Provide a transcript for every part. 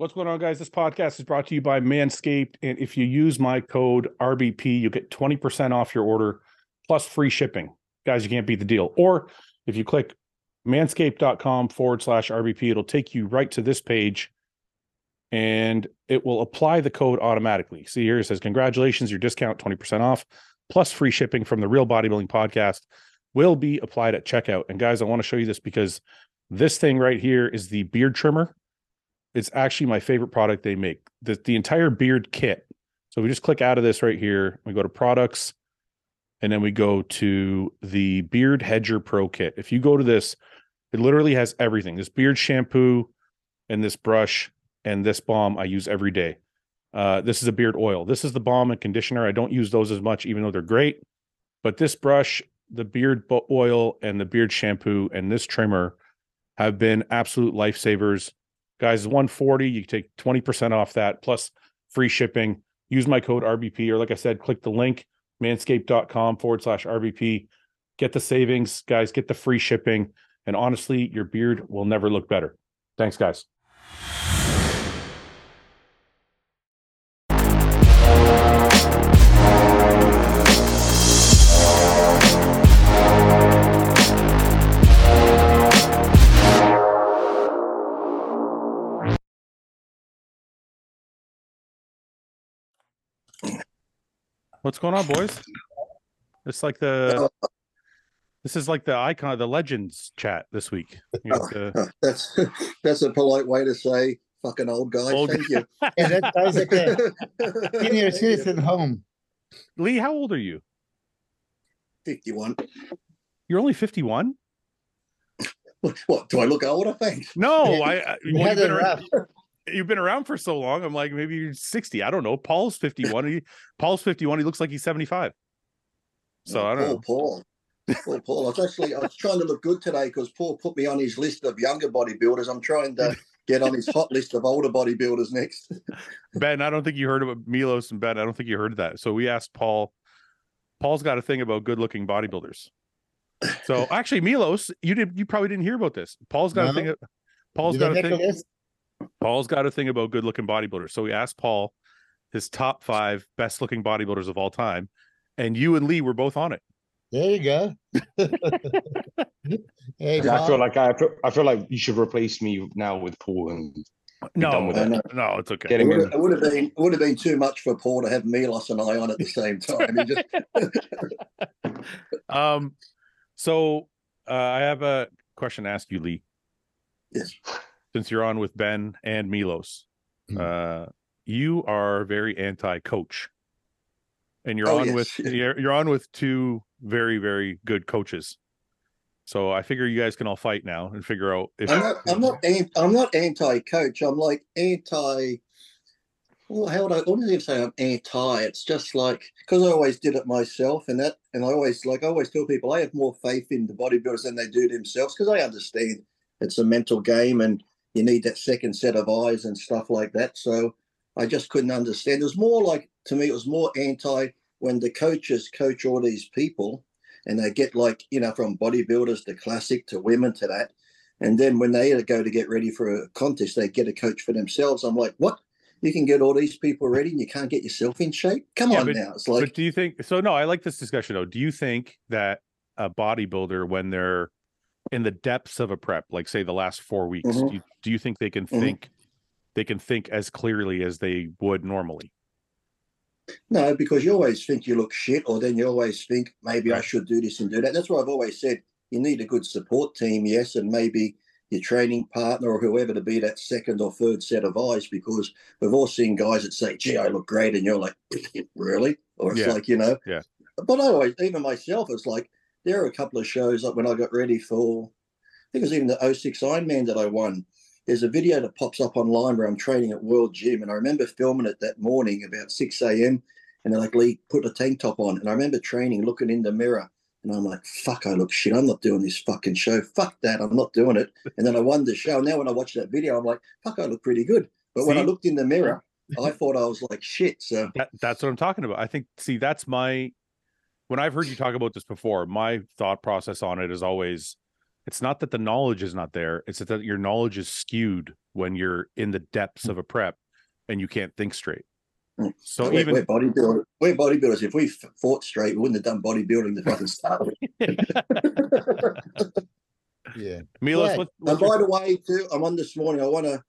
What's going on, guys? This podcast is brought to you by Manscaped. And if you use my code RBP, you get 20% off your order plus free shipping. Guys, you can't beat the deal. Or if you click manscaped.com forward slash RBP, it'll take you right to this page and it will apply the code automatically. See here, it says, Congratulations, your discount 20% off plus free shipping from the Real Bodybuilding Podcast will be applied at checkout. And guys, I want to show you this because this thing right here is the beard trimmer. It's actually my favorite product they make. The, the entire beard kit. So we just click out of this right here. We go to products and then we go to the Beard Hedger Pro Kit. If you go to this, it literally has everything. This beard shampoo and this brush and this balm I use every day. Uh, this is a beard oil. This is the balm and conditioner. I don't use those as much, even though they're great. But this brush, the beard oil, and the beard shampoo and this trimmer have been absolute lifesavers. Guys, 140, you take 20% off that plus free shipping. Use my code RBP, or like I said, click the link manscaped.com forward slash RBP. Get the savings, guys, get the free shipping. And honestly, your beard will never look better. Thanks, guys. What's going on, boys? It's like the this is like the icon, of the legends chat this week. You know, the- That's that's a polite way to say fucking old guy. Old Thank you. And that sounds like a senior citizen home. Lee, how old are you? Fifty-one. You're only 51? What do I look older? Thanks. No, I, I You well, had you've, it been around, rough. You've been around for so long. I'm like, maybe you're 60. I don't know. Paul's 51. He, Paul's 51. He looks like he's 75. So oh, I don't know. Poor Paul. Poor Paul. I was actually I was trying to look good today because Paul put me on his list of younger bodybuilders. I'm trying to get on his hot list of older bodybuilders next. Ben, I don't think you heard about Milos and Ben. I don't think you heard that. So we asked Paul. Paul's got a thing about good-looking bodybuilders. So actually, Milos, you did you probably didn't hear about this. Paul's got a thing. Paul's Did got a make a thing. List? Paul's got a thing about good-looking bodybuilders. So we asked Paul his top five best-looking bodybuilders of all time, and you and Lee were both on it. There you go. hey, I feel like I feel, I feel like you should replace me now with Paul and No, done with it. no, it's okay. It would, have, it would have been it would have been too much for Paul to have Milos and I on at the same time. Just, Um, so uh, I have a question to ask you, Lee. Yes. Since you're on with Ben and Milos, Hmm. uh, you are very anti-coach, and you're Oh, on yes. with you're, you're on with two very very good coaches. So I figure you guys can all fight now and figure out if I'm not I'm not an- I'm not anti-coach. I'm like anti. Well, how would I? What does it say? I'm anti. It's just like because I always did it myself, and that, and I always like I always tell people I have more faith in the bodybuilders than they do themselves because I understand it's a mental game and you need that second set of eyes and stuff like that. So I just couldn't understand. It was more like to me, it was more anti when the coaches coach all these people and they get like you know from bodybuilders to classic to women to that and then when they go to get ready for a contest, they get a coach for themselves. I'm like, what? You can get all these people ready and you can't get yourself in shape? Come Yeah, on but- now. It's but like, do you think so? No, I like this discussion though. Do you think that a bodybuilder, when they're in the depths of a prep, like say the last four weeks, Mhm. do, you, do you think they can Mhm. think they can think as clearly as they would normally? no, because you always think you look shit, or then you always think maybe I should do this and do that. That's why I've always said you need a good support team, yes, and maybe your training partner or whoever to be that second or third set of eyes because we've all seen guys that say, gee, I look great. And you're like, really? Or it's Yeah. like, you know, Yeah. But I always, even myself, it's like there are a couple of shows like when I got ready for, I think it was even the 06 Ironman that I won. There's a video that pops up online where I'm training at World Gym. And I remember filming it that morning about 6 a.m. And they're like, Lee, put a tank top on. And I remember training, looking in the mirror. And I'm like, fuck, I look shit. I'm not doing this fucking show. Fuck that. I'm not doing it. And then I won the show. Now when I watch that video, I'm like, fuck, I look pretty good. But when I looked in the mirror, I thought I was like shit. So That, that's what I'm talking about. I think, see, that's my, when I've heard you talk about this before, my thought process on it is always it's not that the knowledge is not there it's that your knowledge is skewed when you're in the depths of a prep and you can't think straight Mm. so we're, even we're bodybuilders. We're bodybuilders. If we fought straight, we wouldn't have done bodybuilding to fucking start with. Yeah. milos Right. what, And what's your- by the way, too, I'm on this morning. I want to.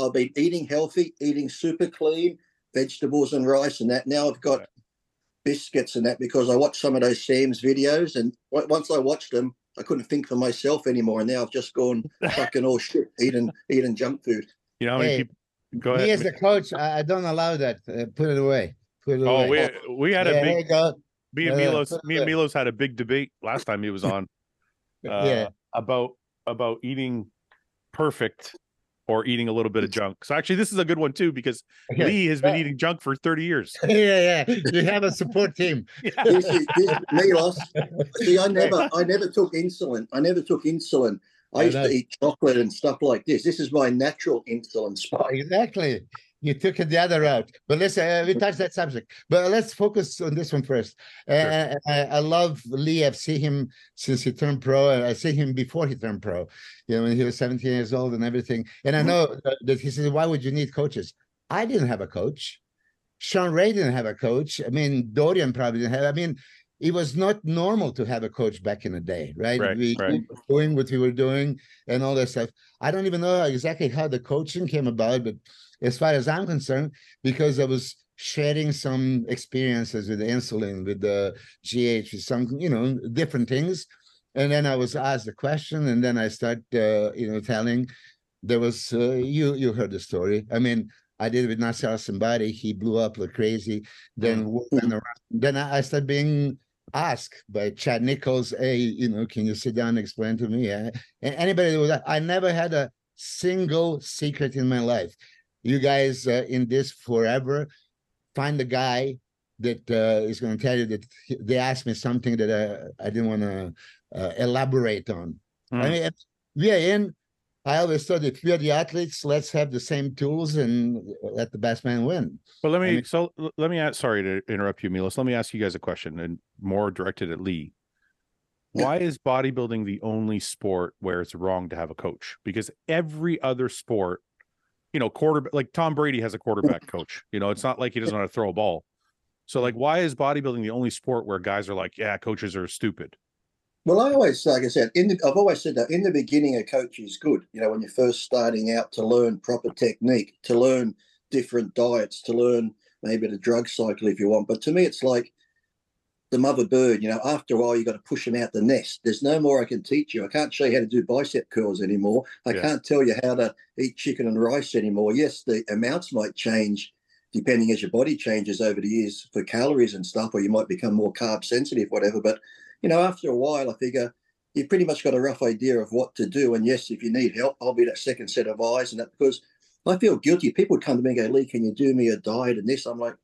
I've been eating healthy, eating super clean, vegetables and rice and that. Now I've got biscuits and that because I watched some of those Sam's videos, and o- once I watched them, I couldn't think for myself anymore. And now I've just gone fucking all shit, eating eating junk food. you know how many Hey, people go Me as ahead the coach, I, I don't allow that. Uh, put it away. Put it oh away. we we had yeah, a big you go. me and milos me and milos had a big debate last time he was on uh, yeah. about about eating perfect or eating a little bit of junk so actually this is a good one too because Okay. lee has been Yeah. eating junk for 30 years yeah, yeah. You have a support team. This is this, Milos. See, I never, I never took insulin. I never took insulin. I I used know. to eat chocolate and stuff like this. This is my natural insulin spike. Exactly. You took it the other route. But let's uh, we touched that subject. But let's focus on this one first. Uh, I, I love Lee. I've seen him since he turned pro. and I see him before he turned pro. You know, when he was 17 years old and everything. And I Mhm. know that- he said, "Why would you need coaches?" I didn't have a coach. Shawn Ray didn't have a coach. I mean, Dorian probably didn't have. I mean, it was not normal to have a coach back in the day, right? Right, we right. doing what we were doing and all that stuff. I don't even know exactly how the coaching came about, but as far as I'm concerned, because I was sharing some experiences with insulin, with the GH, with some, you know, different things. And then I was asked the question, and then I start, uh, you know, telling. There was uh, you you heard the story. I mean, I did it with Nasser El Sonbaty. He blew up like crazy. Then around. Then I started being asked by Chad Nichols, "Hey, you know, can you sit down and explain to me?" And anybody that was, I never had a single secret in my life. You guys uh, in this forever, find the guy that uh, is going to tell you that they asked me something that uh, I didn't want to uh, elaborate on. I Hmm. mean, we are in. I always thought if we are the athletes, let's have the same tools and let the best man win. But let I me mean- so let me ask sorry to interrupt you, Milos. Let me ask you guys a question and more directed at Lee. Why is bodybuilding the only sport where it's wrong to have a coach? Because every other sport, you know, quarterback like Tom Brady has a quarterback coach. You know, it's not like he doesn't want to throw a ball. So like why is bodybuilding the only sport where guys are like, yeah, coaches are stupid? Well, I always, like I said, in the, I've always said that in the beginning, a coach is good. You know, when you're first starting out to learn proper technique, to learn different diets, to learn maybe the drug cycle if you want. But to me, it's like the mother bird. You know, after a while, you've got to push them out the nest. There's no more I can teach you. I can't show you how to do bicep curls anymore. I Yeah. can't tell you how to eat chicken and rice anymore. Yes, the amounts might change depending as your body changes over the years for calories and stuff, or you might become more carb sensitive, whatever. But you know, after a while, I figure you've pretty much got a rough idea of what to do. And yes, if you need help, I'll be that second set of eyes and that because I feel guilty. People come to me and go, Lee, can you do me a diet and this? I'm like,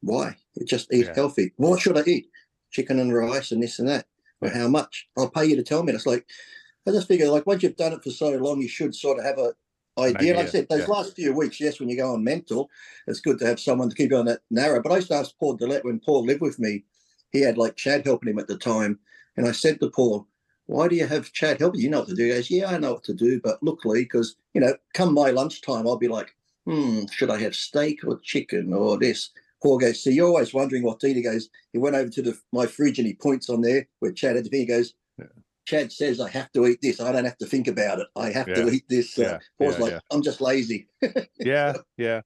why? Just eat Yeah. healthy. What should I eat? Chicken and rice and this and that. Or Yeah. how much? I'll pay you to tell me. And It's like I just figure like once you've done it for so long, you should sort of have a idea. Like I said, those yeah. last few weeks, yes, when you go on mental, it's good to have someone to keep you on that narrow. But I used to ask Paul Dillett when Paul lived with me, he had like Chad helping him at the time. And I said to Paul, why do you have Chad helping you? Know what to do. He goes, yeah, I know what to do. But look, Lee, because, you know, come my lunchtime, I'll be like, hmm, should I have steak or chicken or this? Paul goes, see, you're always wondering what to eat. He goes, he went over to the my fridge and he points on there where Chad had to be. He goes, Yeah. Chad says I have to eat this. I don't have to think about it. I have to eat this. Uh, Paul's Yeah, like, yeah. I'm just lazy. yeah, yeah.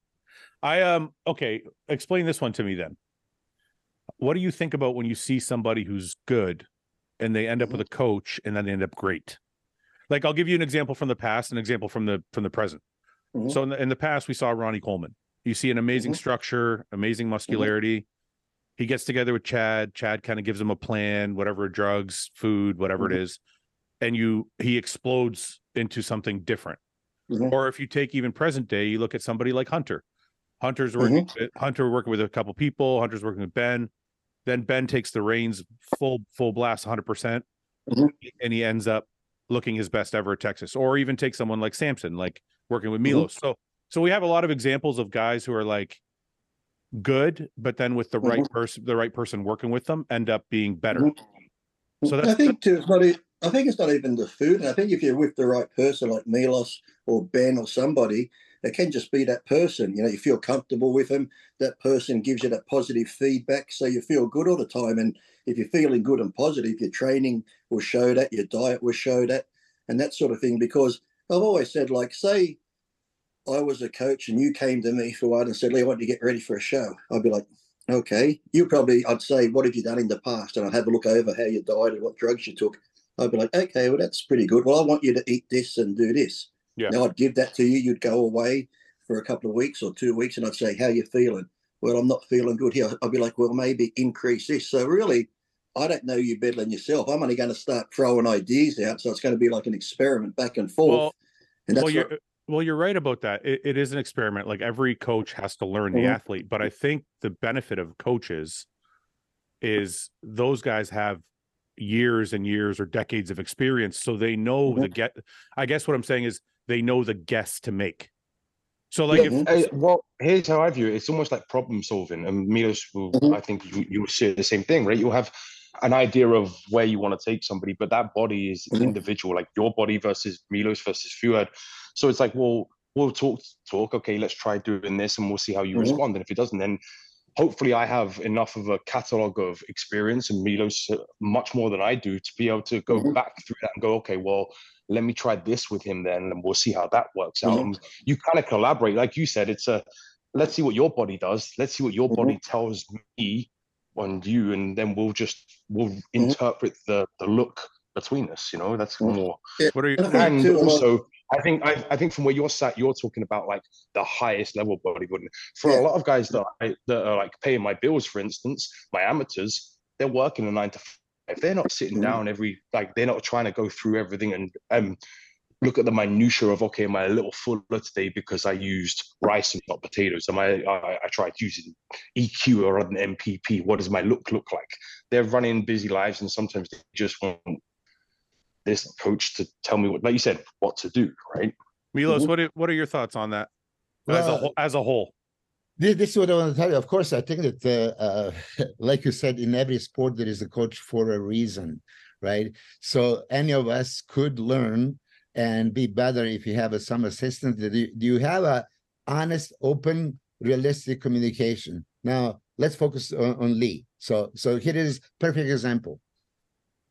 I um okay, explain this one to me then. What do you think about when you see somebody who's good and they end up with a coach and then they end up great? Like I'll give you an example from the past, an example from the from the present. Mhm. So in the, in the past we saw Ronnie Coleman. You see an amazing Mhm. structure, amazing muscularity. He gets together with Chad. Chad kind of gives him a plan, whatever drugs, food, whatever it Mhm. is, and you he explodes into something different. Or if you take even present day, you look at somebody like Hunter. Hunter's working with- Hunter working with a couple people, Hunter's working with Ben. Then Ben takes the reins full full blast 100% Mhm. and he ends up looking his best ever at Texas. Or even take someone like Samson like working with Mhm. Milos. So so we have a lot of examples of guys who are like good but then with the right person the right person working with them end up being better. Mhm. So I think too, it's not I think it's not even the food. And I think if you're with the right person like Milos or Ben or somebody, it can just be that person. You know, you feel comfortable with them. That person gives you that positive feedback. So you feel good all the time. And if you're feeling good and positive, your training will show that, your diet will show that, and that sort of thing. Because I've always said, like, say I was a coach and you came to me for one and said, Lee, I want you to get ready for a show. I'd be like, okay. You probably, I'd say, what have you done in the past? And I'd have a look over how you died and what drugs you took. I'd be like, okay, well, that's pretty good. Well, I want you to eat this and do this. Yeah. Now I'd give that to you. You'd go away for a couple of weeks or two weeks, and I'd say, how you feeling? Well, I'm not feeling good here. I'd be like, well, maybe increase this. So really, I don't know you better than yourself. I'm only going to start throwing ideas out. So it's going to be like an experiment back and forth. Well, and that's well, you're well, you're right about that. It, it is an experiment. Like every coach has to learn the Mhm. athlete, but I think the benefit of coaches is those guys have years and years or decades of experience, so they know Mhm. the get. I guess what I'm saying is they know the guess to make. So, like, if Mhm. Uh, well, here's how I view it. It's almost like problem solving, and Milos will. Mhm. I think you, you will say the same thing, right? You'll have an idea of where you want to take somebody, but that body is Mhm. individual, like your body versus Milos versus Fouad. So it's like, well, we'll talk, talk. Okay, let's try doing this, and we'll see how you Mhm. respond. And if it doesn't, then hopefully I have enough of a catalog of experience and Milos uh, much more than I do to be able to go Mhm. back through that and go, okay, well, let me try this with him then, and we'll see how that works out. Mhm. You kind of collaborate, like you said. It's a let's see what your body does. Let's see what your Mhm. body tells me and you, and then we'll just we'll Mm-hmm. interpret the the look between us. You know, that's Mhm. more. what are you? And I think And too, a lot- also, I think I, I think from where you're sat, you're talking about like the highest level bodybuilding. For Yeah. a lot of guys that I, that are like paying my bills, for instance, my amateurs, they're working a nine to five. They're not sitting Mhm. down every like they're not trying to go through everything and um look at the minutia of okay, am I a little fuller today because I used rice and not potatoes? Am I I, I tried using EQ or an NPP? What does my look look like? They're running busy lives and sometimes they just want this coach to tell me what, like you said, what to do, right? Milos, what are, what are your thoughts on that as a whole? As a whole, This, this is what I want to tell you. Of course, I think that, uh, uh, like you said, in every sport there is a coach for a reason, right? So any of us could learn and be better if you have a, some assistant. Do you, do you have a honest, open, realistic communication? Now let's focus on, on Lee. So so here is perfect example.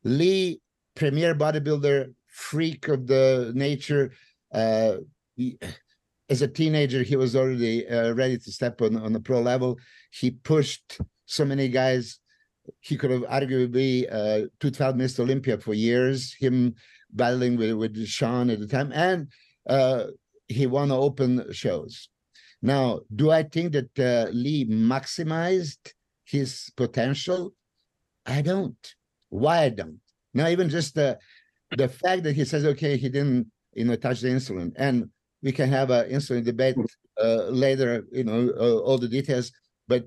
Lee, premier bodybuilder, freak of the nature. Uh, he- as a teenager, he was already uh, ready to step on on the pro level. He pushed so many guys. He could have arguably uh, 2012 Mr. Olympia for years. Him battling with with Shawn at the time, and uh, he won open shows. Now, do I think that uh, Lee maximized his potential? I don't. Why I don't? Now, even just the the fact that he says, okay, he didn't, you know, touch the insulin, and we can have an insulin debate uh, later, you know, uh, all the details. But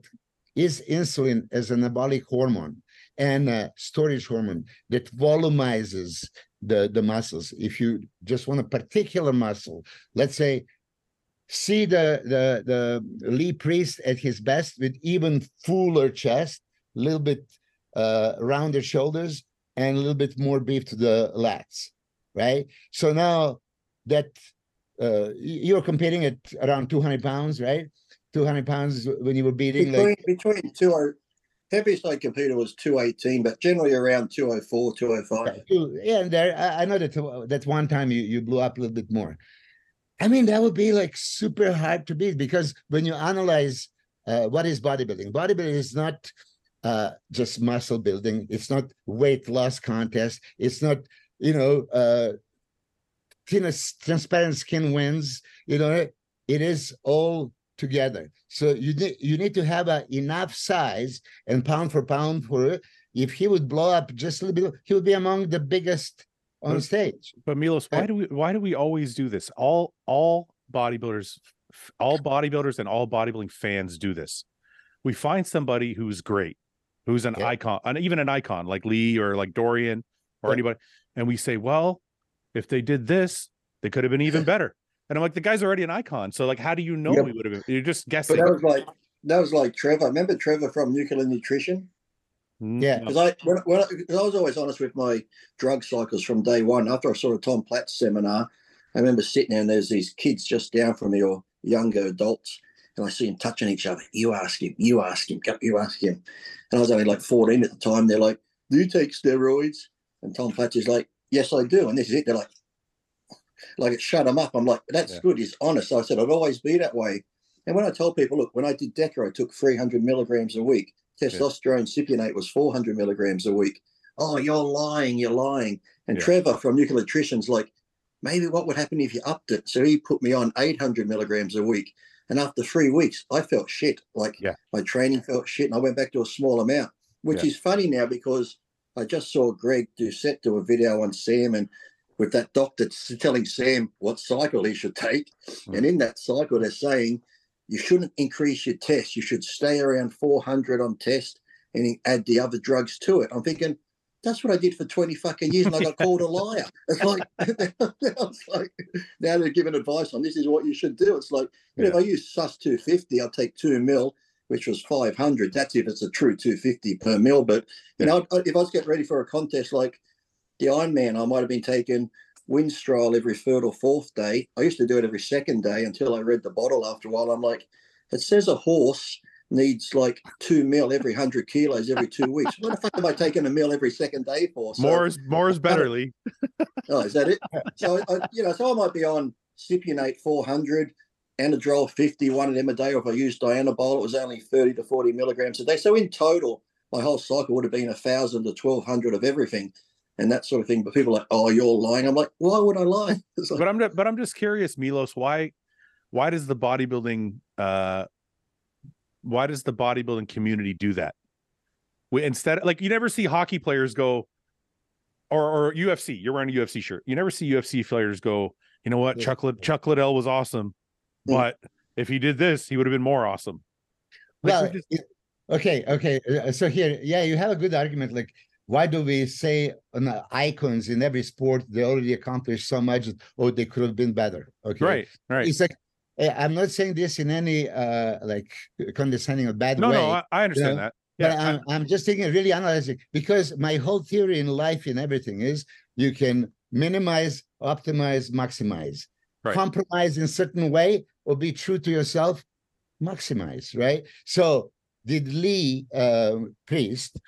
is insulin as an anabolic hormone and a storage hormone that volumizes the, the muscles? If you just want a particular muscle, let's say, see the, the, the Lee Priest at his best with even fuller chest, a little bit uh, rounded shoulders, and a little bit more beef to the lats, right? So now that uh, you're competing at around 200 pounds, right? 200 pounds when you were beating between like between two oh heaviest I competed was two eighteen, but generally around 204, 205. yeah, and there I, I know that that one time you you blew up a little bit more. I mean, that would be like super hard to beat because when you analyze uh, what is bodybuilding, bodybuilding is not uh, just muscle building. It's not weight loss contest. It's not you know uh, transparent skin wins. You know, it is all together. So you need you need to have a enough size and pound for pound for it. If he would blow up just a little bit, he would be among the biggest on But- stage. but Milos, why do we? Why do we always do this? All all bodybuilders, all bodybuilders, and all bodybuilding fans do this. We find somebody who's great, who's an Yeah. icon, and even an icon like Lee or like Dorian or Yeah. anybody, and we say, well, if they did this, they could have been even better. And I'm like, the guy's already an icon. So like, how do you know Yep. he would have been? You're just But guessing. that was like that was like Trevor. I remember Trevor from Nuclear Nutrition? Mm, Yeah. Because I, when, when I, 'cause I was always honest with my drug cycles from day one. After I saw a Tom Platz seminar, I remember sitting there and there's these kids just down from me or younger adults, and I see them touching each other. You ask him, you ask him, go- you ask him. And I was only like 14 at the time. They're like, Do you take steroids? And Tom Platz is like, Yes, I do. And this is it. They're like, like it shut them up. I'm like, that's Yeah. good. He's honest. I said, I'd always be that way. And when I told people, look, when I did DECA, I took 300 milligrams a week. Testosterone cypionate was 400 milligrams a week. Oh, you're lying. You're lying. And Yeah. Trevor from Nuclear Nutrition's like, maybe what would happen if you upped it? So he put me on 800 milligrams a week. And after three weeks, I felt shit. Like Yeah. my training felt shit. And I went back to a small amount, which Yeah. is funny now because I just saw Greg Doucette do a video on Sam and with that doctor telling Sam what cycle he should take. Mm. And in that cycle, they're saying you shouldn't increase your test. You should stay around 400 on test and add the other drugs to it. I'm thinking, that's what I did for 20 fucking years and I got called a liar. It's like, like now they're giving advice on this is what you should do. It's like, you know, if I use SUS 250, I'll take two mil, which was 500. That's if it's a true 250 per mil. But, you know, if I was getting ready for a contest like the Ironman, I might have been taking Winstrol every third or fourth day. I used to do it every second day until I read the bottle after a while. I'm like, it says a horse needs like two mil every hundred kilos every two weeks. What the fuck am I taking a mil every second day for? So- more is more is better, Lee. Oh, is that it? So, I, you know, so I might be on Cypionate 400, Anadrol 50, one of them a day. Or if I used Dianabol, it was only 30 to 40 milligrams a day. So in total, my whole cycle would have been a thousand to 1200 of everything and that sort of thing. But people are like, oh, you're lying. I'm like, why would I lie? Like, But I'm but I'm just curious, Milos, why why does the bodybuilding uh why does the bodybuilding community do that? We instead like you never see hockey players go or or UFC, you're wearing a UFC shirt. You never see UFC players go, you know what, Yeah. Chuck Chuck Liddell was awesome, Mm. but if he did this, he would have been more awesome. Like, we Well, just- it- okay, okay. uh, So here, yeah, you have a good argument. Like, why do we say on the icons in every sport they already accomplished so much? Oh, they could have been better. Okay, right, right. It's like eh, I'm not saying this in any uh like condescending or bad No, way. no, I, I understand know, that. Yeah, I- I'm, I'm just thinking, really analyzing because my whole theory in life and everything is you can minimize, optimize, maximize, Right. compromise in certain way, or be true to yourself, maximize, right? So did Lee uh, Priest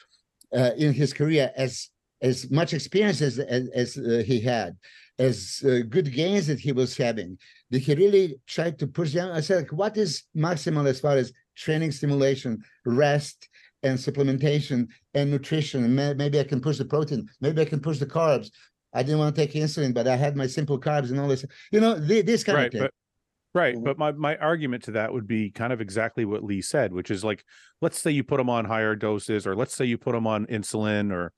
uh, in his career as as much experience as as, as uh, he had, as uh, good gains that he was having, did he really try to push down? I said, like, what is maximal as far as training stimulation, rest, and supplementation and nutrition? And may- maybe I can push the protein, maybe I can push the carbs. I didn't want to take insulin, but I had my simple carbs and all this. You know, thi- this kind right of thing. but right Mhm. but my my argument to that would be kind of exactly what lee said which is like let's say you put him on higher doses or let's say you put him on insulin or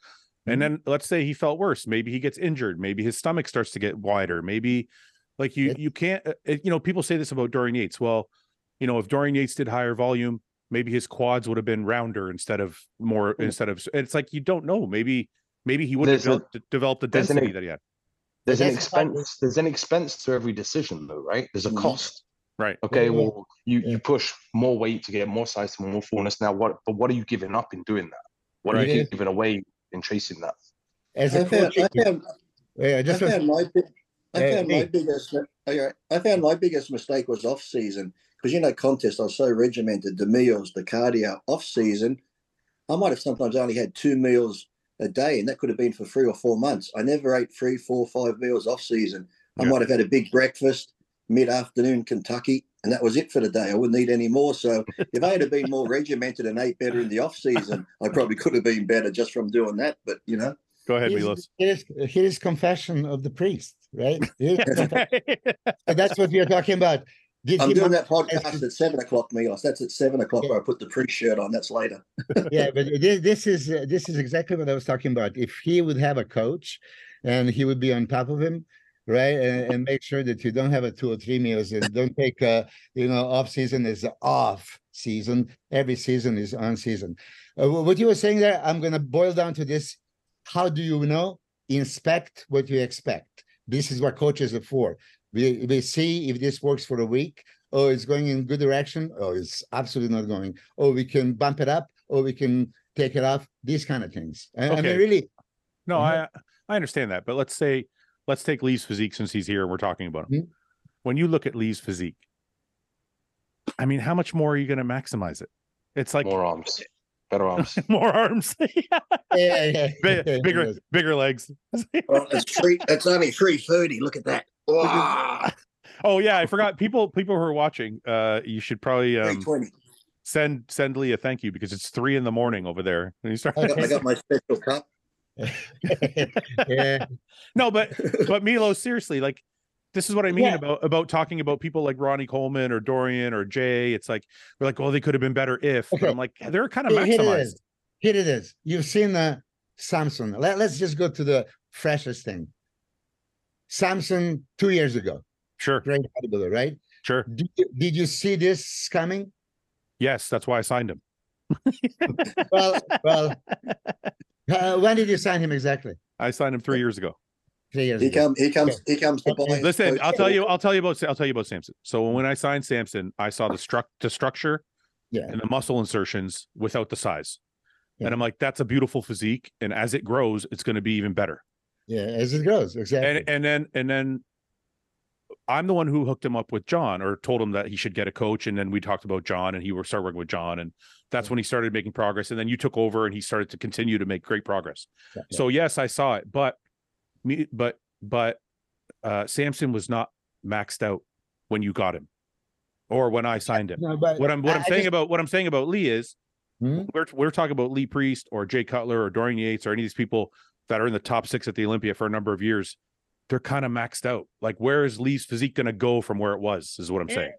Mhm. and then let's say he felt worse maybe he gets injured maybe his stomach starts to get wider maybe like you you can't uh, it- you know people say this about dorian yates well you know if dorian yates did higher volume maybe his quads would have been rounder instead of more Mm. instead of it's like you don't know maybe maybe he would have a- developed, the there's an density that he had There's an expense. There's an expense to every decision, though, right? There's a Mhm. cost. right Okay, Yeah. well, you you push more weight to get more size and more fullness. Now, what? But what are you giving up in doing that? What are you giving away in chasing that? As a I found, coach, I found, yeah, I just found my I found my biggest okay, I found my biggest mistake was off season because you know contests are so regimented the meals the cardio off season I might have sometimes only had two meals a day and that could have been for three or four months. I never ate three four five meals off season. I Yeah. might have had a big breakfast mid afternoon Kentucky and that was it for the day. I wouldn't eat any more. So if I had been more regimented and ate better in the off season I probably could have been better just from doing that but you know. Go ahead here's, milos here's, here's confession of the priest, right? That's what we are talking about. Did I'm doing that podcast at seven o'clock, Milos. That's at seven o'clock where I put the pre-shirt on. That's later. yeah, but this, this is uh, this is exactly what I was talking about. If he would have a coach, and he would be on top of him, right, and, and make sure that you don't have a two or three meals and don't take uh you know off season is off season. Every season is on season. Uh, what you were saying there, I'm gonna boil down to this: How do you know? Inspect what you expect. This is what coaches are for. We we see if this works for a week. Oh, it's going in good direction. Oh, it's absolutely not going. Oh, we can bump it up. Or we can take it off, these kind of things. I, I mean, Okay. really, No. I I understand that, but let's say let's take Lee's physique since he's here and we're talking about him. Mhm. When you look at Lee's physique, I mean, how much more are you going to maximize it? It's like More arms, better arms. more arms, yeah, yeah, Bi- yeah, bigger bigger legs. Well, it's three. It's only three thirty. Look at that. Wow. oh yeah, I forgot. People people who are watching, uh, you should probably um, send send Lee a thank you because it's three in the morning over there. And you start I got, I got my special cup. yeah, no, but but Milo, seriously, like this is what I mean Yeah. about about talking about people like Ronnie Coleman or Dorian or Jay. It's like we're like, well, they could have been better if. Okay. I'm like, they're kind of Here- here it maximized. is. Here it is. You've seen uh, Samson. Let, let's just go to the freshest thing. Samson two years ago, Sure, great bodybuilder, right? sure. Did you, did you see this coming? Yes, that's why I signed him. Well, well. Uh, when did you sign him exactly? I signed him three years ago. Three years He ago. come. He comes. He comes Okay. Listen, I'll tell you, I'll tell you about I'll tell you about Samson. So when I signed Samson, I saw the struct the structure Yeah. and the muscle insertions without the size. Yeah. And I'm like, that's a beautiful physique. And as it grows, it's going to be even better. Yeah, as it goes, exactly. And and then and then I'm the one who hooked him up with John or told him that he should get a coach. And then we talked about John and he were started working with John. And that's Yeah. when he started making progress. And then you took over and he started to continue to make great progress. Yeah. So yes, I saw it, but me but but uh Samson was not maxed out when you got him or when I signed him. No, What I'm what I- I'm saying just- about what I'm saying about Lee is Hmm? we're we're talking about Lee Priest or Jay Cutler or Dorian Yates or any of these people that are in the top six at the Olympia for a number of years. They're kind of maxed out. Like, where is Lee's physique going to go from where it was? Is what I'm saying.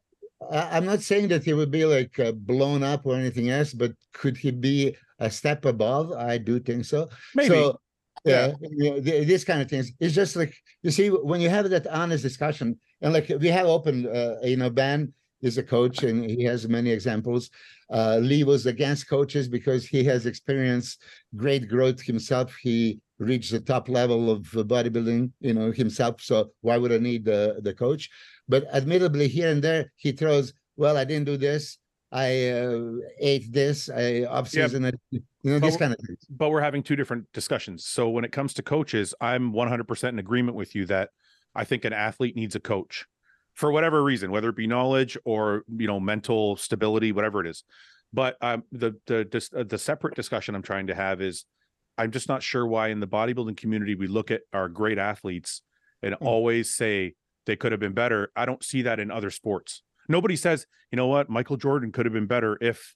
I- I'm not saying that he would be like uh, blown up or anything else, but could he be a step above? I do think so. Maybe. So, yeah, you know, these kind of things. It's just like you see when you have that honest discussion, and like we have open, uh, you know, Ben is a coach and he has many examples. Uh, Lee was against coaches because he has experienced great growth himself. He reached the top level of bodybuilding, you know, himself. So why would I need the the coach? But admittedly, here and there, he throws. Well, I didn't do this. I uh, ate this. I off season. You know, But- kind of things. but we're having two different discussions. So when it comes to coaches, I'm 100% in agreement with you that I think an athlete needs a coach for whatever reason, whether it be knowledge or you know mental stability, whatever it is. But um, the the uh, the separate discussion I'm trying to have is I'm just not sure why in the bodybuilding community we look at our great athletes and Hmm. always say they could have been better. I don't see that in other sports. Nobody says, you know what, Michael Jordan could have been better if.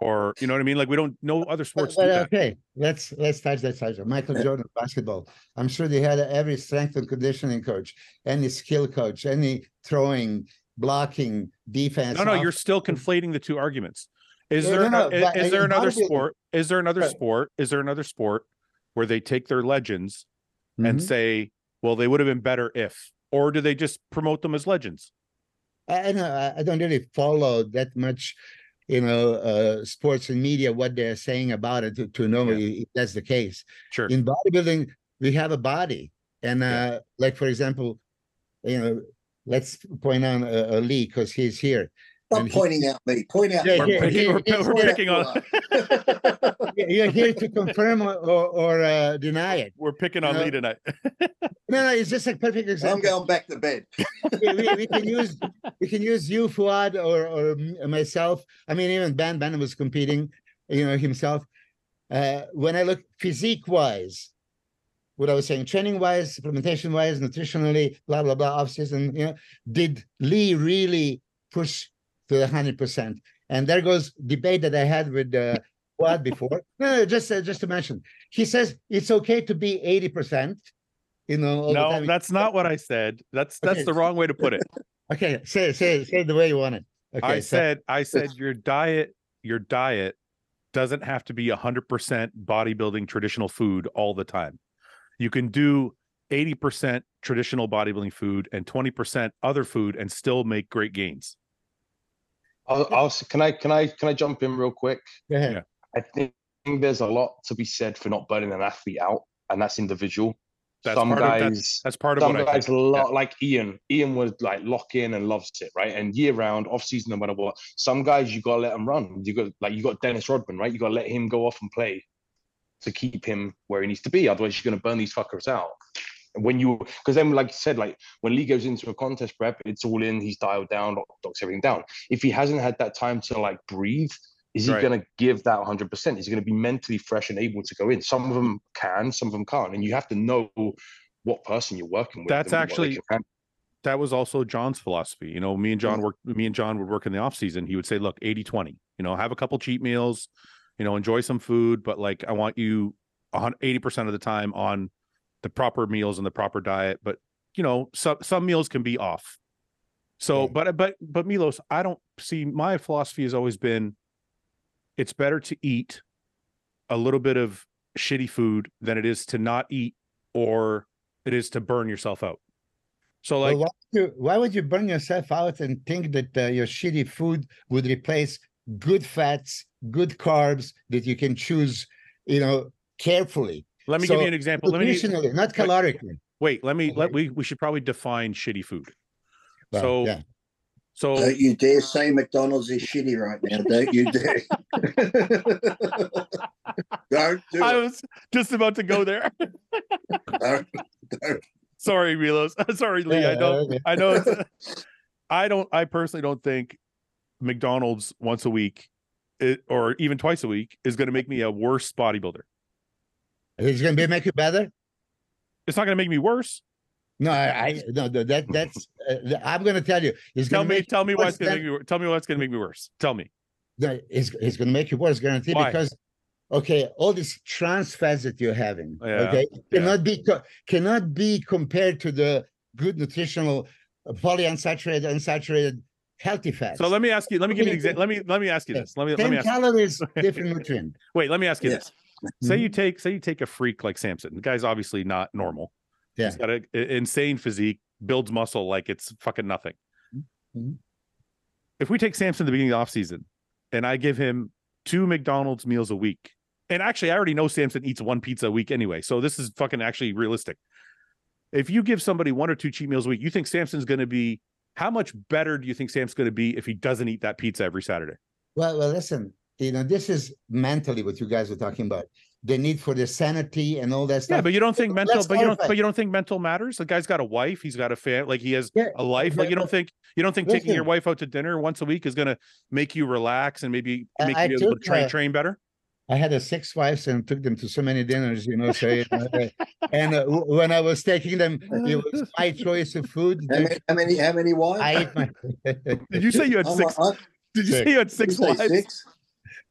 Or you know what I mean. Like we don't. know other sports do but okay, let's let's touch that subject. Michael Jordan, basketball. I'm sure they had every strength and conditioning coach, any skill coach, any throwing, blocking, defense. No, no, off- you're still conflating the two arguments. Is Yeah, there no, no, i- but is, there another sport? Is there another sport? Is there another sport where they take their legends and Mhm. say, well, they would have been better if, or do they just promote them as legends? I, I- I don't really follow that much, you know, uh, sports and media what they're saying about it to, to know Yeah. if that's the case. Sure. In bodybuilding, we have a body, and uh, Yeah. like for example, you know, let's point on uh, Lee because he's here. Stop and he- pointing out me. Point out. Yeah, We're me. yeah, picking, yeah, we're, yeah, we're picking on You're here to confirm or, or, or uh, deny it. we're picking on No. Lee tonight. No, no, it's just a perfect example. I'm going back to bed. we, we- we can use we can use you, Fouad, or or myself. I mean, even Ben Ben was competing, you know, himself. Uh, when I look physique wise, what I was saying, training wise, supplementation wise, nutritionally, blah blah blah, off season, you know, did Lee really push to the hundred percent? And there goes debate that I had with uh, Fouad before. No, no, just uh, just to mention, he says it's okay to be eighty percent. You know, all the no, that's not what I said. That's that's Okay. the wrong way to put it. Okay, say say say the way you want it. Okay, I so- said, I said your diet, your diet doesn't have to be hundred percent bodybuilding traditional food all the time. You can do 80% traditional bodybuilding food and 20% other food and still make great gains. I'll, I'll, can I can I can I jump in real quick? Yeah. I think there's a lot to be said for not burning an athlete out, and that's individual. That's some part of guys, that's, that's part of some what I guys think. lo- Yeah. like Ian. Ian would like lock in and loves it, right? And year round, off season, no matter what. Some guys you gotta let them run. You got like you got Dennis Rodman, right? You gotta let him go off and play to keep him where he needs to be. Otherwise, you're gonna burn these fuckers out. When you, because then, like you said, like when Lee goes into a contest prep, it's all in. He's dialed down, docks everything down. If he hasn't had that time to like breathe, is he Right. going to give that 100%? Is he going to be mentally fresh and able to go in? Some of them can, some of them can't, and you have to know what person you're working with. That's and what they actually- that was also John's philosophy. You know, me and John Mm. worked me and John would work in the off season. He would say, look, 80 20, you know, have a couple cheat meals, you know, enjoy some food, but like I want you 80% of the time on the proper meals and the proper diet. But you know, some some meals can be off. So, but but but Milos, I don't see my philosophy has always been it's better to eat a little bit of shitty food than it is to not eat or it is to burn yourself out. So Well, like why, would you, why would you burn yourself out and think that uh, your shitty food would replace good fats, good carbs that you can choose, you know, carefully, Let me give you an example. Let me not calorically. wait. Let me let we we should probably define shitty food. Well, so yeah. so Don't you dare say McDonald's is shitty right now. Don't you dare. don't do I it. was just about to go there. Don't, don't. Sorry, Milos. Sorry, Lee. I Yeah, know. okay. I know. It's, I don't. I personally don't think McDonald's once a week, it, or even twice a week, is going to make me a worse bodybuilder. It's going to make you better. It's not going to make me worse. No, I, I no, no, that that's. Uh, I'm going to tell you, it's Tell going to me. Tell me worse what's going to make me. wor- Tell me what's going to make me worse. Tell me. no, it's it's going to make you worse, guaranteed, Why? because okay, all these trans fats that you're having, Yeah, okay, yeah. cannot be co- cannot be compared to the good nutritional uh, polyunsaturated, unsaturated, healthy fats. So let me ask you. Let me give you an example. Let me let me ask you this. Let me let me ten ask. calories, different nutrient. Wait. Let me ask you Yeah. this. Say Mhm. you take say you take a freak like Samson. The guy's obviously not normal. Yeah. He's got an insane physique, builds muscle like it's fucking nothing. Mhm. If we take Samson at the beginning of the offseason and I give him two McDonald's meals a week, and actually I already know Samson eats one pizza a week anyway, so this is fucking actually realistic. If you give somebody one or two cheat meals a week, you think Samson's going to be how much better do you think Sam's going to be if he doesn't eat that pizza every Saturday? Well, well, listen, you know, this is mentally what you guys are talking about. The need for the sanity and all that stuff. Yeah, but you don't think mental, Let's but you don't, but you don't think mental matters. The guy's got a wife, he's got a fan, like he has Yeah, a life. Like you don't think you don't think taking your wife out to dinner once a week is going to make you relax and maybe make I you able to train uh, train better. I had a six wives and took them to so many dinners, you know. So, you know, and uh, when I was taking them, it was my choice of food. How many, how many, how many wives? I ate my. Did you say you had six? Did you say you had six you wives? six?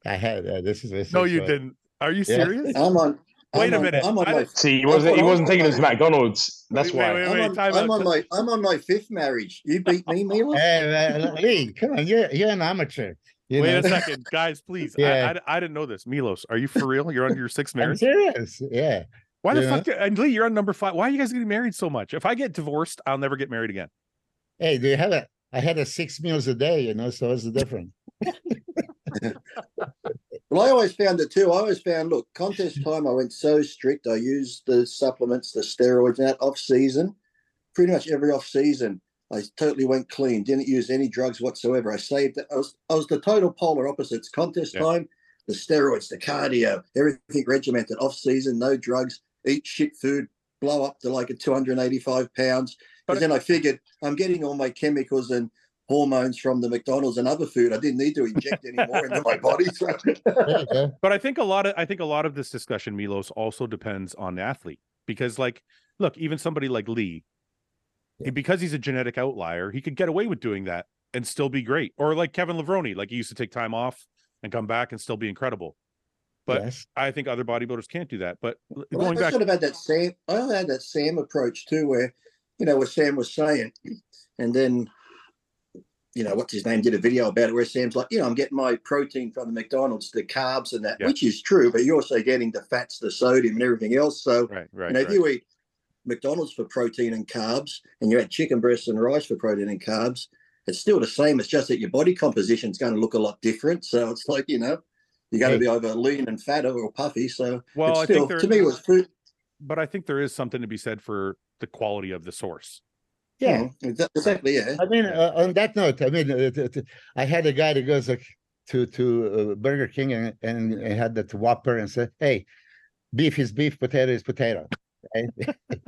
I had uh, this is this. No, is, you uh, didn't. Are you Yeah. serious? I'm on. Wait I'm a on- minute. I'm on my. don't- See, he wasn't he wasn't I'm taking them to like. McDonald's. That's Wait, why. wait, I'm, wait, on, I'm on my. I'm on my fifth marriage. You beat me, Mila. Hey, uh, Lee, come on, you're you're an amateur. You Wait know? a second, guys, please. I- Yeah. I, I, didn't know this. Milos, are you for real? You're on your sixth I'm marriage? serious. Yeah. Why the Yeah. fuck? And Lee, you're on number five. Why are you guys getting married so much? If I get divorced, I'll never get married again. Hey, do you have a? I had a six meals a day, you know. So what's the difference? Well, I always found it too. I always found, look, contest time, I went so strict. I used the supplements, the steroids, and that off season. Pretty much every off season, I totally went clean. Didn't use any drugs whatsoever. I saved it. I was, I was the total polar opposites. Contest Yeah. time, the steroids, the cardio, everything regimented. Off season, no drugs, eat shit food, blow up to like a 285 pounds. But- But then I figured I'm getting all my chemicals and hormones from the McDonald's and other food. I didn't need to inject any more into my body. So There you go. But I think a lot of I think a lot of this discussion, Milos, also depends on the athlete because, like, look, even somebody like Lee, he- because he's a genetic outlier, he could get away with doing that and still be great. Or like Kevin Levrone, like he used to take time off and come back and still be incredible. But yes. I think other bodybuilders can't do that. But Well, going I back, sort of had that same. I had that same approach too, where you know what Sam was saying, and then you know what's his name did a video about it where Sam's like, you know, I'm getting my protein from the McDonald's, the carbs and that, Yeah. which is true, but you're also getting the fats, the sodium, and everything else. So right, right, you know, if you eat McDonald's for protein and carbs, and you had chicken breasts and rice for protein and carbs, it's still the same. It's just that your body composition is going to look a lot different. So it's like you know, you're going to be either lean and fat or puffy. So well, it's I still, think to me, it was food. but I think there is something to be said for the quality of the source. Yeah. Exa- exactly. Yeah. I mean, uh, on that note, I mean, uh, t- t- I had a guy that goes like to to uh, Burger King and and had that Whopper and said, "Hey, beef is beef, potato is potato." Right?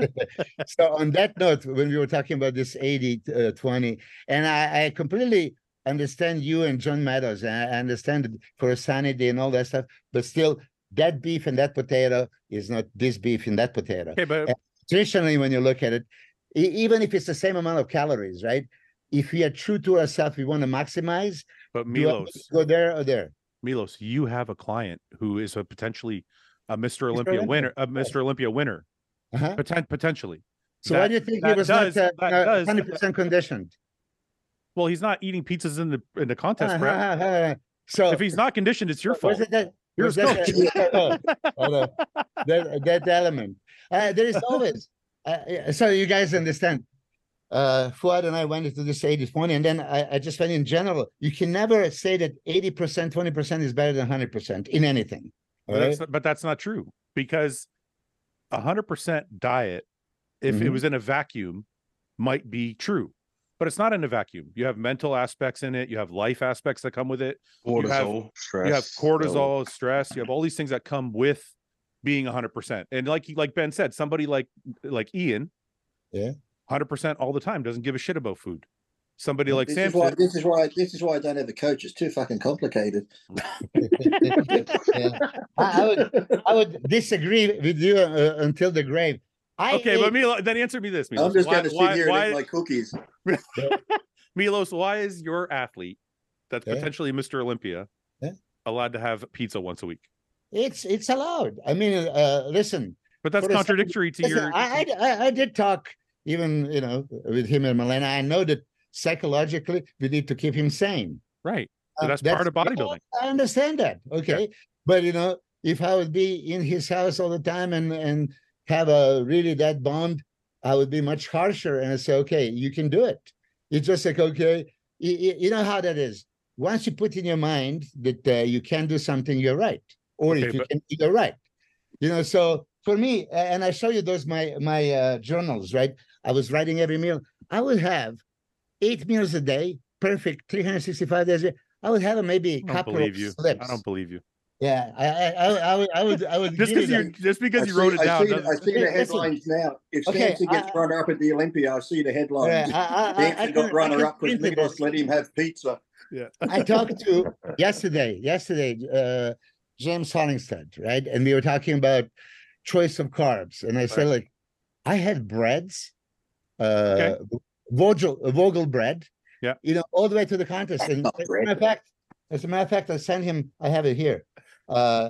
so on that note, when we were talking about this 80 uh, 20, and I, I completely understand you and John Meadows, and I understand for sanity and all that stuff, but still, that beef and that potato is not this beef and that potato Okay, but traditionally when you look at it even if it's the same amount of calories right if we are true to ourselves we want to maximize but do I need Milos, go there or there Milos, you have a client who is a potentially a Mr. Olympia Olympia, winner, a. Mr. Olympia winner, uh-huh. poten- potentially. so why do you think that he was does- not that uh, 100% conditioned Well, he's not eating pizzas in the in the contest, Brett. Uh-huh. so If he's not conditioned, it's your fault. it that, You're a that, coach. oh, oh, that, that element uh, there is always uh, so you guys understand uh Fouad and I went into this 80 20 and then I, I just went in general you can never say that 80% 20% is better than 100% in anything But all that's, not- but that's not true because a hundred percent diet, if it Mhm. was in a vacuum, might be true, but it's not in a vacuum. You have mental aspects in it. You have life aspects that come with it. You have- Cortisol, stress. You have so- cortisol, stress. You have all these things that come with being a hundred percent. And like you- like Ben said, somebody like like Ian, Yeah. hundred percent all the time doesn't give a shit about food. Somebody like this is why Samson, this is why this is why I don't have a coach. It's too fucking complicated. Yeah. I, I would I would disagree with you uh, until the grave. I okay, ate- but Milo, then answer me this. I'm Milos. just why, going to sit why- here and why- eat my cookies. Milos, why is your athlete that's Yeah. potentially Mr. Olympia Yeah. allowed to have pizza once a week? It's it's allowed. I mean, uh, listen, But that's contradictory to listen your. I, I I did talk even you know with him and Milena. I know that psychologically we need to keep him sane. right. So Uh, that's, part of bodybuilding. I understand that. Okay. But you know, if I would be in his house all the time and and have a really that bond, I would be much harsher and I say, okay, you can do it. It's just like, okay, you, you know how that is. Once you put in your mind that uh, you can do something, you're right. Or Okay, if you but- can, you're right. You know, so for me, and I show you those my my uh, journals, right? I was writing every meal. I would have eight meals a day, perfect, 365 days. a year. I would have maybe a I don't couple of you. slips. I don't believe you. Yeah, I, I, I, I would, I would, I would. Just because you you just because I you see, wrote it I down. see, I doesn't- see the Listen. headlines now. If Okay, Samson gets I- runner up at the Olympia, I see the Yeah, headlines. I, I, I, I, Samson got runner can up because print it Milos as- let him have pizza. Yeah. I talked to yesterday, yesterday, uh, James Hollingshead, right? And we were talking about choice of carbs. And I said, like, I had breads, uh, Vogel, Vogel bread, Yeah. you know, all the way to the contest. And not as a matter of fact, as a matter of fact, I sent him, I have it here. Uh,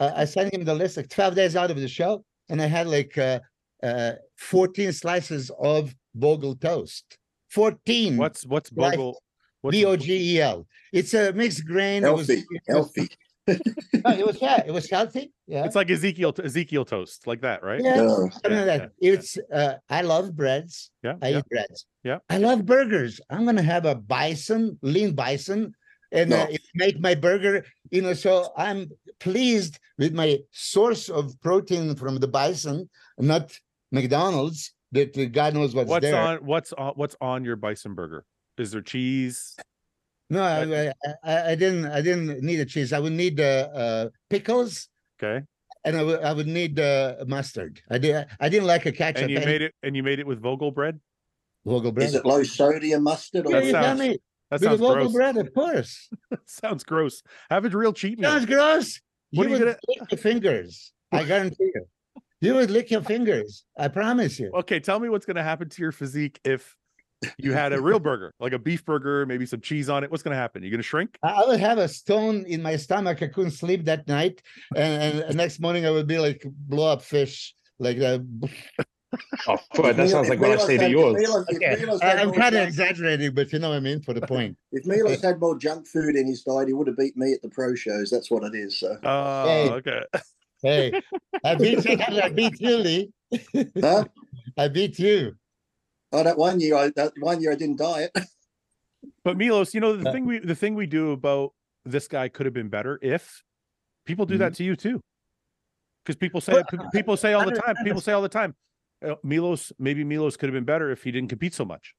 I I sent him the list like 12 days out of the show, and I had like uh, uh, 14 slices of Vogel toast. 14. What's what's Vogel? Bogle? What's V O G E L. It's a mixed grain. Healthy, it was, healthy. No, it was yeah, it was healthy. Yeah. It's like Ezekiel Ezekiel toast, like that, right? yeah, something yeah, like that. It's uh I love breads. Yeah. I yeah. eat breads. Yeah. I love burgers. I'm gonna have a bison, lean bison, and uh, No. it make my burger. You know, so I'm pleased with my source of protein from the bison, not McDonald's. That uh, God knows what's, What's there. on what's on what's on your bison burger? Is there cheese? No, I, I, I I didn't. I didn't need a cheese. I would need uh, uh, pickles, Okay. and I would I would need uh, mustard. I did. I didn't like a ketchup. And you made it and you made it with Vogel bread? Vogel bread. Is it low sodium mustard? Or yeah, That you got sounds- me. That With sounds Vogel gross. bread, of course. sounds gross. Have a real cheat meal. Sounds gross. What you are you would lick your fingers. I guarantee you. You would lick your fingers. I promise you. Okay, tell me what's going to happen to your physique if you had a real burger, like a beef burger, maybe some cheese on it. What's going to happen? You're going to shrink? I I would have a stone in my stomach. I couldn't sleep that night, and, and the next morning I would be like blow up fish, like that. Oh, fuck, that sounds like what I say to yours. Okay. I, am kind of exaggerating, but you know what I mean for the point. If Milos had more junk food in his diet, he would have beat me at the pro shows. That's what it is. So, Oh, Hey. okay. Hey, I beat you. I beat you, Lee. huh? I beat you. Oh, that one year, I that one year I didn't diet. But Milos, you know the thing we the thing we do about this guy could have been better if people do that Mm-hmm. to you too. Because people say Well, people say all the time. People say all the time. uh, Milos, maybe Milos could have been better if he didn't compete so much.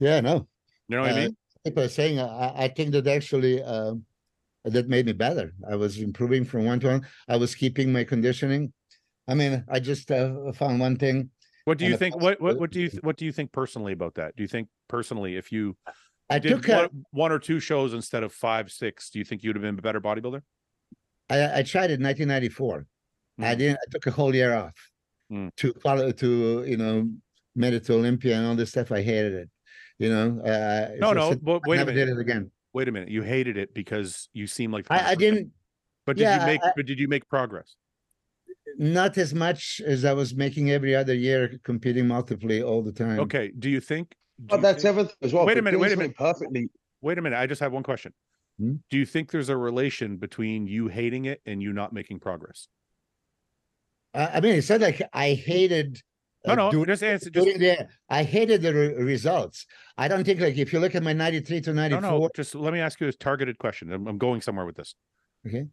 Yeah, no. You know what I Uh, mean? People are saying, I, I think that actually, um, that made me better. I was improving from one to one. I was keeping my conditioning. I mean, I just uh, found one thing. What do you think? What what what do you what do you think personally about that? Do you think personally, if you I did took a, one, one or two shows instead of five, six, do you think you'd have been a better bodybuilder? I, I tried it in 1994. I Mhm. didn't. I took a whole year off Mm. to follow to you know made it to Olympia and all this stuff. I hated it. You know. Uh, No, I no. said, But I wait a never did it again. Wait a minute. You hated it because you seem like. I, I didn't. But did yeah, you make? I- but did you make progress? Not as much as I was making every other year, competing multiply all the time. Okay. Do you think? do But you that's think- everything as well. Wait a minute, wait a minute. Perfectly. Wait a minute. I just have one question. Hmm? Do you think there's a relation between you hating it and you not making progress? I, I mean, it's not like I hated. No, uh, no. doing- just answer. Just doing the I hated the re- results. I don't think like if you look at my 93 to no, 94, no. Just let me ask you a targeted question. I'm, I'm going somewhere with this. Okay.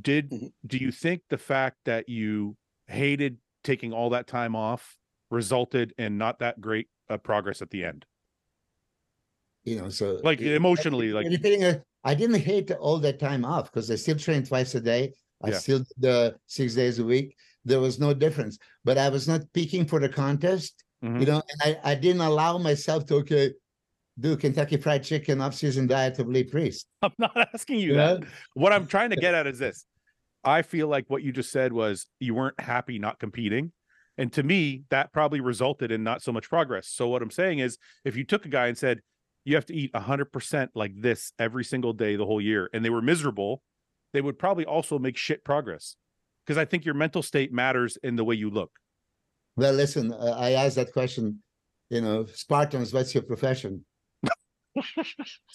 Did Mhm. do you think the fact that you hated taking all that time off resulted in not that great uh, progress at the end? you know, so Like it- emotionally, like anything, I didn't hate all that time off because I still trained twice a day. I Yeah. still did the six days a week. There was no difference, but I was not peaking for the contest, Mhm. you know, and I, I didn't allow myself to, okay, do Kentucky Fried Chicken off-season diet of Lee Priest. I'm not asking you You that. know? What I'm trying to get at is this. I feel like what you just said was you weren't happy not competing. And to me, that probably resulted in not so much progress. So what I'm saying is if you took a guy and said, you have to eat 100% like this every single day the whole year, and they were miserable, they would probably also make shit progress. Because I think your mental state matters in the way you look. Well, listen, uh, I asked that question, you know, Spartans, what's your profession?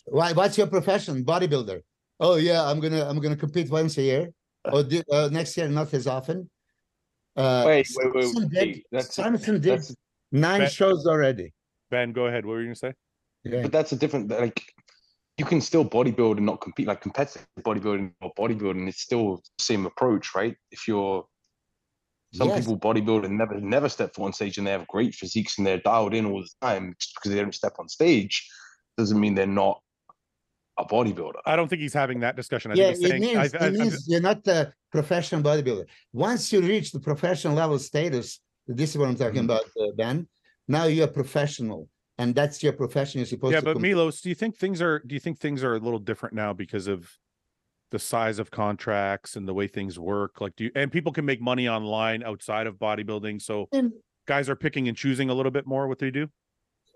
Why? What's your profession? Bodybuilder. Oh yeah, I'm gonna I'm gonna compete once a year. Or di- uh, next year, not as often. Uh, Wait, wait, wait, Samson wait, did, that's- Samson did That's, nine Bet- shows already. Ben, go ahead. What were you going to say? Yeah. but that's a different like. You can still bodybuild and not compete like competitive bodybuilding or bodybuilding. It's still the same approach, right? If you're some Yes. people bodybuild and never never step foot on stage and they have great physiques and they're dialed in all the time just because they don't step on stage doesn't mean they're not a bodybuilder. I don't think he's having that discussion. I yeah, think he's it saying, means, I, I, I'm- means you're not a professional bodybuilder. Once you reach the professional level status, this is what I'm talking Mhm. about, uh, Ben. Now you're a professional, and that's your profession. You're supposed yeah, to. Yeah, but com- Milos, do you think things are do you think things are a little different now because of the size of contracts and the way things work? Like do you and people can make money online outside of bodybuilding, so And guys are picking and choosing a little bit more what they do?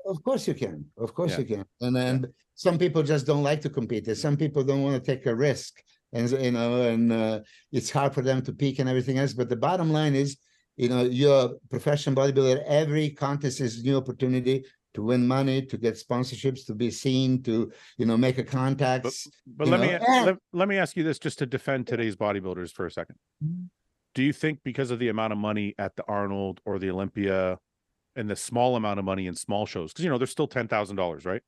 Of course you can. Of course Yeah. you can. And then some people just don't like to compete. And some people don't want to take a risk, and you know, and uh, it's hard for them to peak and everything else. But the bottom line is, you know, you're a professional bodybuilder. Every contest is a new opportunity to win money, to get sponsorships, to be seen, to you know, make a contact. But You let me know, and- let, let me ask you this just to defend today's bodybuilders for a second. Mhm. Do you think because of the amount of money at the Arnold or the Olympia and the small amount of money in small shows, because you know there's still ten thousand dollars, right?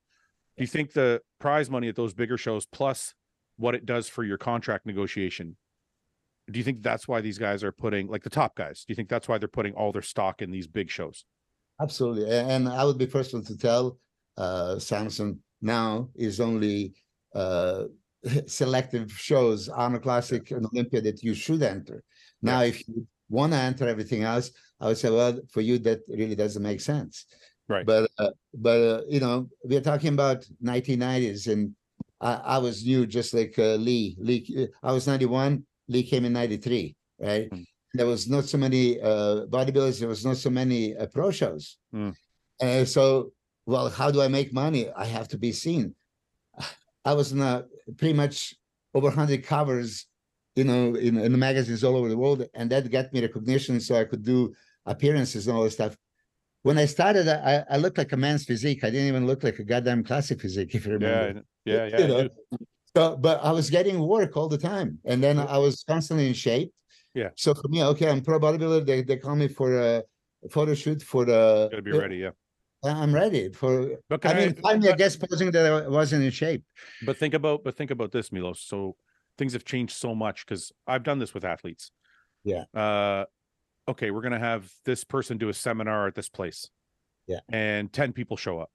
Do you think the prize money at those bigger shows plus what it does for your contract negotiation? Do you think that's why these guys are putting like the top guys? Do you think that's why they're putting all their stock in these big shows? Absolutely. And I would be first one to tell uh Samson now is only uh selective shows on a classic and Olympia that you should enter. Now, if you want to enter everything else, I would say, well, for you, that really doesn't make sense. Right. But uh, but uh, you know, we're talking about 1990s, and I, I was new, just like uh, Lee. Lee, I was 91. Lee came in 93. Right. Mm. There was not so many uh, bodybuilders. There was not so many uh, pro shows. Mm. And so, well, how do I make money? I have to be seen. I was in a, pretty much over 100 covers, you know, in, in the magazines all over the world, and that got me recognition, so I could do appearances and all this stuff. When I started, I, I looked like a man's physique. I didn't even look like a goddamn classic physique, if you remember. Yeah, yeah, yeah. You know. So, but I was getting work all the time, and then I was constantly in shape. Yeah. So for me, okay, I'm pro bodybuilder. They they call me for a photo shoot for the. Gotta be ready, yeah. I'm ready for. But I mean, find me a guest posing that I wasn't in shape. But think about but think about this, Milos. So things have changed so much because I've done this with athletes. Yeah. Uh, okay, we're gonna have this person do a seminar at this place. Yeah. And ten people show up.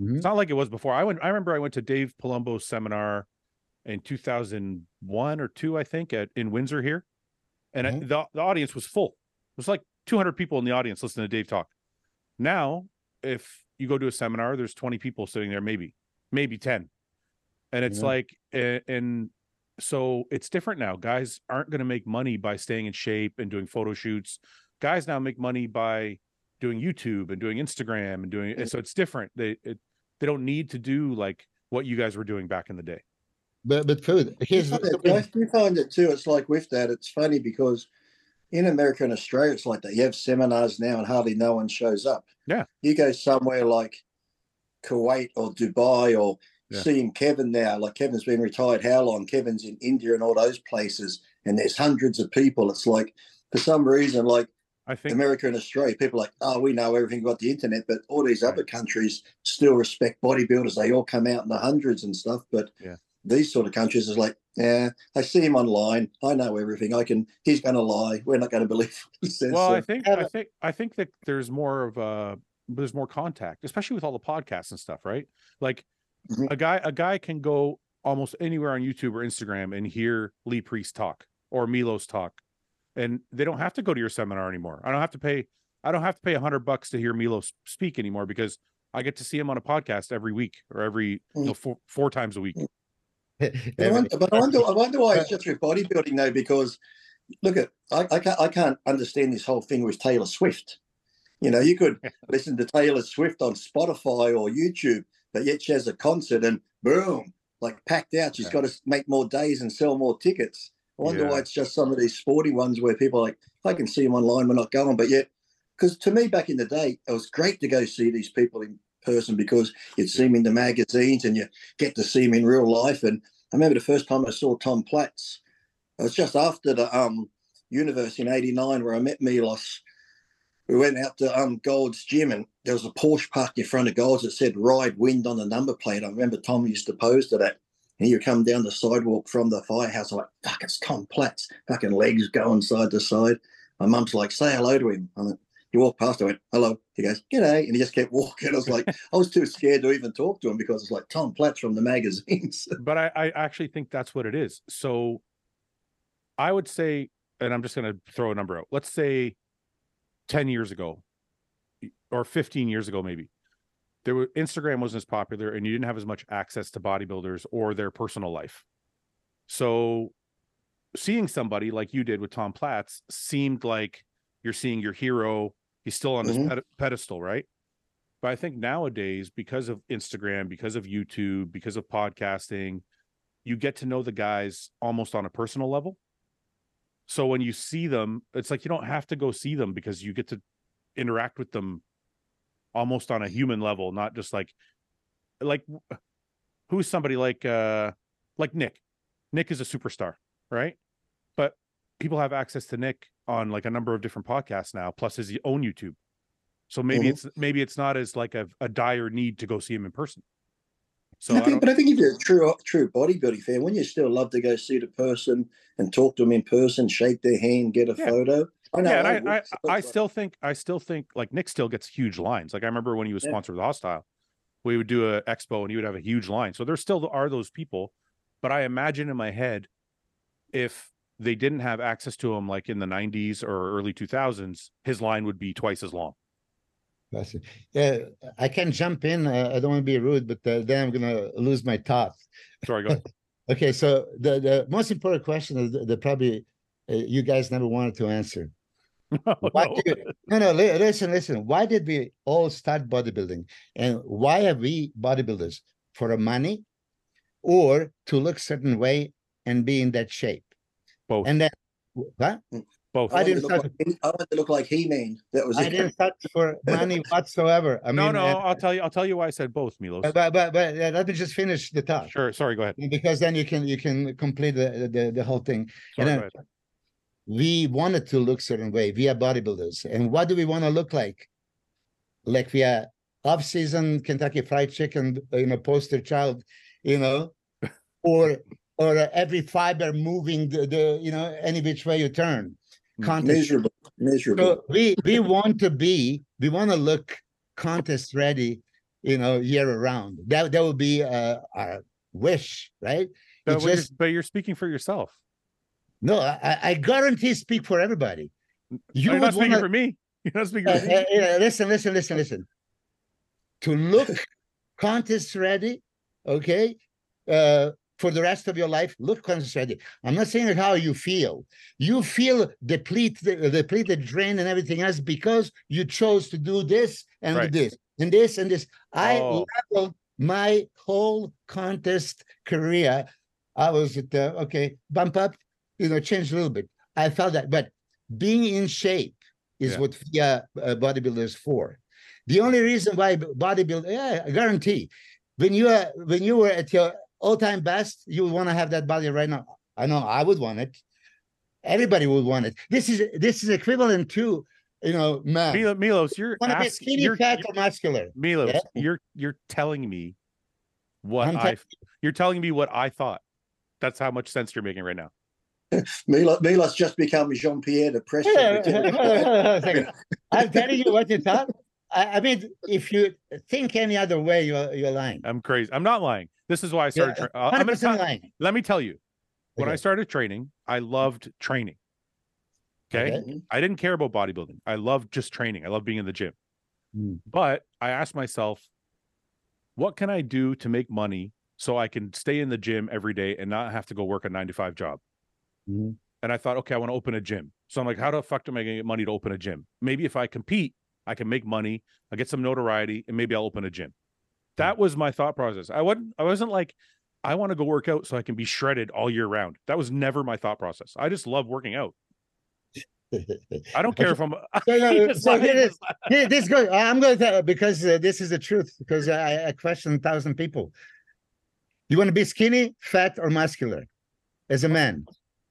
Mhm. It's not like it was before. I went. I remember I went to Dave Palumbo's seminar in 2001 or two, I think, at in Windsor here, and I- Mhm. the the audience was full. It was like 200 people in the audience listening to Dave talk. Now, if you go to a seminar, there's 20 people sitting there, maybe, maybe 10, and it's Yeah. like, a- and so it's different now. Guys aren't going to make money by staying in shape and doing photo shoots. Guys now make money by doing YouTube and doing Instagram and doing. and mm. So it's different. They it, they don't need to do like what you guys were doing back in the day. But but food. Here's You the find it- you find it too. It's like with that, it's funny because in America and Australia, it's like that. You have seminars now and hardly no one shows up. Yeah. You go somewhere like Kuwait or Dubai or Yeah. seeing Kevin now, like Kevin's been retired how long? Kevin's in India and all those places, and there's hundreds of people. It's like for some reason, like I think America and Australia, people are like, oh, we know everything about the internet, but all these Right. other countries still respect bodybuilders. They all come out in the hundreds and stuff. But Yeah. these sort of countries is like, yeah, I see him online. I know everything. I can. He's going to lie. We're not going to believe what he says. Well, So- I think I think I think that there's more of a there's more contact, especially with all the podcasts and stuff, right? Like Mhm. a guy a guy can go almost anywhere on YouTube or Instagram and hear Lee Priest talk or Milos talk, and they don't have to go to your seminar anymore. I don't have to pay I don't have to pay a hundred bucks to hear Milos speak anymore because I get to see him on a podcast every week or every you know, four, four times a week. But I wonder, but I wonder, I wonder why it's just with bodybuilding though, because look at I, I can't I can't understand this whole thing with Taylor Swift. You know, you could listen to Taylor Swift on Spotify or YouTube, but yet she has a concert and boom, like packed out. She's Yeah. got to make more days and sell more tickets. I wonder Yeah. why it's just some of these sporty ones where people are like, I can see them online, we're not going, but yet, because to me back in the day, it was great to go see these people in person because you'd see them in the magazines and you get to see them in real life. And I remember the first time I saw Tom Platz, it was just after the um university in '89 where I met Milos. We went out to um Gold's gym and there was a Porsche parked in front of Gold's that said "Ride Wind" on the number plate. I remember Tom used to pose to that. And you come down the sidewalk from the firehouse, I'm like, fuck, it's Tom Platz. Fucking legs going side to side. My mum's like, say hello to him. I'm like, he walked past, I went, hello. He goes, g'day. And he just kept walking. I was like, I was too scared to even talk to him because it's like Tom Platz from the magazines. but I, I actually think that's what it is. So I would say, and I'm just going to throw a number out. Let's say 10 years ago or 15 years ago, maybe there were Instagram wasn't as popular and you didn't have as much access to bodybuilders or their personal life. So seeing somebody like you did with Tom Platz seemed like you're seeing your hero. He's still on this Mhm. ped- pedestal, right? But I think nowadays, because of Instagram, because of YouTube, because of podcasting, you get to know the guys almost on a personal level. So when you see them, it's like you don't have to go see them because you get to interact with them almost on a human level, not just like like who's somebody like uh like Nick. Nick is a superstar, right? But people have access to Nick on like a number of different podcasts now, plus his own YouTube. So maybe Mhm. it's maybe it's not as like a, a dire need to go see him in person. So I I think, don't- but I think if you're a true true bodybuilding fan, wouldn't you still love to go see the person and talk to them in person, shake their hand, get a Yeah. photo? I know. yeah, I I, I, I still think I still think like Nick still gets huge lines. Like I remember when he was Yeah. sponsored with Hostile, we would do a expo and he would have a huge line. So there still are those people, but I imagine in my head, if they didn't have access to him like in the 90s or early 2000s, his line would be twice as long. That's it. Yeah, I can jump in. Uh, I don't want to be rude, but uh, then I'm gonna lose my thought. Sorry, go ahead. Okay, so the the most important question is that probably uh, you guys never wanted to answer. Why No. did- no, no, listen, listen. Why did we all start bodybuilding? And why are we bodybuilders? For money or to look certain way and be in that shape? Both. And then, what? Both. I, I didn't to look like, He- I wanted to look like He-Man. That was I it. didn't start for money whatsoever. I no, mean, no, uh, I'll tell you. I'll tell you why I said both, Milos. but but but, but uh, let me just finish the talk. Sure. Sorry. Go ahead. because then you can you can complete the the, the whole thing. Sorry, then- go ahead. we wanted to look certain way. We are bodybuilders, and what do we want to look like? Like we are off-season Kentucky Fried Chicken, you know, poster child, you know, or or every fiber moving the, the you know any which way you turn. Contest. Miserable, miserable. So we we want to be we want to look contest ready, you know, year around. That that would be uh, our wish, right? But, It when you're- but you're speaking for yourself. no, I, I- I guarantee speak for everybody. You You're not speaking wanna- for me. You're not speaking Uh, for me. uh, listen, listen, listen, listen. To look contest ready, okay, uh, for the rest of your life, look concentrated. I'm not saying how you feel. You feel depleted, depleted, drained, and everything else because you chose to do this and Right. this and this and this. I Oh. leveled my whole contest career. I was at the okay, bump up, you know, change a little bit. I felt that, but being in shape is Yeah. what FIA uh, bodybuilders for. The only reason why bodybuilder, yeah, I guarantee, when you are when you were at your all-time best, you want to have that body right now. I know I would want it. Everybody would want it. This is this is equivalent to, you know, man. Mil- Milos, you're Want to be skinny, you're, fat, you're- or muscular? Milos, Yeah. you're you're telling me what I'm I you're telling me what I thought. That's how much sense you're making right now. Milos, Milos just become Jean Pierre the press. Hold on, secretary. hold on, hold on a second. I'm telling you what you thought. I, I mean, if you think any other way, you're you're lying. I'm crazy. I'm not lying. This is why I started. tra- uh, I'm gonna lying. let me tell you. When I started training, I loved training. Okay? Okay. I didn't care about bodybuilding. I loved just training. I love being in the gym. Mm. But I asked myself, what can I do to make money so I can stay in the gym every day and not have to go work a nine to five job? Mhm. And I thought, okay, I want to open a gym. So I'm like, how the fuck am I going to get money to open a gym? Maybe if I compete, I can make money, I get some notoriety, and maybe I'll open a gym. That was my thought process. I wasn't, I wasn't like, I want to go work out so I can be shredded all year round. That was never my thought process. I just love working out. I don't care if I'm. No, so laughed. here He it is. just this goes. I'm going to because uh, this is the truth. Because I, I question a thousand people. You want to be skinny, fat, or muscular? As a man,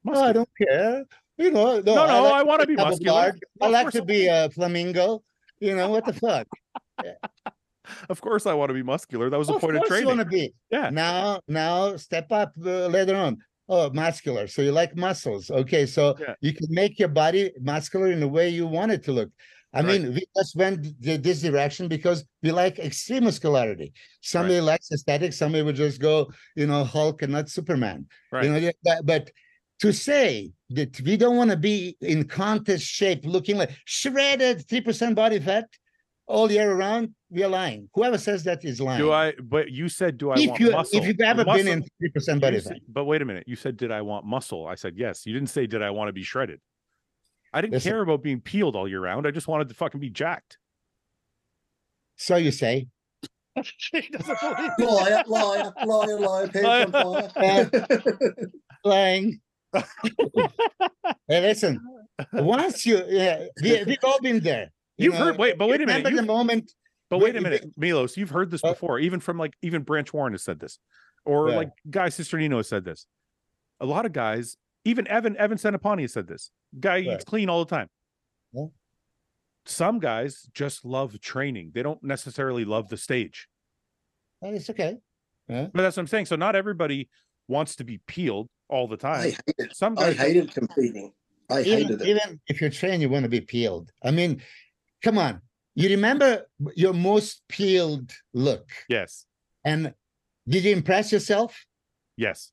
oh, I don't care. You know, no, No, no, like I want to be muscular. I like to be a flamingo. You know what the fuck? Of course, I want to be muscular. That was the of point of course you want to be. Yeah. Now, now, step up uh, later on. Oh, muscular. So you like muscles. Okay, so Yeah. you can make your body muscular in the way you want it to look. I Right. mean, we just went th- this direction because we like extreme muscularity. Somebody likes aesthetics. Somebody would just go, you know, Hulk and not Superman. Right. You know, that- but to say that we don't want to be in contest shape, looking like shredded, three percent body fat all year around, we are lying. Whoever says that is lying Do I? But you said, do I if want you muscle? if you've ever been in three percent you body said- fat, but wait a minute. You said, did I want muscle? I said yes. You didn't say, did I want to be shredded? I didn't Listen. care about being peeled all year round. I just wanted to fucking be jacked. so you say. he doesn't believe it. liar, liar, liar, liar, pants. Lying. Hey, listen. Once you, yeah, we, we've all been there. you You've heard. Wait, but wait a minute. Remember You, the moment? but wait, a minute, Milos. You've heard this Uh, before, even from like even Branch Warren has said this, or Yeah. like Guy Cisternino has said this. A lot of guys, even Evan Evan Centopani has said this. Guy eats clean all the time. Yeah. Some guys just love training. They don't necessarily love the stage. Oh, it's okay. But that's what I'm saying. So not everybody wants to be peeled all the time. I time. hated, Some I guys hated competing. I Even, hated it. even if you're trained, you want to be peeled. I mean, come on. You remember your most peeled look, yes, and did you impress yourself? yes,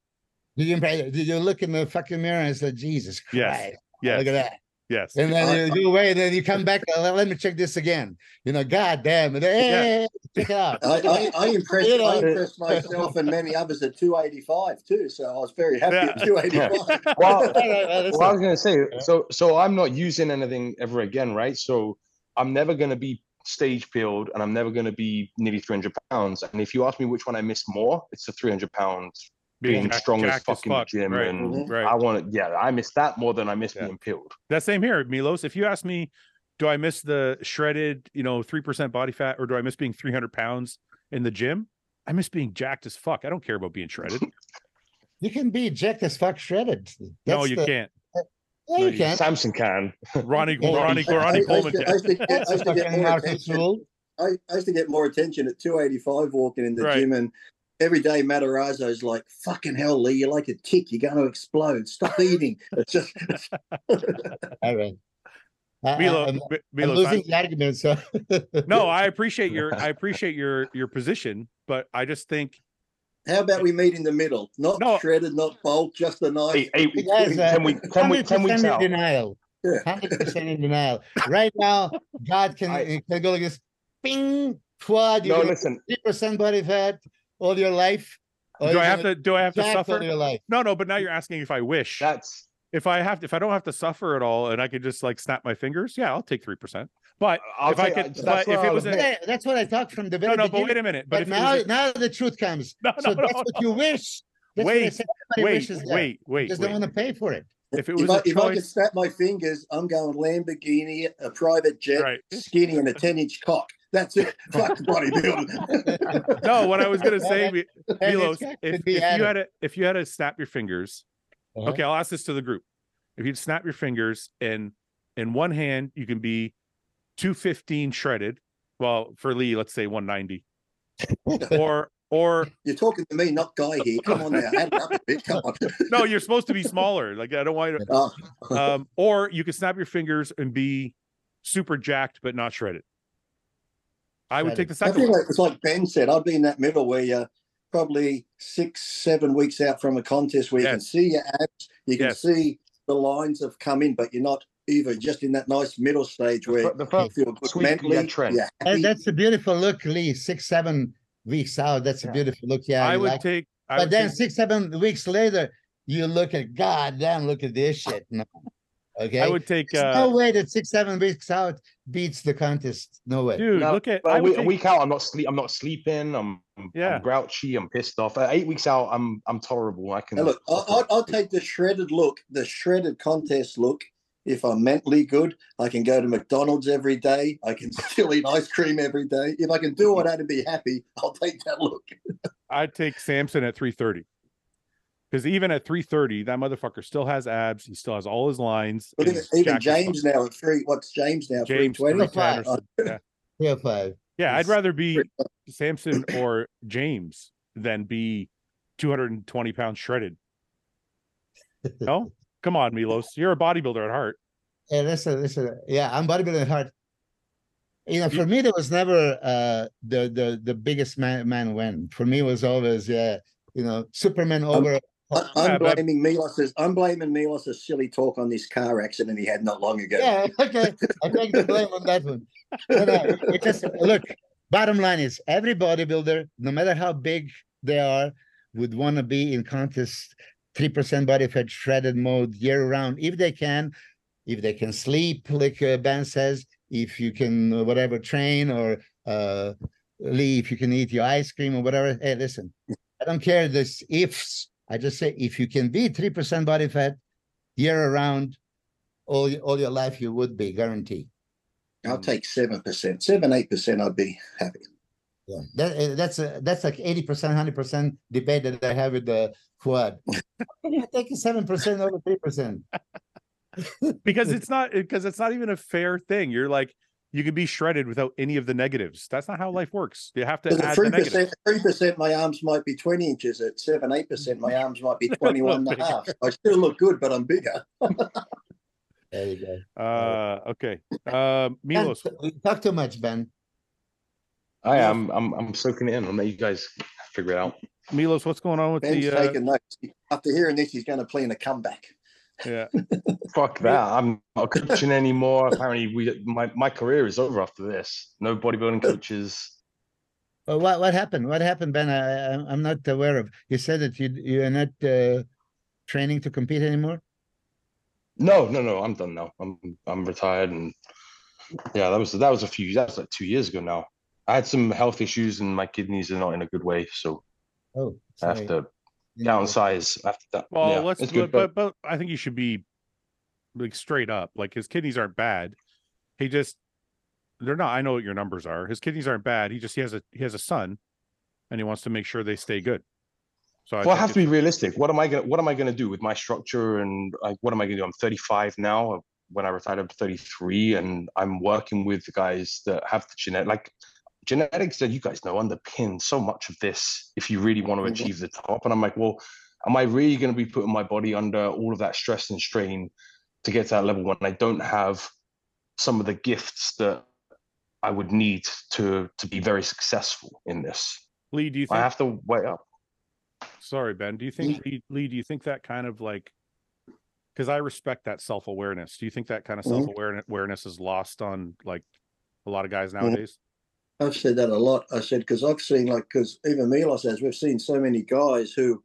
Did you impress? Did you look in the fucking mirror and say, "Jesus Christ, Yes. yes, look at that"? Yes. And then I- you go away, and then you come back. "Uh, Let me check this again. You know, God damn it! Hey, check it out. I, I, I impressed, You know- I impressed myself and many others at 285 too. So I was very happy Yeah. at 285. Well, Well, well, I was gonna say, so so I'm not using anything ever again, right? So I'm never gonna be stage peeled, and I'm never gonna be nearly 300 pounds. And if you ask me which one I miss more, it's the 300 pounds being jack- strong as jacked fuck in the gym, Right, and Mhm. right. I want to, yeah, I miss that more than I miss Yeah. being peeled. That same here, Milos. If you ask me, do I miss the shredded, you know, three percent body fat, or do I miss being three hundred pounds in the gym? I miss being jacked as fuck. I don't care about being shredded. You can be jacked as fuck shredded. no, you the- can't. Yeah, No, you you can. Samson can. Ronnie, Yeah, Ronnie, I- I- Ronnie I Coleman. used to- I used to get- I used to get more attention. I, I used to get more attention at 285 walking in the Right. gym and every day Matarazzo's like, fucking hell, Lee, you're like a tick. You're going to explode. Stop eating. It's just, All right. I- I- Milo, I'm, Mi- I'm Milos, I- losing the argument, so. no, I appreciate your I appreciate your your position, but I just think how about we meet in the middle? Not No. shredded, not bulk, just a nice. Eight, eight, between. Guys, uh, ten week, ten week, ten 100% weeks in out. denial. Yeah. Hundred percent in denial. Right now, God can, I- can go like this, ping, quad, No, listen. three percent body fat all your life. or do I have gonna do I have to jack all suffer? your life. No, no, but now you're asking if I wish. That's if I have to, if I don't have to suffer at all and I could just like snap my fingers, yeah, I'll take three percent. But uh, I'll if I tell could, that's but if it was a, That's what I talked from the no, very no, but beginning. wait a minute. But, But now, it was now the truth comes. No, So no, that's no, what you wish. That's what I Wait, said. a, wait, wait, wait, Just wait. don't want to pay for it. If it If was I, a if I could snap my fingers, I'm going Lamborghini, a private jet, Right. skinny, and a 10 inch cock. That's it. Fuck bodybuilding. no, what I was gonna say, Well, Milos, if, if you had to, if you had to snap your fingers, Uh-huh. okay, I'll ask this to the group. If you'd snap your fingers and in one hand you can be 215 shredded, well, for Lee, let's say 190, or or You're talking to me, not Guy here. Come on now. Add it up a bit. Come on. no, you're supposed to be smaller. Like I don't want you Oh, to, um, or you can snap your fingers and be super jacked but not shredded. I would take the I second feel one. like it's like Ben said. I'd be in that middle where you're probably six, seven weeks out from a contest where you can see your abs, you can Yes. see the lines have come in, but you're not even just in that nice middle stage where fir- the you first feel good sweet yeah, mentally. trend. Yeah, And that's a beautiful look, Lee. Six, seven weeks out. That's a beautiful look. Yeah. I would like- take. I but would then take- six, seven weeks later, you look at God damn, look at this shit. No. Okay. I would take. There's Uh, no way that six, seven weeks out beats the contest. No way. dude, No, look at. But I a would week, a take, week out, I'm not sleep. I'm not sleeping. I'm, I'm- Yeah. I'm grouchy. I'm pissed off. Uh, eight weeks out, I'm I'm tolerable. I can. Now look, I, I, I'll take the shredded look, the shredded contest look. If I'm mentally good, I can go to McDonald's every day. I can still eat ice cream every day. If I can do all that and be happy, I'll take that look. I'd take Samson at 330. Because even at 330, that motherfucker still has abs. He still has all his lines. But and even, even jacked as. James now at three. What's James now? Three James twenty. 310 or something. Yeah, Three or five. yeah I'd Yes. rather be Samson or James than be 220 pounds shredded. No, come on, Milos. You're a bodybuilder at heart. Yeah, listen, listen. Yeah, I'm bodybuilding at heart. You know, for me, there was never uh the the the biggest man man win. For me, it was always yeah, you know, Superman over. I'm but- blaming Milos's. I'm blaming Milos's silly talk on this car accident he had not long ago. Yeah, okay. I take the blame on that one. But, uh, just look. Bottom line is, every bodybuilder, no matter how big they are, would want to be in contest three percent body fat shredded mode year round if they can, if they can sleep, like uh, Ben says, if you can uh, whatever train or uh, if you can eat your ice cream or whatever. Hey, listen, I don't care this ifs. I just say if you can be three percent body fat year around, all all your life you would be guaranteed. I'll take seven percent, seven eight percent. I'd be happy. Yeah, that uh, that's a that's like eighty percent, hundred percent debate that I have with the quad. I take seven percent over three percent. Because it's not because it's not even a fair thing. You're like you can be shredded without any of the negatives. That's not how life works. You have to At add the three negatives. percent, three percent, my arms might be twenty inches. At seven, eight percent, my arms might be 21 and a half. I still look good, but I'm bigger. There you go. Uh, okay. Uh, Milos, you talk too much, Ben. I am. I'm. I'm soaking it in. I'll let you guys figure it out. Milos, what's going on with Ben's the? Uh, taking notes. After hearing this, he's going to plan a comeback. Yeah. Fuck that. I'm not coaching anymore. Apparently, we my my career is over after this. No bodybuilding coaches. Uh, what what happened? What happened, Ben? I, I I'm not aware of. You said that you you are not uh, training to compete anymore. No, no, no. I'm done now. I'm I'm retired, and yeah, that was that was a few. That was like two years ago now. I had some health issues, and my kidneys are not in a good way, so Oh, I have to You know, downsize after that. Well, yeah, let's. But, good, but but but I think you should be like straight up. Like his kidneys aren't bad. He just they're not. I know what your numbers are. His kidneys aren't bad. He just he has a he has a son, and he wants to make sure they stay good. So I well, I have to be realistic. What am I gonna What am I gonna do with my structure and like what am I gonna do? I'm 35 now. When I retired, I'm 33, and I'm working with guys that have the genetic. Like genetics that you guys know underpin so much of this if you really want to Mhm. achieve the top. And I'm like, well, am I really going to be putting my body under all of that stress and strain to get to that level when I don't have some of the gifts that I would need to to be very successful in this? Lee, do you think I have to weigh up. Sorry, Ben. Do you think Lee, Lee? Do you think that kind of like? Because I respect that self awareness. Do you think that kind of Mhm. self awareness is lost on like a lot of guys Mhm. nowadays? I've said that a lot. I said because I've seen like because even Milos says we've seen so many guys who,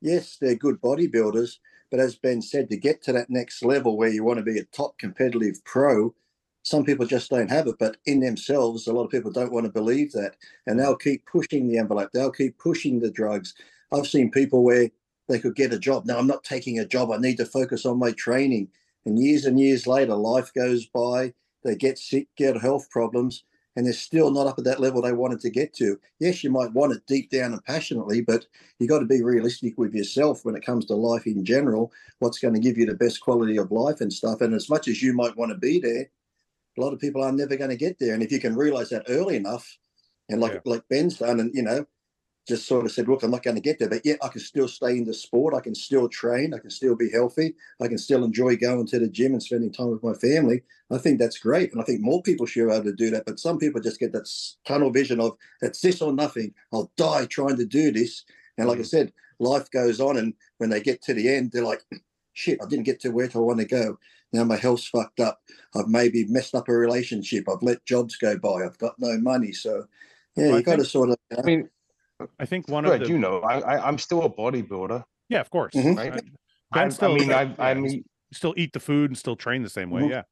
yes, they're good bodybuilders, but as Ben said, to get to that next level where you want to be a top competitive pro, some people just don't have it. But in themselves, a lot of people don't want to believe that, and they'll keep pushing the envelope. They'll keep pushing the drugs. I've seen people where they could get a job. No, I'm not taking a job. I need to focus on my training. And years and years later, life goes by. They get sick, get health problems and they're still not up at that level they wanted to get to. Yes, you might want it deep down and passionately, but you got to be realistic with yourself when it comes to life in general. What's going to give you the best quality of life and stuff. And as much as you might want to be there, a lot of people are never going to get there. And if you can realize that early enough, and like Yeah. like Ben's done, and you know, just sort of said, look, I'm not going to get there, but yet I can still stay in the sport. I can still train. I can still be healthy. I can still enjoy going to the gym and spending time with my family. I think that's great. And I think more people should be able to do that. But some people just get that tunnel vision of it's this or nothing. I'll die trying to do this. And like I mm. said, life goes on. And when they get to the end, they're like, shit, I didn't get to where I want to go. Now my health's fucked up. I've maybe messed up a relationship. I've let jobs go by. I've got no money. So, yeah, Well, you got to sort of. I uh, mean, I think one Greg, of the you know, I, I I'm still a bodybuilder, yeah, of course. Mhm. I- right? Ben I, still- I mean, I, yeah, I mean, still eat the food and still train the same way. Mhm. Yeah.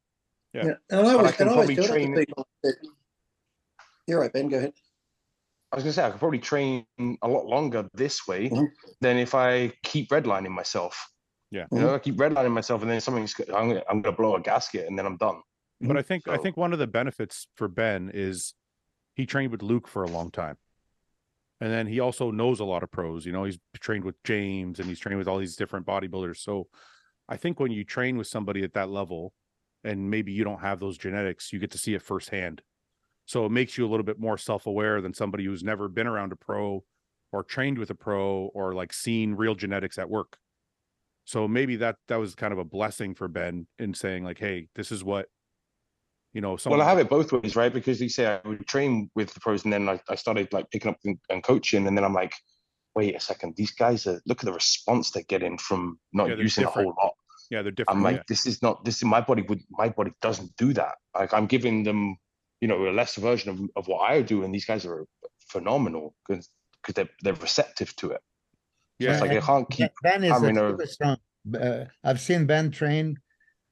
Yeah. Yeah, and I I always, can and I always probably tell that to train- people. That, you're right, Ben. Go ahead. I was gonna say I could probably train a lot longer this way Mhm. than if I keep redlining myself. Yeah. You know, I keep redlining myself, and then something's I'm gonna, I'm gonna blow a gasket, and then I'm done. But I think I So- think one of the benefits for Ben is he trained with Luke for a long time. And then he also knows a lot of pros. You know, he's trained with James and he's trained with all these different bodybuilders. So I think when you train with somebody at that level and maybe you don't have those genetics, you get to see it firsthand. So it makes you a little bit more self-aware than somebody who's never been around a pro or trained with a pro or like seen real genetics at work. So maybe that that was kind of a blessing for Ben in saying like, hey, this is what you know. Well, I have it both ways, right? Because you say I would train with the pros, and then I, I started like picking up and, and coaching, and then I'm like, wait a second, these guys are look at the response they're getting from not Yeah, they're using a whole lot. Yeah, they're different. I'm like, yeah. this is not this is my body would my body doesn't do that. Like I'm giving them, you know, a lesser version of, of what I do, and these guys are phenomenal because because they're they're receptive to it. So yeah, it's like I can't keep Ben is hammering a super strong. Uh, I've seen Ben train.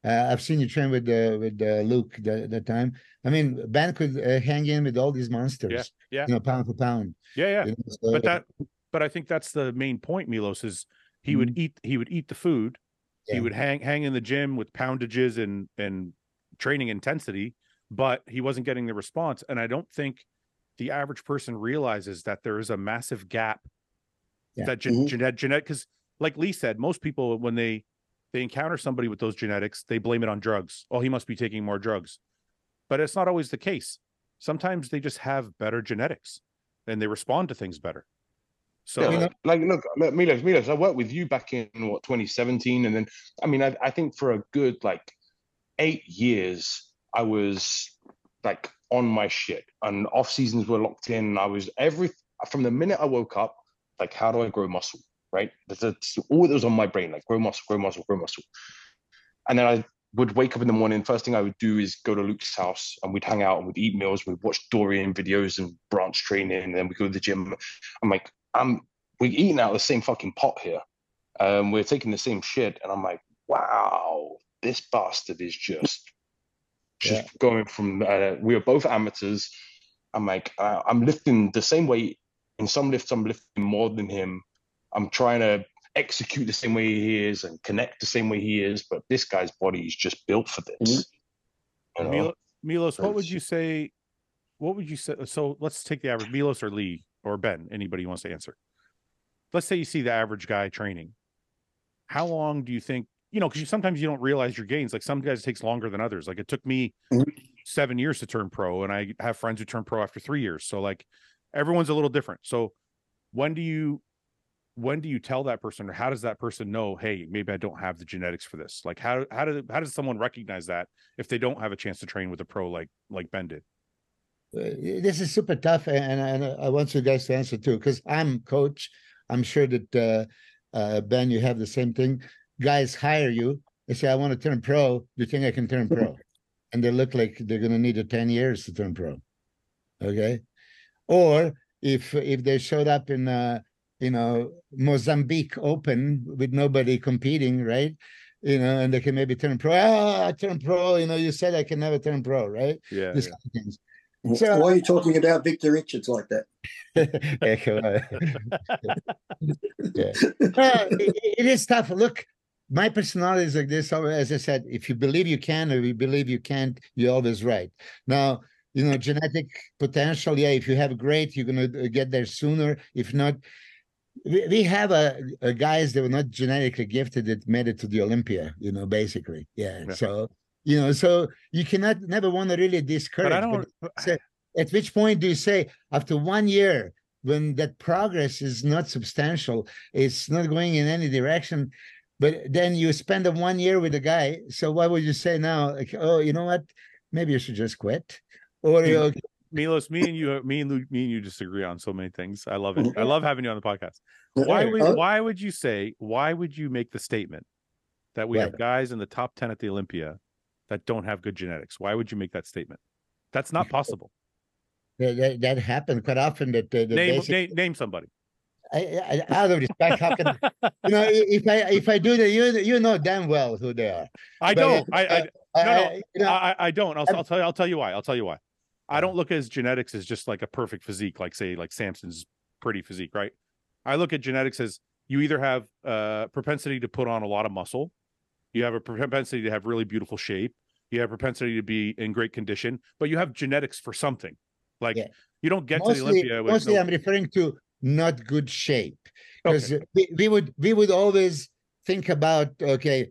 Uh, I've seen you train with uh, with uh, Luke that, that time. I mean, Ben could uh, hang in with all these monsters. yeah. You know, pound for pound. yeah, yeah. you know, so- But that, but I think that's the main point. Milos is he would eat he would eat the food. He would hang hang in the gym with poundages and and training intensity, but he wasn't getting the response. And I don't think the average person realizes that there is a massive gap Yeah. that gen- Mhm. genet genet because like Lee said, most people when they they encounter somebody with those genetics, they blame it on drugs. Oh, he must be taking more drugs. But it's not always the case. Sometimes they just have better genetics and they respond to things better. So Yeah, You uh, know- like look, uh, look, Milos, Milos, I worked with you back in what 2017, and then I mean, I, I think for a good like eight years, I was like on my shit, and off seasons were locked in. I was every from the minute I woke up, like, how do I grow muscle? Right, that's, that's all that was on my brain, like grow muscle, grow muscle, grow muscle. And then I would wake up in the morning. First thing I would do is go to Luke's house, and we'd hang out and we'd eat meals. We'd watch Dorian videos and branch training, and then we go to the gym. I'm like, I'm we're eating out of the same fucking pot here. Um, we're taking the same shit, and I'm like, wow, this bastard is just just going from. Uh, we are both amateurs. I'm like, uh, I'm lifting the same weight. In some lifts, I'm lifting more than him. I'm trying to execute the same way he is and connect the same way he is, but this guy's body is just built for this. You know? Mil- Milos, what would you say? What would you say? So let's take the average Milos or Lee or Ben, anybody wants to answer. Let's say you see the average guy training. How long do you think, you know, because you, sometimes you don't realize your gains. Like some guys it takes longer than others. Like it took me Mhm. seven years to turn pro, and I have friends who turn pro after three years. So like everyone's a little different. So when do you when do you tell that person or how does that person know hey maybe i don't have the genetics for this? Like how how does how does someone recognize that if they don't have a chance to train with a pro like like ben did? Uh, this is super tough and, and i want you guys to answer too because i'm coach. I'm sure that uh, uh, ben you have the same thing. Guys hire you they say i want to turn pro. Do you think i can turn pro? And they look like they're going to need a 10 years to turn pro okay? Or if if they showed up in uh you know mozambique open with nobody competing right you know and they can maybe turn pro ah, i turn pro you know you said i can never turn pro right yeah, These yeah. kind of things Why are you talking about Victor Richards like that? Yeah, come. Yeah. Well, it, it is tough. Look, my personality is like this. As I said, if you believe you can or you believe you can't, you're always right. Now, you know, genetic potential. Yeah, if you have great, you're gonna uh, get there sooner. If not, we, we have a, a guys that were not genetically gifted that made it to the Olympia. You know, basically. Yeah. Yeah. So you know, so you cannot never want to really discourage. but i don't say- at which point do you say after one year when that progress is not substantial it's not going in any direction but then you spend a one year with a guy so why would you say now like oh you know what maybe you should just quit or Hmm. you Milos, me and you, me and Lu, me and you disagree on so many things. I love it. I love having you on the podcast. Why would Oh, why would you say why would you make the statement that we have guys in the top ten at the Olympia that don't have good genetics? Why would you make that statement? That's not possible. that, that, that happened quite often that the, the name, basic, name name somebody. I, I, out of respect how can you know if i if i do that you you know damn well who they are I But, don't. I, I uh, No, no, I- you know, I, I don't. I'll, I'll tell you. I'll tell you why. I'll tell you why. I don't look at his genetics as just like a perfect physique, like say like Samson's pretty physique, right? I look at genetics as you either have uh propensity to put on a lot of muscle, you have a propensity to have really beautiful shape, you have propensity to be in great condition, but you have genetics for something. Like Yeah. you don't get to the mostly, Olympia with mostly no- I'm referring to not good shape Okay. because we, we would we would always think about okay,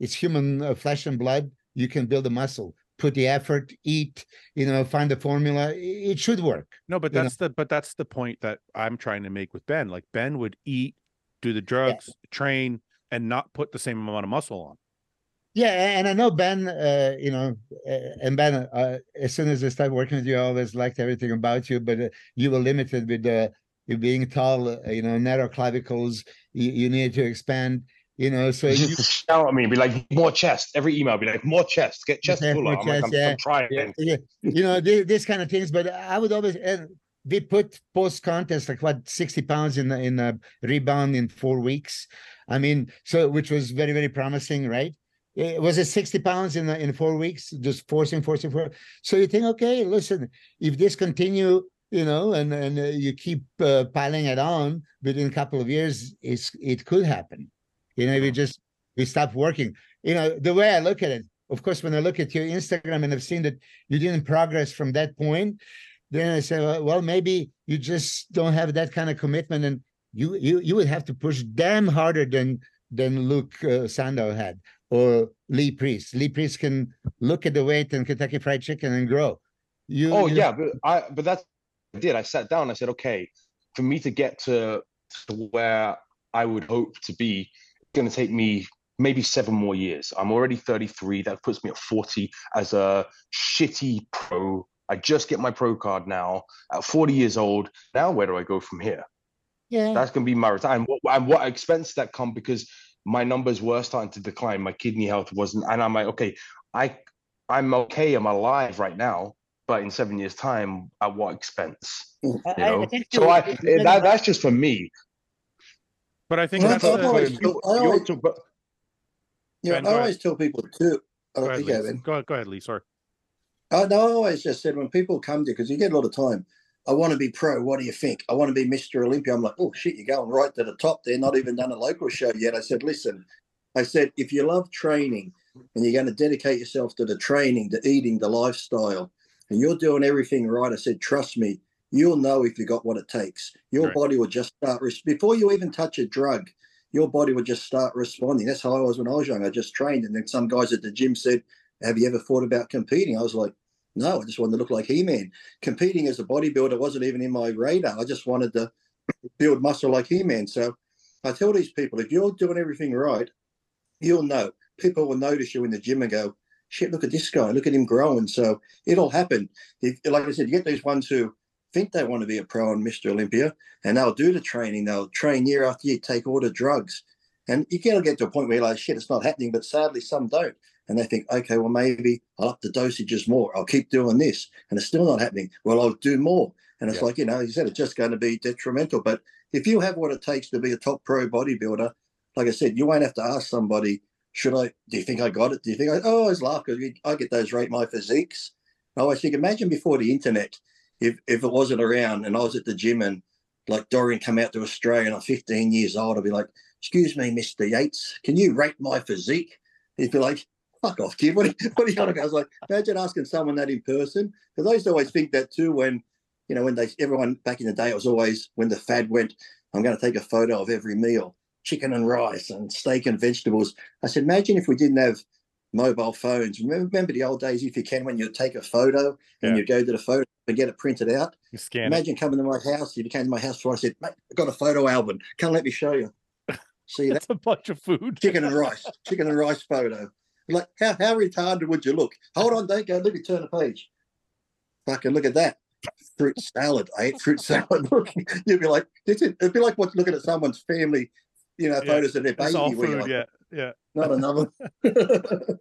it's human uh, flesh and blood. You can build a muscle, put the effort, eat, you know, find the formula. It should work. No, but you know? that's the but that's the point that I'm trying to make with Ben. Like Ben would eat, do the drugs, train, and not put the same amount of muscle on. Yeah, and I know Ben. Uh, you know, and Ben. Uh, as soon as I started working with you, I always liked everything about you, but uh, you were limited with uh, you being tall. Uh, you know, narrow clavicles. You, you needed to expand. You know, so you, shout at me, be like, more chest. Every email, be like, more chest. Get chest fuller. more I'm like, I'm, yeah. I'm trying. yeah, yeah, you know this, this kind of things. But I would always and we put post contest like what sixty pounds in a- in a rebound in four weeks. I mean, so which was very very promising, right? It, was it sixty pounds in in four weeks? Just forcing, forcing, for. So you think, okay, listen, if this continue, you know, and and uh, you keep uh, piling it on, within a couple of years, it's it could happen. You know, we just we stop working. You know, the way I look at it, of course, when I look at your Instagram and I've seen that you didn't progress from that point, then I say, well, well, maybe you just don't have that kind of commitment, and you you you would have to push damn harder than than Luke uh, Sandoe had or Lee Priest. Lee Priest can look at the weight in Kentucky Fried Chicken and grow. You, Oh you- yeah, but I but that's what I did. I sat down. I said, okay, for me to get to, to where I would hope to be, going to take me maybe seven more years. I'm already 33. That puts me at 40 as a shitty pro. I just get my pro card now at 40 years old. Now where do I go from here? yeah. That's going to be my retirement. What, and what expense that come because my numbers were starting to decline. My kidney health wasn't, and I'm like, okay, I I'm okay. I'm alive right now, but in seven years' time, at what expense? I- You I- I so I eh, that that's just for me. But I think Well, that's the, always- you- I you always- but- You know, go I ahead. always tell people too. I uh, go don't ahead, think, Lee. Go, go ahead, Lee. Sorry. I no, I always just said when people come to because you get a lot of time. I want to be pro. What do you think? I want to be Mr. Olympia. I'm like, oh shit, you're going right to the top. They're not even done a local show yet. I said, listen, I said, if you love training and you're going to dedicate yourself to the training, the eating, the lifestyle, and you're doing everything right, I said, trust me, you'll know if you got what it takes. Your Right. body will just start before you even touch a drug. Your body would just start responding. That's how I was when I was young. I just trained, and then some guys at the gym said, "Have you ever thought about competing?" I was like No, I just wanted to look like He-Man. Competing as a bodybuilder wasn't even in my radar. I just wanted to build muscle like He-Man. So I tell these people, if you're doing everything right, you'll know. People will notice you in the gym and go, shit, look at this guy, look at him growing. So it'll happen. If, like I said, you get these ones who think they want to be a pro and Mr. Olympia, and they'll do the training. They'll train year after year, take all the drugs. And you can get to a point where you're like, shit, it's not happening. But sadly, some don't. And they think, okay, well, maybe I'll up the dosages more. I'll keep doing this. And it's still not happening. Well, I'll do more. And it's Yeah. like, you know, you said it's just going to be detrimental. But if you have what it takes to be a top pro bodybuilder, like I said, you won't have to ask somebody, should I, do you think I got it? Do you think I, oh, I always laugh because I get those rate my physiques. I always think, imagine before the internet, if, if it wasn't around and I was at the gym and like Dorian come out to Australia and I'm 15 years old, I'd be like, excuse me, Mr. Yates, can you rate my physique? He'd be like, fuck off, kid. What are, you- what are you on about? I was like, imagine asking someone that in person. Because I used to always think that too when, you know, when they, everyone back in the day, it was always when the fad went, I'm going to take a photo of every meal, chicken and rice and steak and vegetables. I said, imagine if we didn't have mobile phones. Remember, remember the old days, if you can, when you'd take a photo and Yeah. you go to the photo and get it printed out. Scan it. Imagine coming to my house. You came to my house before I said, mate, I've got a photo album. Come let me show you. See that? That's a bunch of food. chicken and rice, chicken and rice photo. Like, how, how retarded would you look? Hold on, don't go. Let me turn the page. Fucking look at that. Fruit salad. I ate fruit salad. Look, you'd be like, this is, it'd be like what's looking at someone's family, you know, Yeah, photos of their baby. Food. like, Yeah. Yeah. Not another.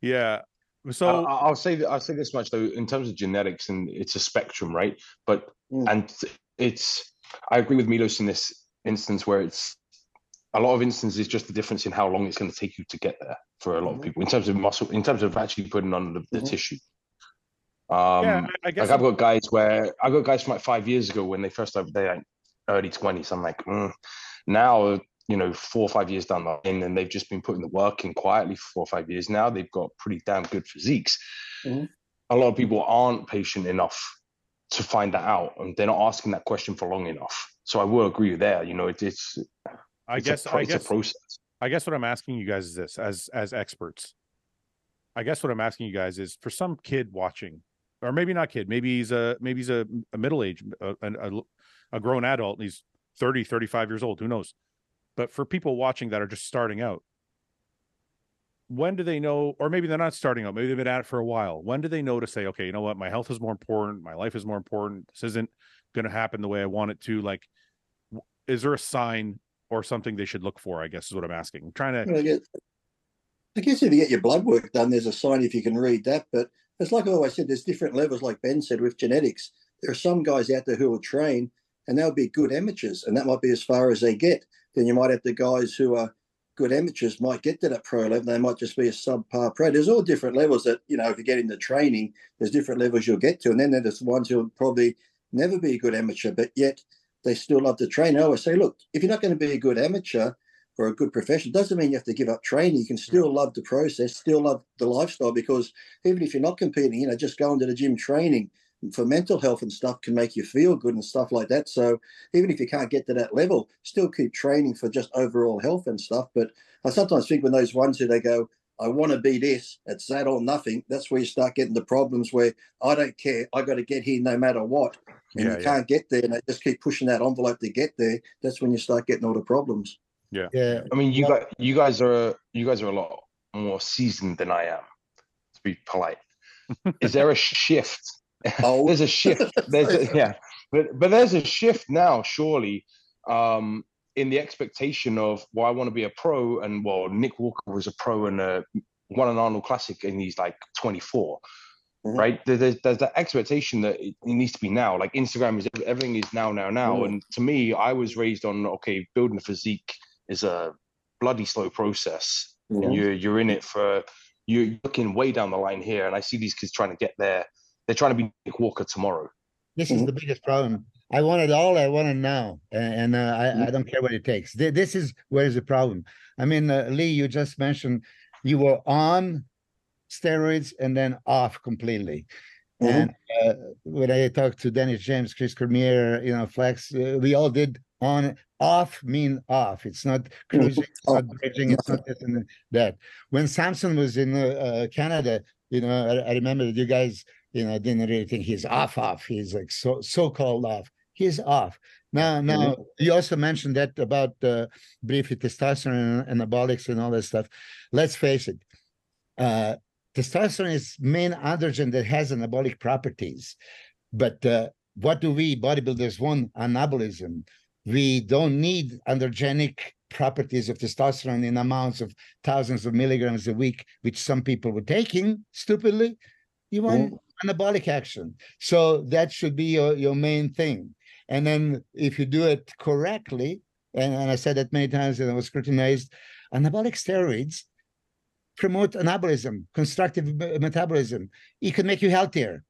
Yeah. I- So I- I'll say that I'll say this much though, in terms of genetics, and it's a spectrum, right? But Mm. and it's I agree with Milos in this instance where it's a lot of instances just the difference in how long it's going to take you to get there for a lot of Mhm. people in terms of muscle, in terms of actually putting on the, the Mhm. tissue. Um, yeah, I I guess like I've got guys where I got guys from like five years ago when they first started, they're like early twenties. I'm like, mm. now you know, four or five years down the line, and they've just been putting the work in quietly for four or five years now. They've got pretty damn good physiques. Mhm. A lot of people aren't patient enough to find that out, and they're not asking that question for long enough. So I will agree with that. You know, it, it's I it's guess a, pro- I it's guess a process. I guess what I'm asking you guys is this as as experts. I guess what I'm asking you guys is for some kid watching, or maybe not kid, maybe he's a maybe he's a, a middle age, a, a, a grown adult, and he's 30, 35 years old, who knows? But for people watching that are just starting out, when do they know, or maybe they're not starting out, maybe they've been at it for a while. When do they know to say, okay, you know what, my health is more important, my life is more important, this isn't going to happen the way I want it to? Like, is there a sign or something they should look for? I guess is what I'm asking. I'm trying to Well, I guess, I guess if you get your blood work done, there's a sign if you can read that. But it's like I always said, there's different levels, like Ben said, with genetics. There are some guys out there who will train and they'll be good amateurs, and that might be as far as they get. Then you might have the guys who are good amateurs might get to that pro level. They might just be a subpar pro. There's all different levels that, you know, if you get into training, there's different levels you'll get to. And then there's ones who'll probably never be a good amateur, but yet they still love to train. I always say, look, if you're not going to be a good amateur, or a good profession doesn't mean you have to give up training. You can still love the process, still love the lifestyle because even if you're not competing, you know, just going to the gym training for mental health and stuff can make you feel good and stuff like that. So even if you can't get to that level, still keep training for just overall health and stuff. But I sometimes think when those ones who they go, I want to be this, it's that or nothing, that's where you start getting the problems where I don't care, I got to get here no matter what. And Yeah, you yeah. can't get there and they just keep pushing that envelope to get there. That's when you start getting all the problems. Yeah. Yeah. I mean, you Well- guys, you guys are you guys are a lot more seasoned than I am, to be polite. Is there a shift? Oh, there's a shift. There's a, yeah, but but there's a shift now, surely, um, in the expectation of well, I want to be a pro, and well, Nick Walker was a pro and uh, won an Arnold Classic, and he's like 24. Mhm. Right, there's there's that expectation that it needs to be now. Like Instagram is everything is now, now, now. Mhm. And to me, I was raised on okay, building a physique is a bloody slow process Mhm. and you're you're in it for you're looking way down the line here and i see these kids trying to get there they're trying to be Nick walker tomorrow This is Mhm. the biggest problem. I want it all. I want it now, and, and uh, I, I don't care what it takes. This is where is the problem. I mean, uh, Lee, you just mentioned you were on steroids and then off completely. Mhm. And uh, when I talked to Dennis James, Chris Cormier, you know, Flex, uh, we all did on off mean off. It's not cruising, it's not bridging, it's not this and that. When Samson was in uh, uh, Canada, you know, I, I remember that you guys you know, didn't really think he's off, off. He's like so so called off. He's off. Now, now you also mentioned that about uh, briefly testosterone and anabolics and all that stuff. Let's face it, uh, testosterone is main androgen that has anabolic properties. But uh, what do we bodybuilders want? Anabolism. We don't need androgenic properties of testosterone in amounts of thousands of milligrams a week, which some people were taking stupidly. You want. Anabolic action. So that should be your, your main thing. And then if you do it correctly, and, and I said that many times and I was scrutinized, anabolic steroids promote anabolism, constructive metabolism. It can make you healthier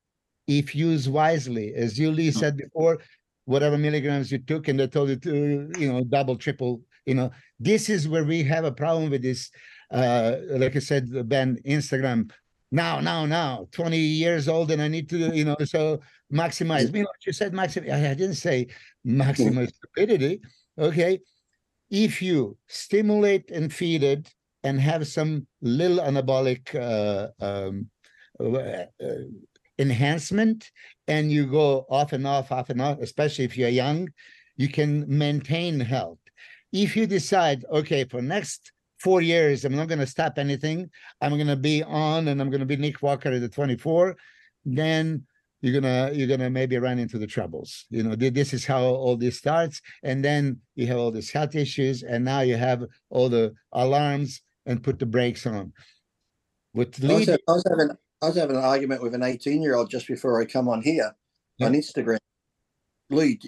if used wisely. As Julie hmm. said before, whatever milligrams you took and they told you to, you know, double, triple, you know, this is where we have a problem with this. Uh, like I said, Ben, Instagram, now, now, now, 20 years old and I need to, you know, so maximize. You know what you said, maximize. I didn't say maximize stupidity. Okay. If you stimulate and feed it and have some little anabolic uh, um, uh, enhancement and you go off and off, off and off, especially if you're young, you can maintain health. If you decide, okay, for next four years, I'm not going to stop anything, I'm going to be on and I'm going to be Nick Walker at the 24, then you're gonna you're gonna maybe run into the troubles you know this is how all this starts and then you have all these health issues and now you have all the alarms and put the brakes on with I was, I was having I was having an argument with an 18 year old just before I come on here yeah. on Instagram. Lee,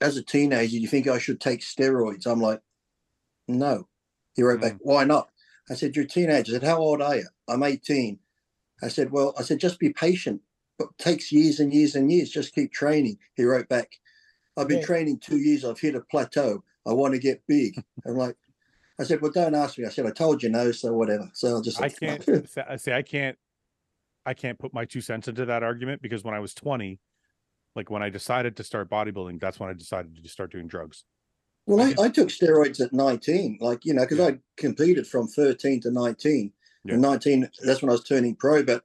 as a teenager, you think I should take steroids? I'm like, no. He wrote back, mm. why not? I said, you're a teenager. I said, how old are you? I'm 18. I said, well, I said, just be patient. But it takes years and years and years. Just keep training. He wrote back, I've been yeah. training two years. I've hit a plateau. I want to get big. I'm like, I said, well, don't ask me. I said, I told you no, so whatever. So I'll just. I can't say I can't I can't put my two cents into that argument because when I was 20, like when I decided to start bodybuilding, that's when I decided to start doing drugs. Well, I, I took steroids at 19, like, you know, because yeah. I competed from 13 to 19. Yeah. And 19, that's when I was turning pro. But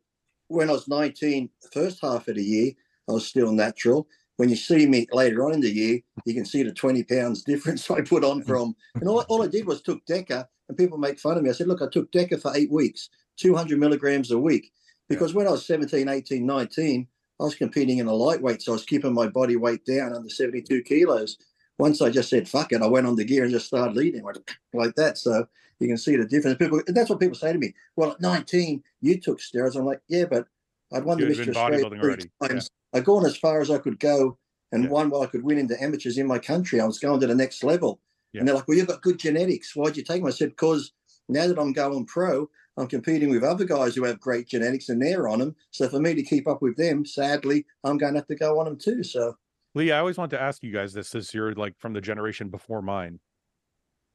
when I was 19, the first half of the year, I was still natural. When you see me later on in the year, you can see the 20 pounds difference I put on from. And all, all I did was took DECA, and people make fun of me. I said, look, I took DECA for eight weeks, 200 milligrams a week. Because yeah. when I was 17, 18, 19, I was competing in a lightweight, so I was keeping my body weight down under 72 kilos. Once I just said, fuck it, I went on the gear and just started leading like that. So you can see the difference. People, that's what people say to me. Well, at 19, you took steroids. I'm like, yeah, but I'd won the Mr. Australia three times. Yeah. I'd gone as far as I could go and yeah. won what I could win into amateurs in my country. I was going to the next level. Yeah. And they're like, well, you've got good genetics. Why'd you take them? I said, because now that I'm going pro, I'm competing with other guys who have great genetics and they're on them. So for me to keep up with them, sadly, I'm going to have to go on them too. So, Lee, I always want to ask you guys this as you're like from the generation before mine.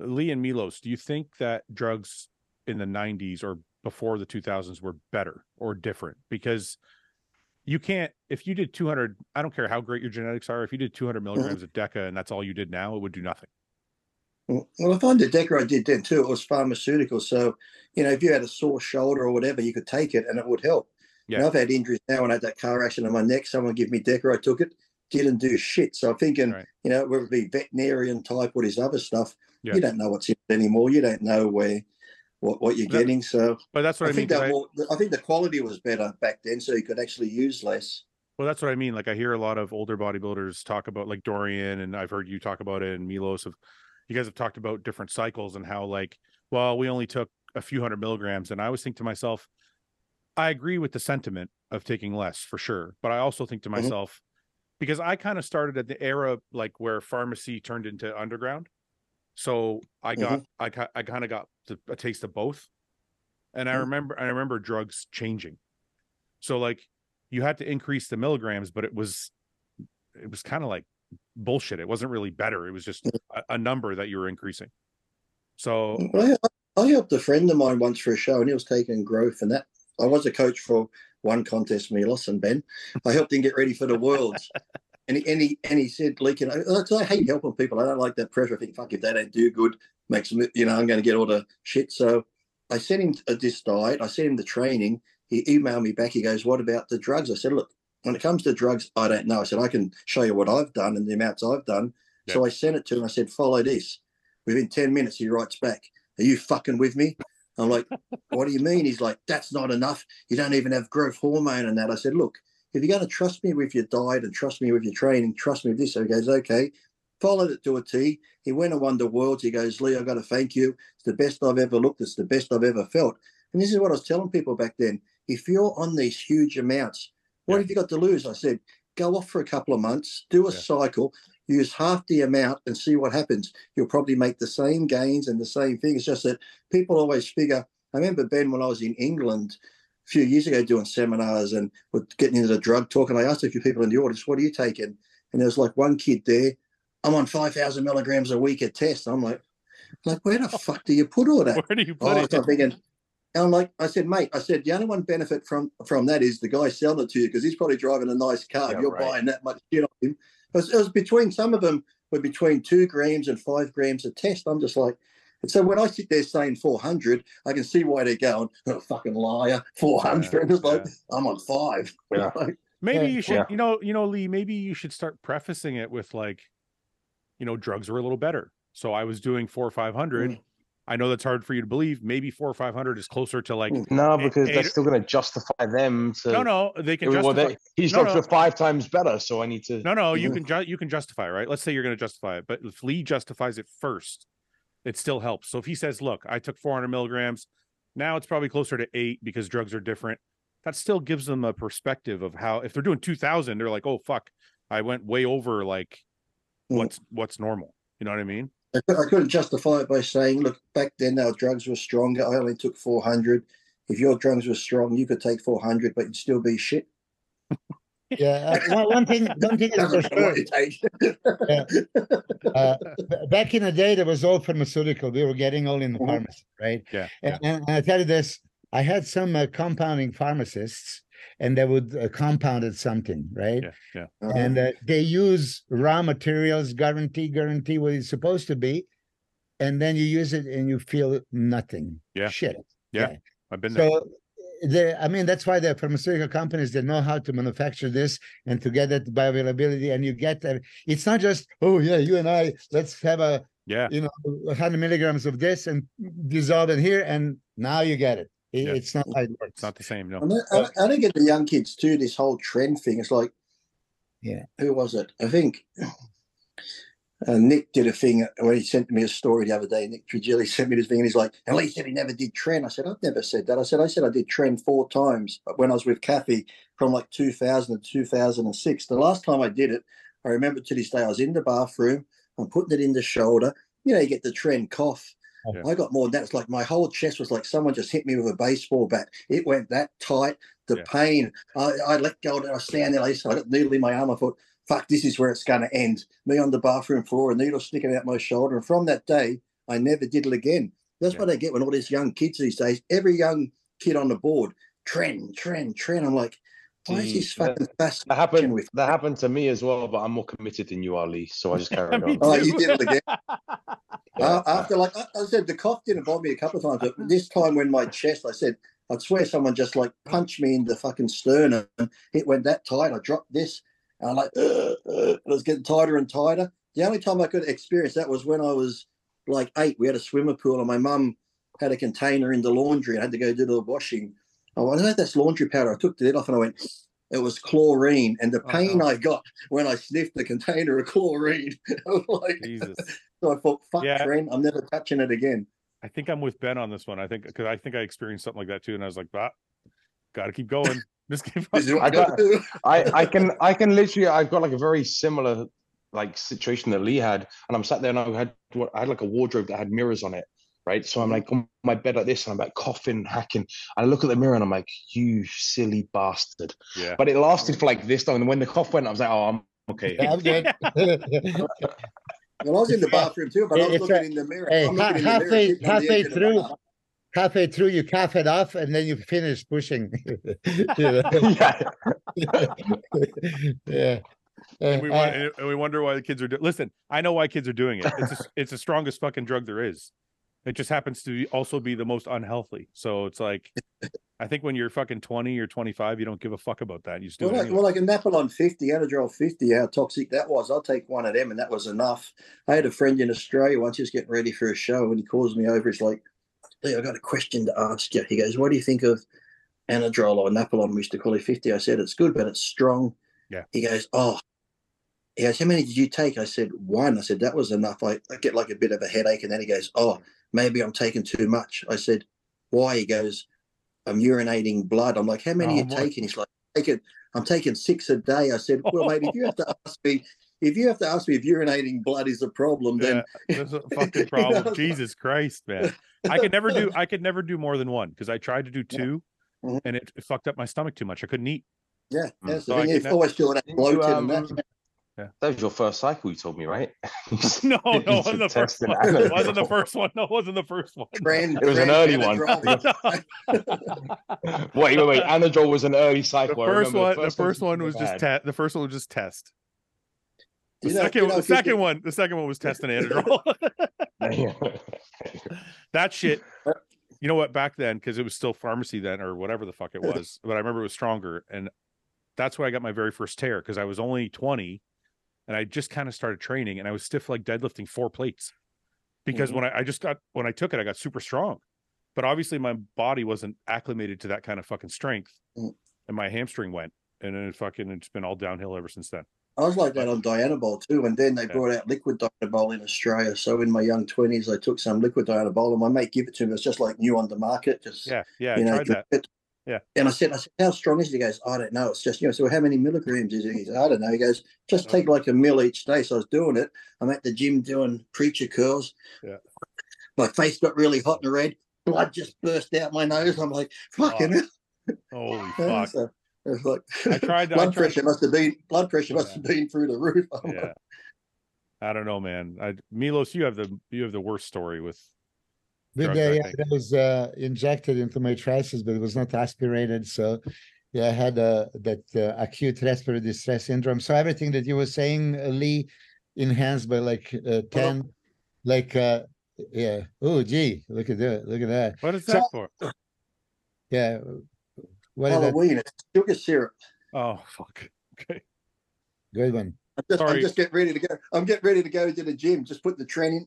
Lee and Milos, do you think that drugs in the 90s or before the 2000s were better or different? Because you can't, if you did 200, I don't care how great your genetics are, if you did 200 milligrams mm-hmm. of DECA and that's all you did now, it would do nothing. Well, if I find the DECA I did then too, it was pharmaceutical. So, you know, if you had a sore shoulder or whatever, you could take it and it would help. Yeah. You know, I've had injuries now and I had that car accident on my neck. Someone give me DECA, I took it, didn't do shit. So I'm thinking, right. you know, whether it be veterinarian type, what is other stuff, yeah. you don't know what's in it anymore. You don't know where what, what you're that, getting. So, but that's what I, I think mean. That more, I think the quality was better back then, so you could actually use less. Well, that's what I mean. Like I hear a lot of older bodybuilders talk about like Dorian, and I've heard you talk about it, and Milos of you guys have talked about different cycles and how like well we only took a few hundred milligrams and i always think to myself i agree with the sentiment of taking less for sure but i also think to mm-hmm. Because i kind of started at the era like where pharmacy turned into underground so i got mm-hmm. i, I kind of got a taste of both and i mm-hmm. remember i remember drugs changing so like you had to increase the milligrams but it was it was kind of like bullshit. It wasn't really better. It was just a, a number that you were increasing. So I, I helped a friend of mine once for a show, and he was taking growth, and that I was a coach for one contest, Milos and Ben. I helped him get ready for the worlds. And he, and he and he said, "Like, you know, I hate helping people. I don't like that pressure. I think, fuck, if they don't do good, makes me, you know, I'm going to get all the shit." So I sent him a, uh, this diet. I sent him the training. he emailed me back. He goes, "What about the drugs?" I said, "Look, when it comes to drugs, I don't know." I said, "I can show you what I've done and the amounts I've done." So I sent it to him. I said, "Follow this." Within ten minutes, he writes back, "Are you fucking with me?" I'm like, "What do you mean?" He's like, "That's not enough. You don't even have growth hormone and that." I said, "Look." If you're going to trust me with your diet and trust me with your training, trust me with this. So he goes, okay, followed it to a T. He went and won the worlds. He goes, Lee, I've got to thank you. It's the best I've ever looked. It's the best I've ever felt. And this is what I was telling people back then. If you're on these huge amounts, what Yeah. have you got to lose? I said, go off for a couple of months, do a Yeah. cycle, use half the amount and see what happens. You'll probably make the same gains and the same thing. It's just that people always figure. I remember Ben when I was in England a few years ago doing seminars and we're getting into the drug talk. And I asked a few people in the audience, what are you taking? And there was like one kid there, I'm on 5,000 milligrams a week at test. I'm like, like, where the fuck do you put all that? Where do you Oh, put so it? I'm thinking, and I'm like, I said, mate, I said, the only one benefit from from that is the guy selling it to you because he's probably driving a nice car. Yeah, You're right. buying that much shit on him. It was, it was between some of them were between two grams and five grams a test. I'm just like, and so when I sit there saying 400, I can see why they're going, oh, fucking liar, 400. it's like, I'm on five. Yeah. Like, Maybe you should, Yeah. you know, you know, Lee. Maybe you should start prefacing it with like, you know, drugs are a little better. So I was doing four or five hundred. Mm. I know that's hard for you to believe. Maybe four or five hundred is closer to like. Mm. No, because eight- they're still going to justify them to. No, no, they can well, justify. they, his No, no. five times better, so I need to. No, no, you Mhm. can ju- you can justify, right? Let's say you're going to justify it, but if Lee justifies it first, it still helps. So if he says, "Look, I took 400 milligrams, now it's probably closer to eight because drugs are different," that still gives them a perspective of how. If they're doing 2,000, they're like, "Oh fuck, I went way over like Mm. what's what's normal." You know what I mean? I I couldn't justify it by saying, look, back then our drugs were stronger. I only took 400. If your drugs were strong, you could take 400, but you'd still be shit. Yeah, uh, one, thing, one thing is for Doesn't matter what sure. take. Uh, back in the day, there was all pharmaceutical. We were getting all in the Mhm. pharmacy, right? Yeah. And, and I tell you this, I had some uh, compounding pharmacists, and they would uh, compounded something, right? Yeah, yeah. Uh-huh. And uh, they use raw materials, guarantee, guarantee what it's supposed to be, and then you use it and you feel nothing. Yeah. Shit. Yeah, I've been there. So the I mean that's why the pharmaceutical companies they know how to manufacture this and to get that bioavailability and you get that it's not just oh yeah you and I let's have a Yeah, you know 100 milligrams of this and dissolve it here and now you get it, It- Yeah. it's not how it works it's not the same. No. And I, I, I don't get the young kids too, this whole tren thing. It's like, Yeah. who was it? I think uh, Nick did a thing where he sent me a story the other day. Nick Trigili sent me this thing and he's like, and Lee said he never did tren. I said, I've never said that. I said, I said I did tren four times when I was with Kathy from like 2000 to 2006. The last time I did it, I remember to this day, I was in the bathroom, I'm putting it in the shoulder. You know, you get the tren cough. Yeah. I got more than that. It's like my whole chest was like someone just hit me with a baseball bat. It went that tight. The Yeah. pain. I, I let go and I standing there. I got a needle in my arm. I thought, fuck, this is where it's going to end. Me on the bathroom floor, a needle sticking out my shoulder. And from that day, I never did it again. That's Yeah. what I get when all these young kids these days, every young kid on the board, tren, tren, tren. I'm like, why is See, this that- fucking fascinating That happened. with That happened to me as well, but I'm more committed than you are, Lee. So I just carried on. Oh, you did it again. Yeah. Uh, after like I, I said, the cough didn't bother me a couple of times, but this time when my chest, I said, I'd swear someone just like punched me in the fucking sternum. It went that tight. I dropped this, and I'm like uh, uh, it was getting tighter and tighter. The only time I could experience that was when I was like eight. We had a swimming pool, and my mum had a container in the laundry. I had to go do the washing. Oh, I know that's laundry powder. I took the lid off, and I went. It was chlorine, and the Oh, pain no. I got when I sniffed the container of chlorine. Was like, Jesus. so I thought, fuck, Yeah. Tren, I'm never touching it again. I think I'm with Ben on this one. I think because I think I experienced something like that too, and I was like, "Ah, got to keep going." Just keep. This is what I I got. I, I can I can literally I've got like a very similar like situation that Lee had, and I'm sat there and I had what I had like a wardrobe that had mirrors on it, right? So I'm like on my bed like this, and I'm like coughing, hacking. And I look at the mirror and I'm like, you silly bastard. Yeah. But it lasted for like this long, and when the cough went, I was like, oh, I'm okay. Yeah, I'm good Well, I was in the bathroom too, but I was It's looking a- in the mirror. hey, I'm ha- looking in the mirror, halfway- the halfway edge of the through. bath. halfway through you cough it off and then you finish pushing You yeah. yeah And we, Uh, wa- and and we wonder why the kids are doing. Listen, I know why kids are doing it. It's a, it's the strongest fucking drug there is. It just happens to be- also be the most unhealthy. So it's like, I think when you're fucking 20 or 25, you don't give a fuck about that. You just do Well, it like, anyway. well, like Anapolon 50, Anadrol 50, how toxic that was. I'll take one of them, and that was enough. I had a friend in Australia once, he was getting ready for a show, and he calls me over. He's like, Lee, I got a question to ask you. He goes, What do you think of Anadrol or Napolon? We used to call it 50. I said, It's good, but it's strong. Yeah. He goes, Oh, he goes, How many did you take? I said, One. I said, That was enough. I, I get like a bit of a headache. And then he goes, Oh, maybe I'm taking too much. I said, Why? He goes, I'm urinating blood. I'm like, How many Oh, you boy. taking? He's like, taking, I'm taking six a day. I said, Well, mate, if you have to ask me, if you have to ask me if urinating blood is a problem, then Yeah, that's a fucking You know, problem. Jesus Christ, man. I could never do I could never do more than one because I tried to do Yeah. 2 Mhm. and it, it fucked up my stomach too much. I couldn't eat. yeah, that's the So I thing. can It's always feeling that you, bloated and um, that. That was your first cycle, you told me, right? No, no, it wasn't the first one. It wasn't the first one. No, it wasn't the first one. Trans- It was an early one. Wait, wait, wait. Anadrol was an early cycle. I first one, the ones first you one was ever just had. te- the first one was just test. The You know- second, you know, the second one, the second one was testing Anadrol. that shit. You know what? Back then, because it was still pharmacy then, or whatever the fuck it was, but I remember it was stronger, and that's why I got my very first tear because I was only twenty, and I just kind of started training, and I was stiff like deadlifting four plates, because Mhm. when I, I just got when I took it, I got super strong, but obviously my body wasn't acclimated to that kind of fucking strength, Mm. and my hamstring went, and then it fucking it's been all downhill ever since then. I was like that on Dianabol too, and then they Yeah. brought out liquid Dianabol in Australia. So in my young twenties, I took some liquid Dianabol, and my mate gave it to me. It's just like new on the market, just Yeah, yeah, you I know, tried that. it. Yeah. And I said, I said, how strong is it? He goes, I don't know. It's just, you know, so how many milligrams is it? He said, I don't know. He goes, just take like a mill each day. So I was doing it. I'm at the gym doing preacher curls. Yeah. My face got really hot and red. Blood just burst out my nose. I'm like, fucking hell. Holy Yeah, fuck! So like, I tried. I blood tried pressure must have been, blood pressure must have been through the roof. I'm like, yeah. I don't know, man. I Milos, you have the you have the worst story with With drugs, I yeah, that was uh, injected into my triceps, but it was not aspirated. So, yeah, I had uh, that uh, acute respiratory distress syndrome. So everything that you were saying, uh, Lee, enhanced by like uh, ten, like uh, yeah. Oh, gee, look at that! Look at that! what is So- that for? Yeah. What is that? Halloween, it's sugar syrup. Oh fuck. Okay. Good one. I'm just, I'm just getting ready to go. I'm getting ready to go to the gym. Just put the training.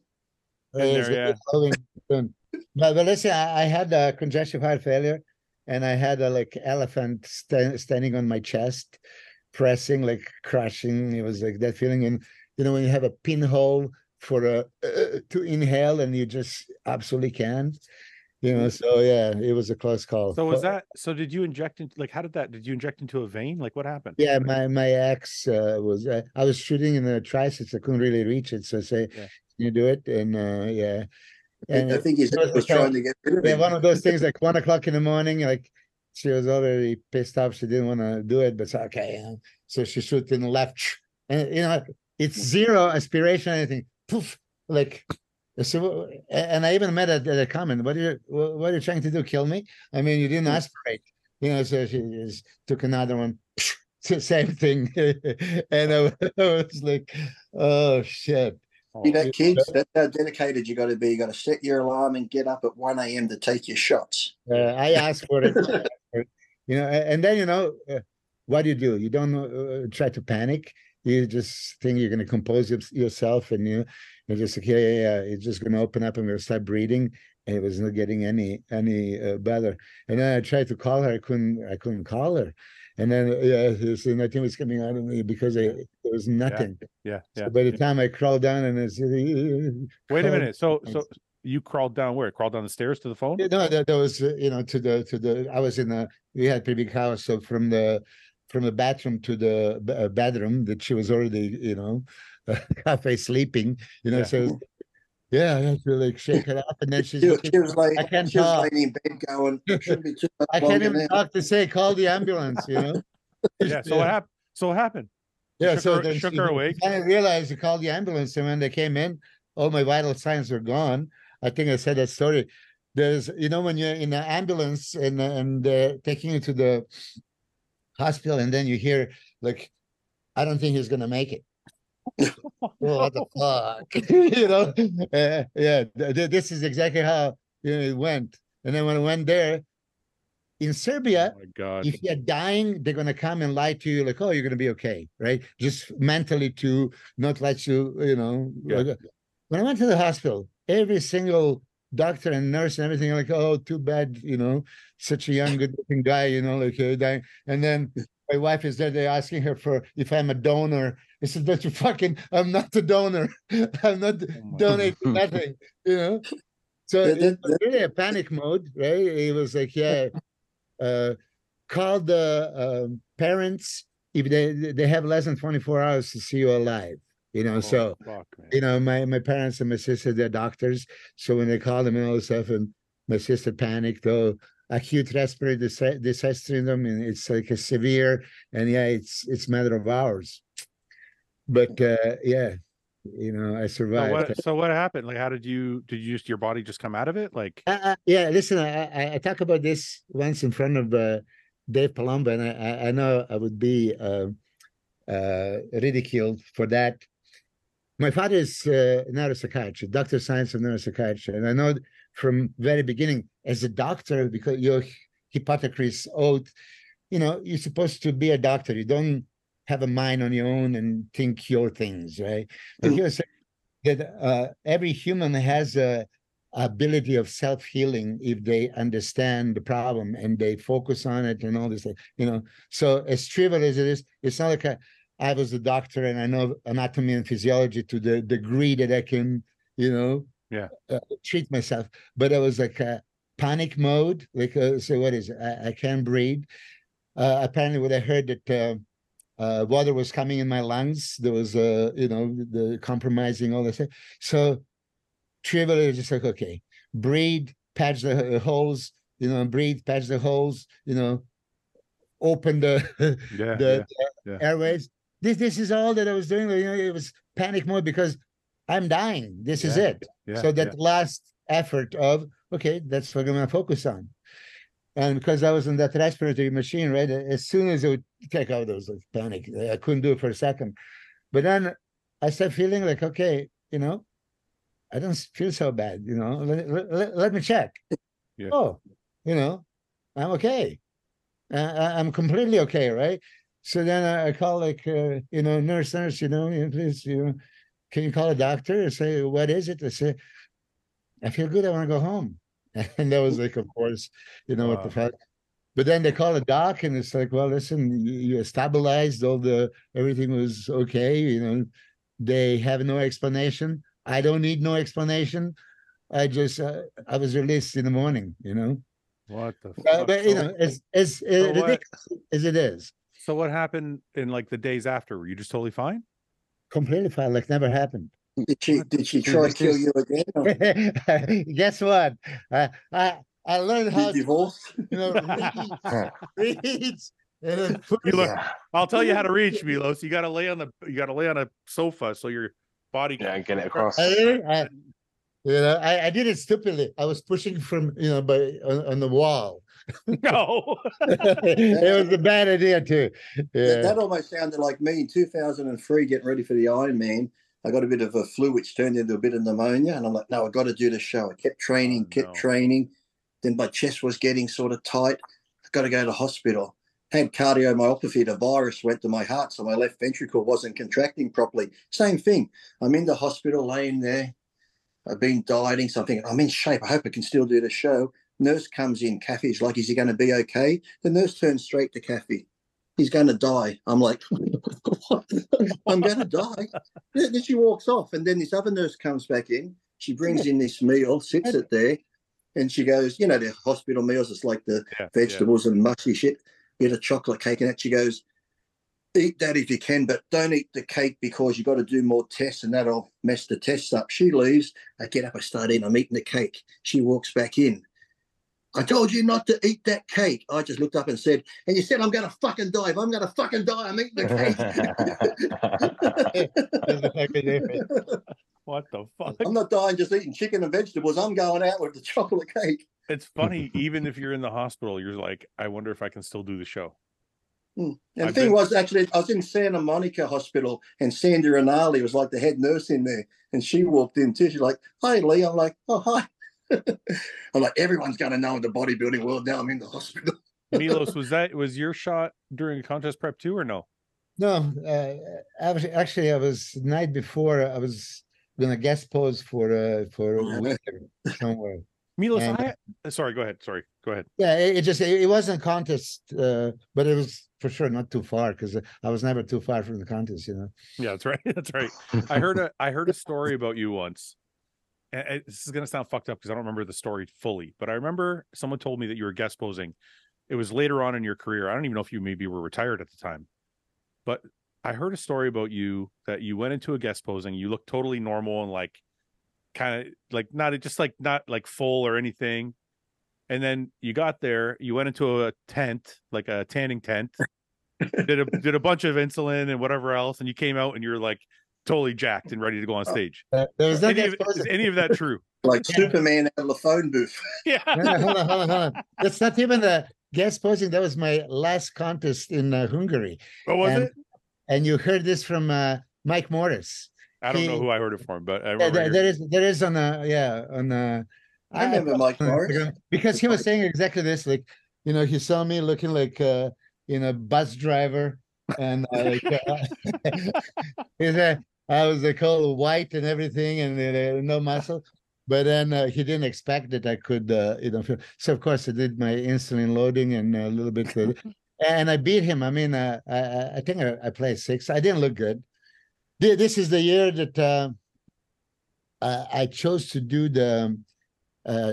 Yes, there, Halloween soon. But, but listen, I, I had uh, congestive heart failure, and I had a like elephant sta- standing on my chest, pressing, like crushing. It was like that feeling, and you know when you have a pinhole for a uh, to inhale, and you just absolutely can't. You know, so yeah, it was a close call. So was But- that? So did you inject in? Like, how did that? Did you inject into a vein? Like, what happened? Yeah, my my ex uh, was. Uh, I was shooting in the triceps. I couldn't really reach it, so I say, Yeah. "Can you do it?" And uh, yeah, I and I think he's it was was trying to get rid of yeah, one of those things like one o'clock in the morning, like she was already pissed off. She didn't want to do it, but it's okay. So she shot in the left, and you know, it's zero aspiration, anything. Poof, like so. And I even made a, a comment. What are you? What are you trying to do? Kill me? I mean, you didn't Hmm. aspirate. You know, so she just took another one. The same thing, and I, was- like, "Oh shit!" See Oh, that, kids? That's how dedicated you got to be. You got to set your alarm and get up at 1 a.m. to take your shots. Uh, I asked for it, you know, and then you know, uh, what do you do? You don't uh, try to panic. You just think you're going to compose yourself, and you you're just like, yeah, yeah, yeah. It's just going to open up. I'm going to start breathing, and it was not getting any any uh, better. And then I tried to call her. I couldn't. I couldn't call her. And then uh, yeah, this, nothing was coming out of me because I, there was nothing. yeah, So yeah. by the yeah. time I crawled down and it's Wait a minute. So, so you crawled down where? Crawled down the stairs to the phone? Yeah, no, that, that was uh, you know to the to the. I was in a we had pretty big house, so from the from the bathroom to the uh, bedroom that she was already you know halfway sleeping. You know, Yeah. so yeah, I had to like shake it up, and then she's She, was- she was like, I can't she was talk. laying in bed going, shouldn't be too much I can't even now." talk to say call the ambulance. You know. Yeah. So what happened? So what happened? Yeah, shook so her- then shook she- her awake? I realized to call the ambulance, and when they came in, all my vital signs were gone. I think I said that story. There's, you know, when you're in an ambulance and and they're taking you to the hospital, and then you hear like, "I don't think he's gonna make it." What the fuck, you know? Uh, yeah, th- th- this is exactly how you know, it went. And then when I went there, In Serbia, Oh my God. if you're dying, they're gonna come and lie to you like, oh, you're gonna be okay, right? Just mentally to not let you, you know. Yeah. like- when I went to the hospital, every single doctor and nurse and everything like, oh, too bad, you know, such a young, good-looking guy, you know, like uh, dying. And then my wife is there, they're asking her for if I'm a donor. I said, but you fucking, I'm not a donor. I'm not Oh my donating nothing, you know. So Yeah, it that- was really a panic mode, right? It was like, yeah, uh, call the um, parents if they they have less than 24 hours to see you alive, you know. Oh, so fuck, you know, my my parents and my sister, they're doctors. So when they called them and all this stuff, and my sister panicked, oh, acute respiratory distress, distress syndrome, and it's like a severe, and yeah, it's it's matter of hours. But uh yeah, you know, I So survived. what, so what happened? Like, how did you, did you just, your body just come out of it? Like, Uh, uh, yeah, listen, I, I- I talk about this once in front of uh, Dave Palumbo, and I, I, I know I would be uh, uh, ridiculed for that. My father is uh, a neuropsychiatrist, doctor of science of neuropsychiatry, and I know from very beginning as a doctor because your Hippocrates oath, you know, you're supposed to be a doctor. You don't have a mind on your own and think your things, right? But saying that uh, every human has a ability of self-healing if they understand the problem and they focus on it and all this stuff, you know so as trivial as it is it's not like a, i was a doctor and i know anatomy and physiology to the degree that i can you know Yeah. uh, treat myself but i was like a panic mode like uh, so what is it? I, I can't breathe uh, apparently what i heard that uh, water was coming in my lungs. There was uh, you know the compromising all this so trivially just like okay breathe patch the holes you know breathe patch the holes you know open the yeah, the, yeah, the yeah. airways. This this is all that i was doing you know it was panic mode because i'm dying. This is it. so that last effort of okay that's what i'm gonna focus on and because i was in that respiratory machine right as soon as it would take out those like panic. I couldn't do it for a second. But then i started feeling like okay you know i don't feel so bad you know let, let- let- me check. Yeah. oh you know i'm okay. Uh, I- i'm completely okay right? So then i, I call like uh, you know nurse nurse you know you know, please you know can you call a doctor and say what is it? I say i feel good i want to go home and that was like of course you know what the fuck. But then they call a doc and it's like well listen you, you stabilized all the everything was okay you know. They have no explanation. I don't need no explanation. I just uh, i was released in the morning you know. What the uh, fuck? but you know as as so what- as it is. So what happened in like the days after? Were you just totally fine? completely fine like never happened Did she did she try to kill you again? Or guess what i i i learned how you to divorced? you know reach, reach and then push. You look- yeah, I'll tell you how to reach Milos. You got to lay on the you got to lay on a sofa so your body. yeah, get it across. I, did it, I- you know, I, I did it stupidly. I was pushing from, you know, by on, on the wall. No. it was a bad idea too. That, Yeah. that almost sounded like me in 2003 getting ready for the Ironman. I got a bit of a flu, which turned into a bit of pneumonia. And I'm like, no, I got to do the show. I kept training, Oh, kept no. training. Then my chest was getting sort of tight. I got to go to hospital. Had cardiomyopathy. The virus went to my heart, so my left ventricle wasn't contracting properly. Same thing. I'm in the hospital, laying there. I've been dieting, so I'm thinking, I'm in shape. I hope I can still do the show. Nurse comes in. Kathy's like, is he going to be okay? The nurse turns straight to Kathy. He's going to die. I'm like. I'm going to die. Then then she walks off, and then this other nurse comes back in. She brings in this meal, sits it there, and she goes, you know, the hospital meals, it's like the Yeah, yeah. vegetables and mushy shit, bit of chocolate cake, and that she goes, eat that if you can, but don't eat the cake because you've got to do more tests and that'll mess the tests up. She leaves. I get up, I start eating, I'm eating the cake. She walks back in. I told you not to eat that cake. I just looked up and said, and you said I'm gonna fucking die. If I'm gonna fucking die, I'm eating There's a fucking difference. the cake. What the fuck? I'm not dying just eating chicken and vegetables. I'm going out with the chocolate cake. It's funny. Even if you're in the hospital, you're like, I wonder if I can still do the show. Hmm. And the I've thing been- was, actually, I was in Santa Monica Hospital, and Sandy Rinaldi was like the head nurse in there, and she walked in too. She's like, "Hi, Lee." I'm like, "Oh, hi." I'm like, everyone's going to know in the bodybuilding world now. I'm in the hospital. Milos, was that was your shot during a contest prep too, or no? No, uh, actually, actually, I was the night before. I was gonna guest pose for uh, for a week somewhere. Milos, And- I uh, sorry, go ahead. Sorry, go ahead. Yeah, it, it just it, it wasn't a contest, uh, but it was for sure not too far because I was never too far from the contest. You know. Yeah, that's right. That's right. I heard a I heard a story about you once. This is gonna sound fucked up because I don't remember the story fully, but I remember someone told me that you were guest posing. It was later on in your career. I don't even know if you maybe were retired at the time, but I heard a story about you that you went into a guest posing. You looked totally normal and like kind of like not just like not like full or anything. And then you got there, you went into a tent, like a tanning tent, did a did a bunch of insulin and whatever else, and you came out and you're like totally jacked and ready to go on stage. Uh, there was no Any of, is any of that true? Like Superman out of the phone booth. Yeah. No, no, hold on, hold on, hold on. That's not even the guest posing. That was my last contest in uh, Hungary, What was And it? and you heard this from uh, Mike Morris. I don't know who I heard it from, but I Yeah, remember. there, hearing there it. is there is on a yeah on a I remember Mike Morris. Because he was saying exactly this like you know he saw me looking like uh you know bus driver and uh, like uh, he said I was like all white and everything and uh, no muscle but then uh, he didn't expect that I could uh, you know feel- so of course I did my insulin loading and a little bit uh, and I beat him I mean uh, I I- I think I, I played six I didn't look good this is the year that uh, uh, I chose to do the uh,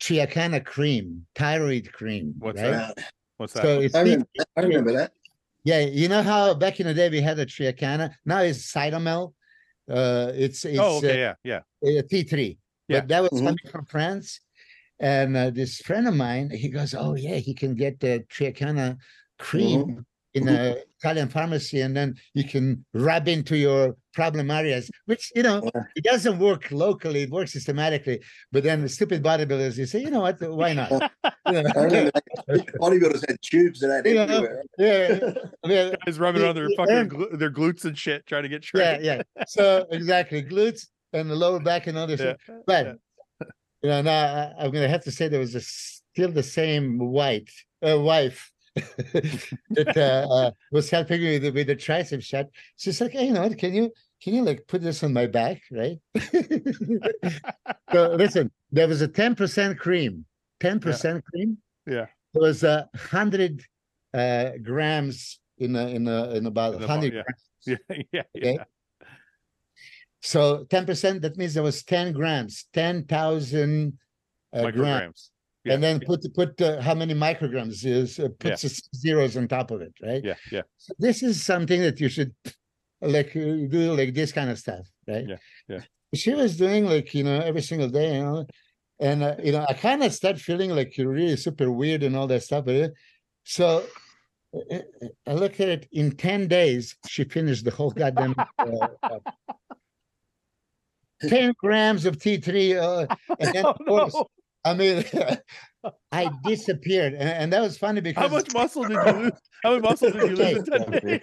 Triacana cream, thyroid cream. What's right? that? Uh, What's that? So it's I remember, that. I remember that. Yeah, you know how back in the day we had a Triacana. Now it's Cytomel. Uh, it's it's oh, okay, yeah, yeah. uh, uh, T3. Yeah. But that was Mhm. coming from France. And uh, this friend of mine, he goes, Oh, yeah, he can get the Triacana cream in a Italian pharmacy, and then you can rub into your problem areas, which, you know, Yeah. it doesn't work locally, it works systematically. But then the stupid bodybuilders, you say, You know what? Why not? You know? I that. bodybuilders had tubes of that Yeah. everywhere. yeah, yeah, Guys rubbing on their fucking earn- glu- their glutes and shit, trying to get yeah, shredded. yeah. Yeah. So exactly, glutes and the lower back and all this. Yeah, stuff. But you know, now I- I'm gonna have to say there was a, still the same white uh, wife that uh, uh, was helping me with the, with the tricep shot. She's like, hey, you know what? Can you can you like put this on my back, right? so listen, there was a ten percent cream, ten percent cream. Yeah. It was a hundred uh, grams in a, in a, in about In the bo- hundred yeah. grams. yeah, yeah, Okay. So ten percent, that means there was ten grams, ten thousand uh, grams, Micrograms. Yeah, and then yeah, put put uh, how many micrograms is uh, put Yeah. zeros on top of it, right? yeah, yeah. So this is something that you should like uh, do like this kind of stuff, right? Yeah, yeah. She was doing like you know every single day, you know, and uh, you know I kind of start feeling like you're really super weird and all that stuff. But uh, so uh, I look at it in ten days, she finished the whole goddamn. Uh, uh, 10 grams of T3. Uh, and then, Oh, of course, no. I mean, I disappeared. And, and that was funny because How much muscle did you lose? How much muscle did you lose in 10 days?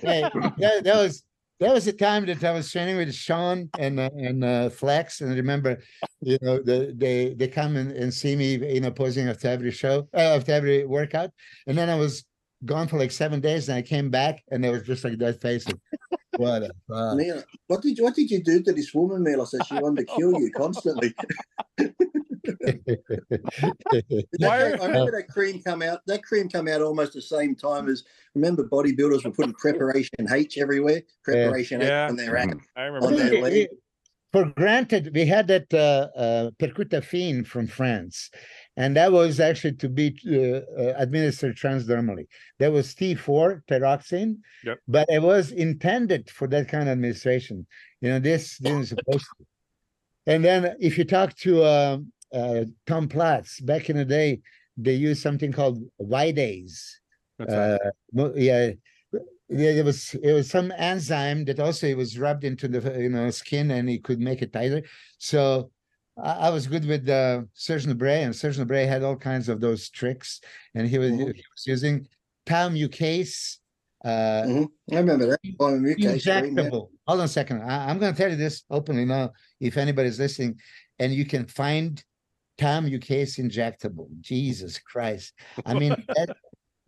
That, that was that was the time that I was training with Shawn and uh, and uh, Flex, and I remember, you know, the, they they come and, and see me, you know, posing after every show, uh, after every workout, and then I was gone for like seven days, and I came back, and it was just like that face of what a fuck. Mila, what did you what did you do to this woman, Mila? Said she wanted to kill you constantly. That Why are- I remember that cream come out. That cream come out almost the same time as remember bodybuilders were putting preparation H everywhere. Preparation Yeah. H on their app. I remember their that. leg. For granted, we had that uh, uh, percutafine from France, and that was actually to be uh, uh, administered transdermally. That was T4 thyroxine, Yep. but it was intended for that kind of administration. You know, this didn't supposed to. And then, if you talk to uh, uh, Tom Platz, back in the day, they used something called. That's right. Uh, yeah, yeah, it was it was some enzyme that also it was rubbed into the you know skin and it could make it tighter. So I, I was good with uh, Serge Bray, and Serge Bray had all kinds of those tricks, and he was Mhm. he was using Thiomucase. Uh, Mhm. I remember that. Thiomucase cream, yeah. injectable. Hold on a second. I, am going to tell you this openly now. If anybody's listening, and you can find Thiomucase injectable. Jesus Christ! I mean, that,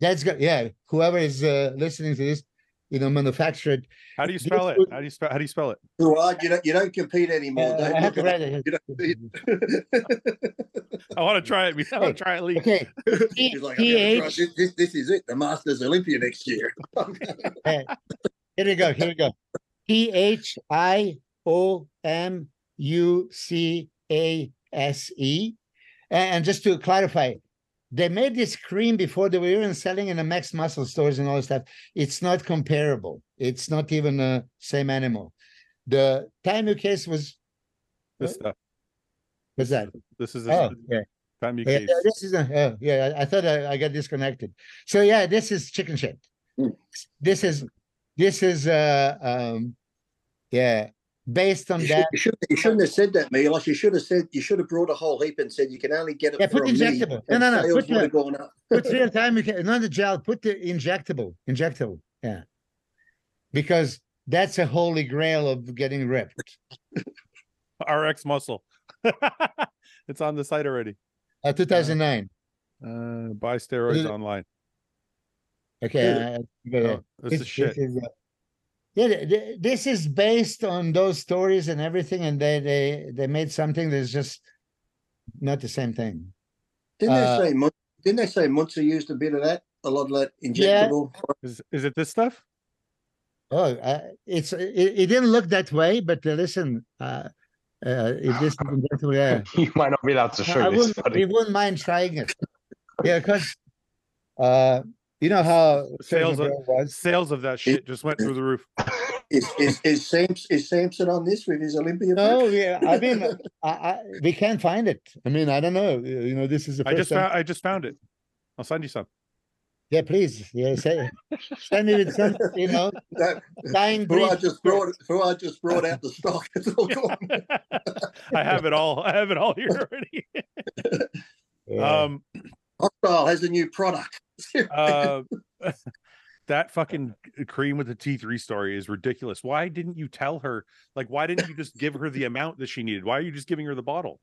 That's good. Yeah, whoever is uh, listening to this, you know, manufactured. How do you This spell it? would- How do you spell? How do you spell it? Gerard, you don't you don't compete anymore. Uh, don't I have to at it. You don't compete. I want to try it. I want to try it. Lee. Okay, He's like, I'm gonna try- TH. this, this, this is it, the Masters Olympia next year. Here we go. Here we go. T H I O M U C A S E. And just to clarify, they made this cream before they were even selling in the Max Muscle stores and all that stuff. It's not comparable. It's not even the same animal. The Thiomucase was This stuff. what's that? This is Oh, a yeah. time you Yeah, case. yeah, this is a, oh, yeah, I I thought I, I got disconnected. So yeah, this is chicken shit. Mm. This is, this is, uh, um, yeah, based on You, should, that. you, shouldn't, you shouldn't have said that, Milos. You should have said you should have brought a whole heap and said you can only get it Yeah, put from me. injectable. No, and no, no, Sales put would the- have gone up. Put real time, you can, not the gel, put the injectable, injectable, yeah. Because that's a holy grail of getting ripped. RX muscle. it's on the site already. Uh, two thousand nine, Uh, buy steroids online. okay. I- I- yeah. Oh, this is shit. is, uh, yeah, th- th- this is based on those stories and everything, and they they they made something that's just not the same thing. Didn't Uh, they say Mun- didn't they say Munzer used a bit of that? A lot of that injectable Yeah. Is is it this stuff? Oh, uh, it's it, it didn't look that way, but uh, listen, uh, uh, if this is injectable, yeah, You might not be allowed to I show this, wouldn't, we wouldn't mind trying it. Yeah, because uh, you know how Sales of- was. Sales of that shit just went through the roof. Is is is, Samson, is Samson on this with his Olympia? No, yeah, I mean, I, I, we can't find it. I mean, I don't know. You you know, this is the I first just time. found I just found it. I'll send you some. Yeah, please. Yeah, say, send me with some, you know, That, dying who I just brought who I just brought out the stock. It's all gone. I have it all. I have it all here already. Yeah. Um Hostile has a new product. uh that fucking cream with the T3 story is ridiculous. Why didn't you tell her? Like, why didn't you just give her the amount that she needed? Why are you just giving her the bottle?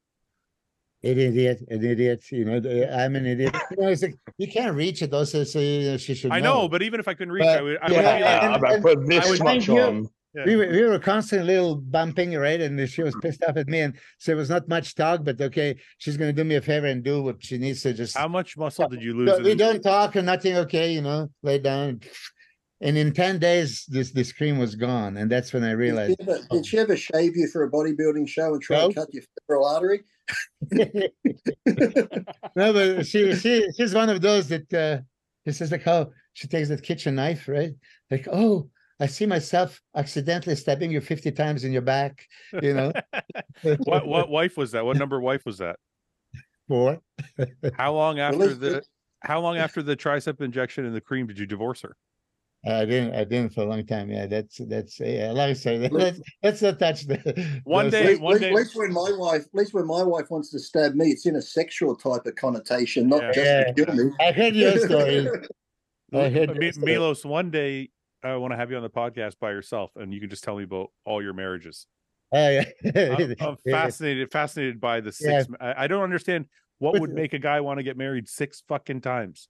An idiot, an idiot. You know, I'm an idiot. You know, it's like you can't reach it. Also, so you know, she should. I know, but even if I couldn't reach, But, I would. I yeah, would be like, Yeah, and- I and- put this would much mind you- on. Yeah. we were, we were constantly little bumping, right? And she was pissed off at me, and so it was not much talk. But okay, she's gonna do me a favor and do what she needs to. Just how much muscle did you lose? No, in- we don't talk or nothing. Okay, you know, lay down. And in ten days, this this cream was gone, and that's when I Did realized. she, ever, did she ever shave you for a bodybuilding show and try No. to cut your femoral artery? no, but she she she's one of those that uh this is like how she takes that kitchen knife, right? Like, oh, I see myself accidentally stabbing you 50 times in your back, you know. what what wife was that? What number wife was that? Four. How long after let's- the how long after the tricep injection and the cream did you divorce her? I didn't I didn't for a long time. Yeah, that's that's yeah, like I say, Look- let's let's not touch the One day- At least, one at day- least when my wife, at least when my wife wants to stab me, it's in a sexual type of connotation, not Yeah. just Yeah. to kill me. I heard your story. I heard Mi- your story. Milos, one day I want to have you on the podcast by yourself, and you can just tell me about all your marriages. Oh, yeah. I'm, I'm fascinated, fascinated by the Yeah. six. I, I don't understand what would make a guy want to get married six fucking times.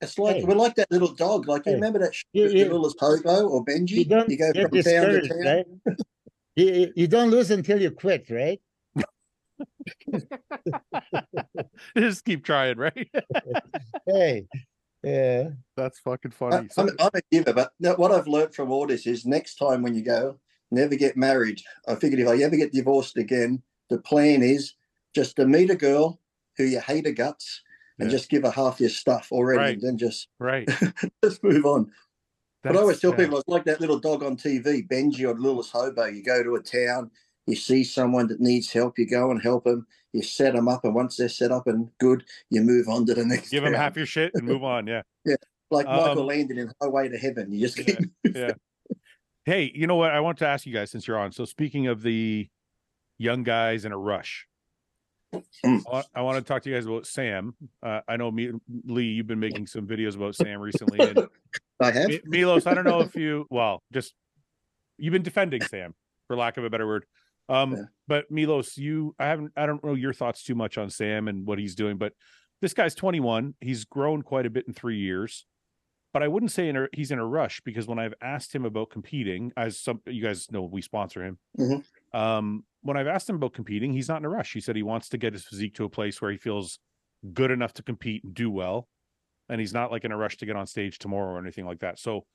It's like Hey. we're like that little dog. Like you remember that sh- You- the you- littlest hobo or Benji? you don't go from town to town. right? you, you- you don't lose until you quit, right? just keep trying, right? Hey, yeah, That's fucking I, funny. So- I'm, I'm a giver, but what I've learned from all this is next time when you go, never get married. I figured if I ever get divorced again, the plan is just to meet a girl who you hate her guts and Yeah. just give her half your stuff already, Right. and then just right. just move on. But I always tell sad. people it's like that little dog on TV, Benji or Littlest Hobo. You go to a town, you see someone that needs help, you go and help them, you set them up, and once they're set up and good, you move on to the next. give him town. half your shit and move on. Yeah. yeah, like Michael um, Landon in Highway to Heaven. You just keep yeah. Hey, you know what? I want to ask you guys since you're on. So speaking of the young guys in a rush, Mm. I, want, to talk to you guys about Sam. Uh, I know me, Lee, you've been making some videos about Sam recently, and I have. Milos, I don't know if you well, just you've been defending Sam, for lack of a better word. Um, Yeah. but Milos, you I haven't I don't know your thoughts too much on Sam and what he's doing, but this guy's 21. He's grown quite a bit in three years. but I wouldn't say in a, he's in a rush because when I've asked him about competing, as some you guys know, we sponsor him. Mhm. Um, when I've asked him about competing, he's not in a rush. He said he wants to get his physique to a place where he feels good enough to compete and do well, and he's not like in a rush to get on stage tomorrow or anything like that. So,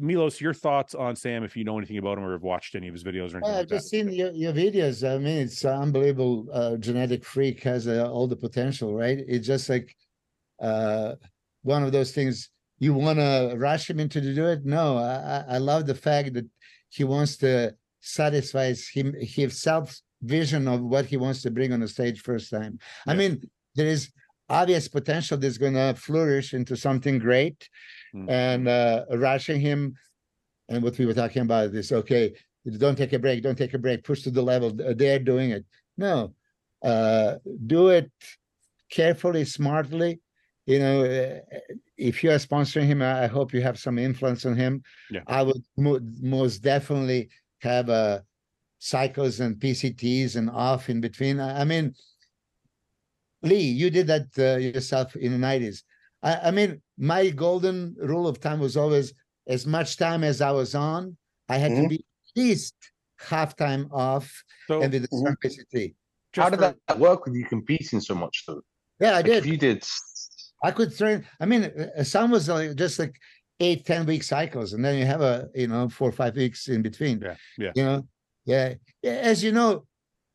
Milos, your thoughts on Sam? If you know anything about him or have watched any of his videos or anything I've just that. seen your, your videos. I mean, it's an unbelievable uh, genetic freak has uh, all the potential, right? It's just like uh, one of those things. You want to rush him into to do it? No, I, I- love the fact that he wants to satisfy his him himself vision of what he wants to bring on the stage first time. I mean, there is obvious potential that's going to flourish into something great, Mm. and uh, rushing him and what we were talking about is okay don't take a break don't take a break push to the level they're doing it no uh do it carefully smartly you know uh, if you are sponsoring him i I hope you have some influence on him Yeah. i would mo- most definitely have uh cycles and pcts and off in between i, I mean lee you did that uh, yourself in the 90s I, I mean my golden rule of time was always as much time as I was on, I had to Mhm. be at least half time off So, and with the Mhm. simplicity. How did for- that work with you competing so much though? Yeah, I Like, did. If you did, I could train. I mean, uh, some was like just like eight, 10 week cycles, and then you have a you know four or five weeks in between. Yeah, yeah. You know, yeah. Yeah, As you know,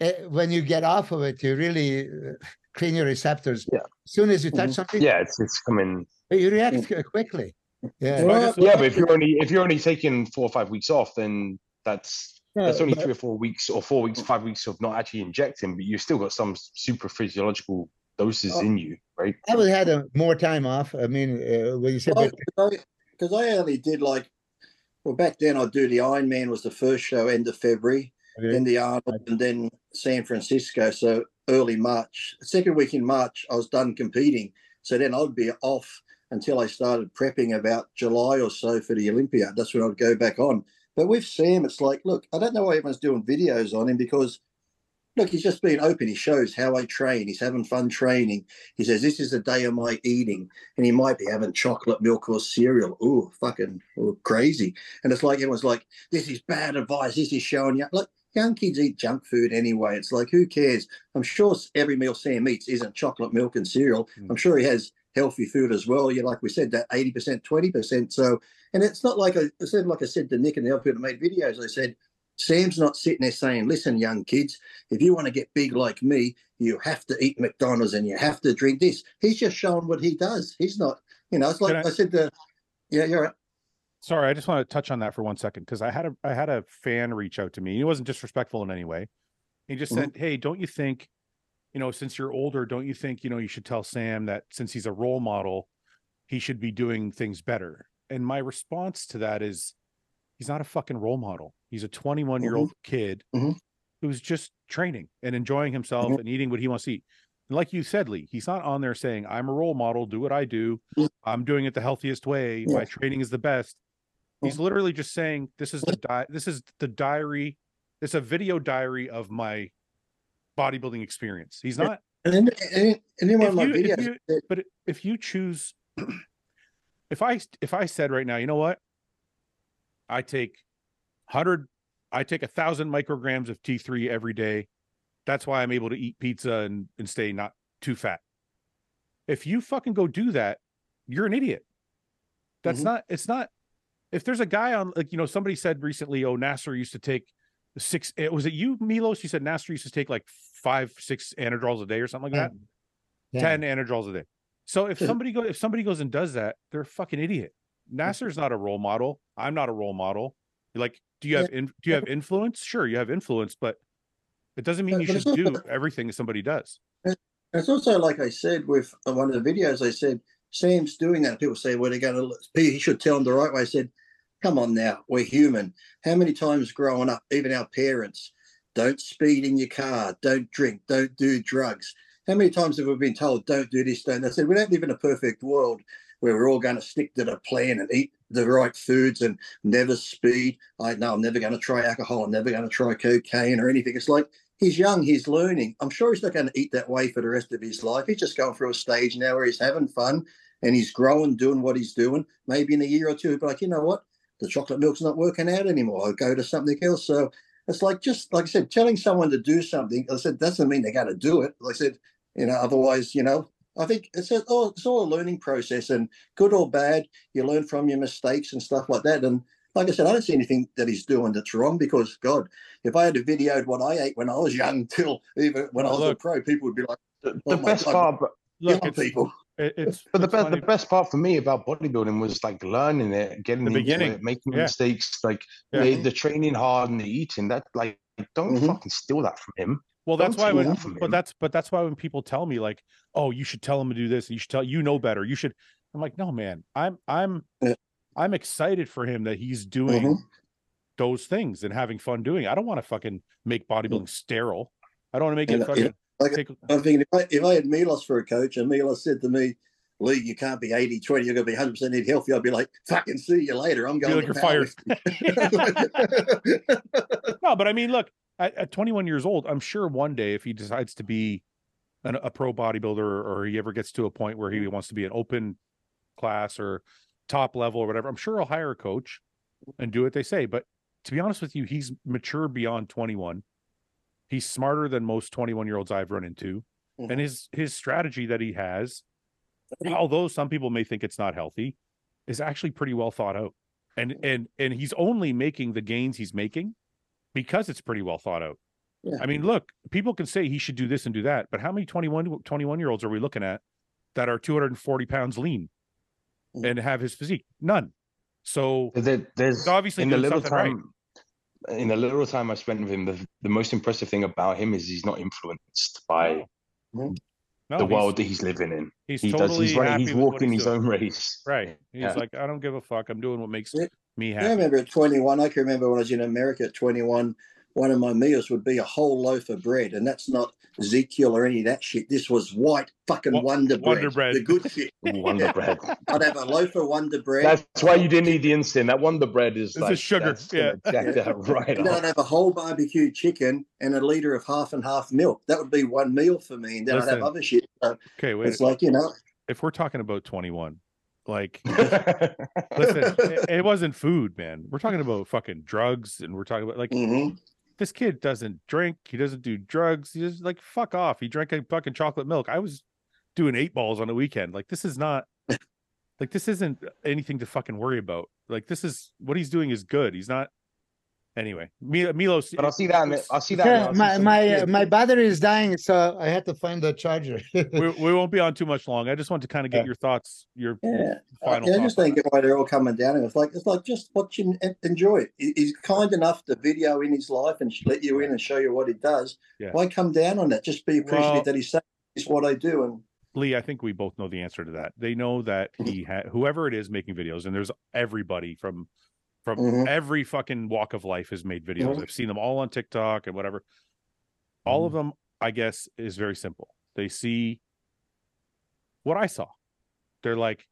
uh, when you get off of it, you really uh, clean your receptors. Yeah. As soon as you touch Mhm. something, yeah, it's it's coming. you react qu- quickly. Yeah. Well, just- Yeah, but if you're only if you're only taking four or five weeks off, then that's Yeah, that's only but- three or four weeks or four weeks, five weeks of not actually injecting, but you've still got some super physiological doses Oh. in you, right? I would have had a, more time off. I mean, uh, when you said Well, but- because I only did like, well, back then I'd do the Iron Man was the first show end of February, Okay. then the Arnold, and then San Francisco. So early March, second week in March, I was done competing. So then I'd be off until I started prepping about July or so for the Olympia. That's when I'd go back on. But with Sam, it's like, look, I don't know why everyone's doing videos on him because, look, he's just being open. He shows how I train. He's having fun training. He says, this is the day of my eating and he might be having chocolate milk or cereal. Ooh, fucking ooh, crazy. And it's like everyone's like, this is bad advice. This is showing you. Like, young kids eat junk food anyway. It's like, who cares? I'm sure every meal Sam eats isn't chocolate milk and cereal. Mm. I'm sure he has healthy food as well. You like we said that 80%, 20%. So, and it's not like I, I said, like I said to Nick and the other people that made videos, I said, Sam's not sitting there saying, listen, young kids, if you want to get big like me, you have to eat McDonald's and you have to drink this. He's just showing what he does. He's not, you know, it's like I, I- said, the, yeah, you're right. Sorry, I just want to touch on that for one second because I had a I had a fan reach out to me. He wasn't disrespectful in any way. He just Mhm. said, "Hey, don't you think, you know, since you're older, don't you think, you know, you should tell Sam that since he's a role model, he should be doing things better?" And my response to that is, he's not a fucking role model. He's a 21 year old kid Mhm. who's just training and enjoying himself Mhm. and eating what he wants to eat. And like you said, Lee, he's not on there saying, "I'm a role model. Do what I do. I'm doing it the healthiest way. My training is the best." He's literally just saying, "This is the di- This is the diary. It's a video diary of my bodybuilding experience." He's not. And and, then If my you- if you- But if you choose, if I if I said right now, you know what, I take hundred, I take a thousand micrograms of T three every day. That's why I'm able to eat pizza and and stay not too fat. If you fucking go do that, you're an idiot. That's Mhm. not. It's not. If there's a guy on like you know somebody said recently, oh Nasser used to take six. It was it you Milos? You said Nasser used to take like five six anadrols a day or something like that. Yeah. 10 anadrols a day. So if somebody go if somebody goes and does that, they're a fucking idiot. Nasser's not a role model. I'm not a role model. Like, do you have in, do you have influence? Sure, you have influence, but it doesn't mean you should do everything that somebody does. It's also like I said with one of the videos. I said Sam's doing that. People say, "Well, they're going to." He should tell them the right way. I said, "Come on now, we're human. How many times growing up, even our parents, don't speed in your car, don't drink, don't do drugs. How many times have we been told, don't do this, don't?" I said, "We don't live in a perfect world where we're all going to stick to the plan and eat the right foods and never speed. I know I'm never going to try alcohol. I'm never going to try cocaine or anything. It's like he's young, he's learning. I'm sure he's not going to eat that way for the rest of his life. He's just going through a stage now where he's having fun and he's growing, doing what he's doing, maybe in a year or two, he'll be like, you know what, the chocolate milk's not working out anymore. I'll go to something else. So it's like just like I said, telling someone to do something. I said doesn't mean they got to do it. Like I said, you know, otherwise, you know, I think it's a, oh, it's all a learning process, and good or bad, you learn from your mistakes and stuff like that. And like I said, I don't see anything that he's doing that's wrong because God, if I had to videoed what I ate when I was young till even when I was Look. a pro, people would be like, The, Oh the best God. part, but Look, young people. It- it's but the it's best funny. the best part for me about bodybuilding was like learning it, getting The into beginning. it, making Yeah. mistakes, like Yeah. the, the training hard and the eating. That like don't Mhm. fucking steal that from him. Well, that's Don't why when, that from but him. that's but that's why when people tell me like, oh, you should tell him to do this, you should tell you know better, you should. I'm like, no, man, I'm I'm Yeah. I'm excited for him that he's doing Mhm. those things and having fun doing. it. I don't want to fucking make bodybuilding sterile. I don't want to make it And, uh, fucking. Like, I'm thinking if I, if I had Milos for a coach and Milos said to me, Lee, you can't be 80 20, you're going to be 100% eat healthy, I'd be like, fucking see you later. I'm going to you're fired. powerlifting." no, but I mean, look, at, at 21 years old, I'm sure one day if he decides to be an, a pro bodybuilder or he ever gets to a point where he wants to be an open class or top level or whatever, I'm sure he'll hire a coach and do what they say. But to be honest with you, he's mature beyond 21. He's smarter than most 21 year olds I've run into. Mhm. And his his strategy that he has, although some people may think it's not healthy, is actually pretty well thought out. And and and he's only making the gains he's making because it's pretty well thought out. Yeah. I mean, look, people can say he should do this and do that, but how many 21, 21 year olds are we looking at that are 240 pounds lean Mhm. and have his physique? None. So There, there's obviously in the little something right. Time in the little time I spent with him, the, the most impressive thing about him is he's not influenced by No, the world that he's living in. He's He totally does. He's running. happy He's walking he's his doing. own race. Right. He's Yeah. like, I don't give a fuck. I'm doing what makes Yeah. me happy. I remember at 21, I can remember when I was in America at 21, one of my meals would be a whole loaf of bread. And that's not Ezekiel or any of that shit. This was white fucking Wo- Wonder Bread. Wonder Bread. The good shit. Wonder bread. I'd have a loaf of Wonder Bread. That's why you didn't eat the instant. That Wonder bread is It's a like sugar, that's yeah. jack that right And then I'd have a whole barbecue chicken and a liter of half and half milk. That would be one meal for me. And then I'd have other shit. So Okay, wait. it's like, you know, If we're talking about 21, like listen, it, it wasn't food, man. We're talking about fucking drugs and we're talking about like mhm. This kid doesn't drink, he doesn't do drugs, he's just like fuck off. He drank a fucking chocolate milk. I was doing eight balls on the weekend. Like this is not like this isn't anything to fucking worry about. Like this is what he's doing is good. He's not anyway. Mi- Milos but I'll see that. In the, I'll see that. Yeah, I'll my some- my uh, my battery is dying, so I had to find the charger. we, we won't be on too much long. I just want to kind of get Yeah. your thoughts, your Yeah. final yeah, I just don't get why they're all coming down. And it's like it's like just watch him enjoy it. He's kind enough to video in his life and let you in and show you what he does. Yeah. Why come down on that? Just be appreciative Well- that he's saying is what I do. And Lee, I think we both know the answer to that. They know that he had whoever it is making videos, and there's everybody from from Mhm. every fucking walk of life has made videos. Mhm. I've seen them all on TikTok and whatever. All of them, I guess, is very simple. They see what I saw. They're like,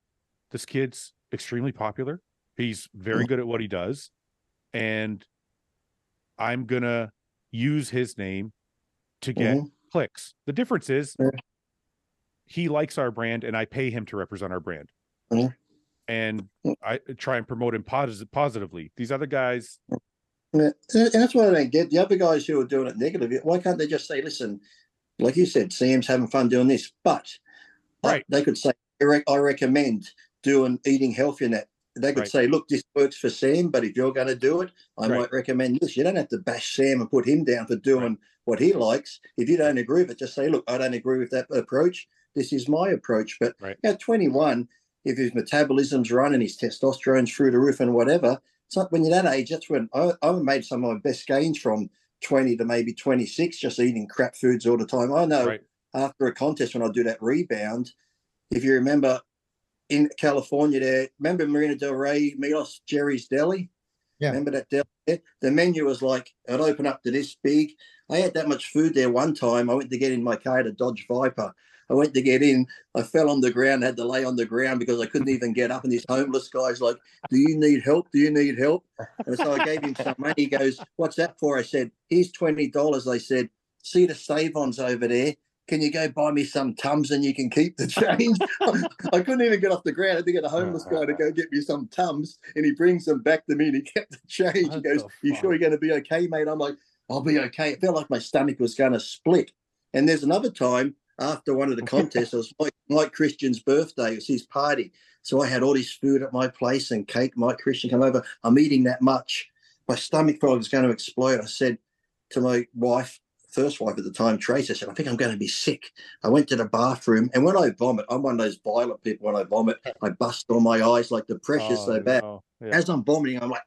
this kid's extremely popular. He's very Mhm. good at what he does. And I'm gonna use his name to get Mhm. clicks. The difference is Yeah. he likes our brand and I pay him to represent our brand. Mhm. And Mm. I try and promote him posi- positively. These other guys, and that's what I don't get. The other guys who are doing it negative, why can't they just say, listen, like you said, Sam's having fun doing this, but Right. they could say, I, rec- I recommend doing eating healthy and that. They could Right. say, look, this works for Sam, but if you're going to do it, I Right. might recommend this. You don't have to bash Sam and put him down for doing what he likes. If you don't agree with it, just say, look, I don't agree with that approach. This is my approach. But at 21, if his metabolism's running, his testosterone's through the roof and whatever, it's not when you're that age, that's when I, I made some of my best gains from 20 to maybe 26, just eating crap foods all the time. I know right? after a contest when I do that rebound, if you remember in California there, remember Marina Del Rey, Milos, Jerry's Deli? Yeah. Remember that deli? there? The menu was like, it'd open up to this big. I had that much food there one time. I went to get in my car to Dodge Viper. I went to get in. I fell on the ground, had to lay on the ground because I couldn't even get up. And this homeless guy's like, Do you need help? Do you need help? And so I gave him some money. He goes, What's that for? I said, Here's $20. I said, See the save ons over there? can you go buy me some tums and you can keep the change? I couldn't even get off the ground. I had to get a homeless guy to go get me some tums, and he brings them back to me and he kept the change. What he goes, "You sure you're going to be okay, mate?" I'm like, "I'll be okay." It felt like my stomach was going to split. And there's another time after one of the contests, it was Mike, Mike Christian's birthday. It was his party. So I had all this food at my place and cake. Mike Christian come over. I'm eating that much. My stomach felt like it was going to explode. I said to my wife, first wife at the time, Trace, I said, I think I'm going to be sick. I went to the bathroom and when I vomit, I'm one of those violent people. When I vomit, I bust all my eyes like the pressure's Oh, so bad. no. Yeah. As I'm vomiting, I'm like,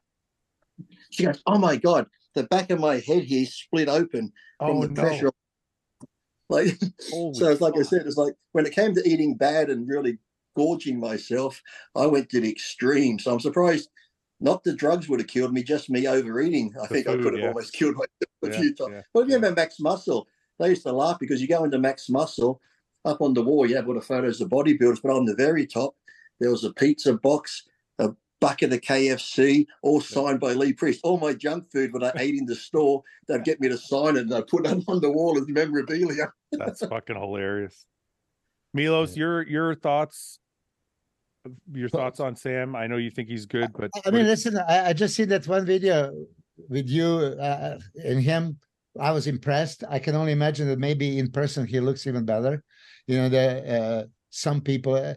she goes, Oh my God, the back of my head here split open from Oh, the no. Like, Holy so it's like I said, it's like when it came to eating bad and really gorging myself, I went to the extreme. So I'm surprised not the drugs would have killed me, just me overeating. I The think I could have yeah. almost killed myself a few times. yeah, Well, yeah. remember Max Muscle? They used to laugh because you go into Max Muscle, up on the wall, you have all the photos of bodybuilders, but on the very top, there was a pizza box, bucket of the KFC, all signed by Lee Priest. All my junk food when I ate in the store, they'd get me to sign it and I'd put it on the wall as memorabilia. That's fucking hilarious. Milos, your your thoughts your thoughts on Sam? I know you think he's good, but I mean, listen, I, I just seen that one video with you uh, and him. I was impressed. I can only imagine that maybe in person he looks even better. You know, the uh, some people. Uh,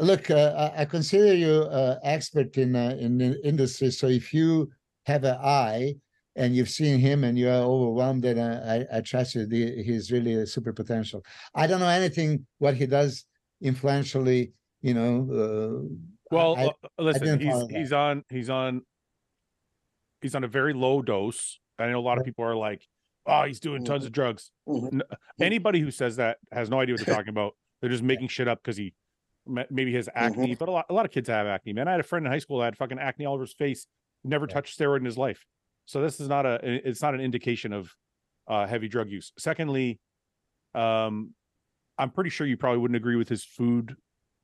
look, uh, I consider you uh, expert in uh, in the industry. So if you have an eye and you've seen him and you are overwhelmed, then I, I trust you. The, he's really a super potential. I don't know anything what he does influentially. You know. Uh, well, I- uh, listen, he's he's on he's on he's on a very low dose. I know a lot of people are like, "Oh, he's doing tons of drugs." Mhm. Anybody who says that has no idea what they're talking about. They're just making shit up because he maybe has acne. But a lot a lot of kids have acne. Man, I had a friend in high school that had fucking acne all over his face. Never Yeah. touched steroid in his life. So this is not a it's not an indication of uh, heavy drug use. Secondly, um, I'm pretty sure you probably wouldn't agree with his food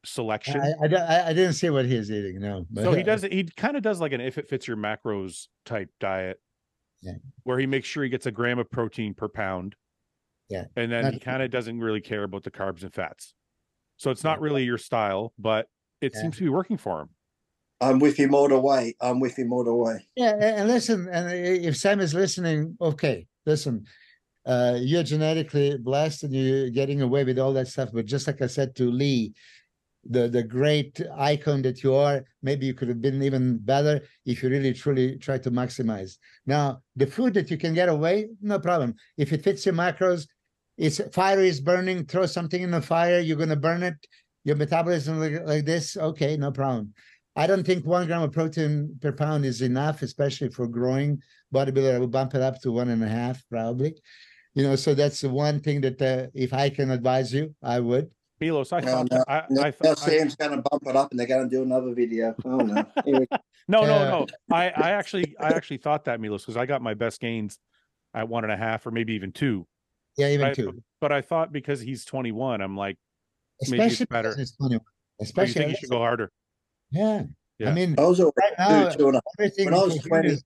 selection. I, I, I didn't see what he's eating. No, so he does he kind of does like an if it fits your macros type diet Yeah. where he makes sure he gets a gram of protein per pound Yeah. and then Not- he kind of doesn't really care about the carbs and fats so it's not really your style but it Yeah. seems to be working for him I'm with him all the way. I'm with him all the way. Yeah, and listen, and if Sam is listening, okay, listen, uh, you're genetically blessed and you're getting away with all that stuff. But just like I said to Lee, the the great icon that you are, maybe you could have been even better if you really truly try to maximize. Now, the food that you can get away, no problem. If it fits your macros, it's fire is burning, throw something in the fire, you're gonna burn it. Your metabolism like, like this, okay, no problem. I don't think one gram of protein per pound is enough, especially for growing bodybuilder. I would bump it up to one and a half, probably. You know, so that's the one thing that uh, if I can advise you, I would. milos i No, thought no, I, Now, I, now thought- I- Sam's going to bump it up and they're going to do another video. Oh, no. Here no no no i i actually i actually thought that milos because i got my best gains at one and a half or maybe even two Yeah, even I- two. but i thought because he's 21 i'm like maybe it's Especially better. because it's 21. oh, you Especially, think you should go harder yeah. Yeah. I mean, I was right now, two, two everything When I was 20 is,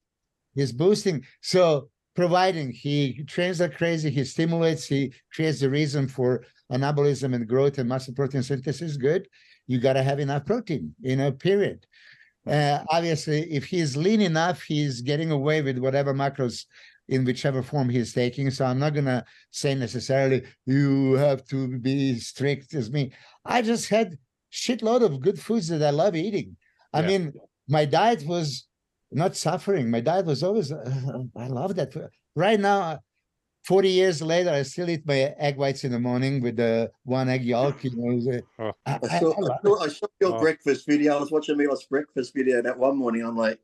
is boosting. So providing he trains like crazy, he stimulates, he creates the reason for anabolism and growth and muscle protein synthesis, good. You got to have enough protein, you know, period. Uh, obviously, if he's lean enough, he's getting away with whatever macros in whichever form he's taking. So I'm not gonna say necessarily you have to be strict as me. I just had shitload of good foods that I love eating. I Yeah. mean, my diet was not suffering. My diet was always. Uh, I love that. Right now, forty years later, I still eat my egg whites in the morning with the one egg yolk. You know, Oh. I, I I- saw, I I love saw, I saw your Oh. breakfast video. I was watching Milos' breakfast video that one morning. I'm like,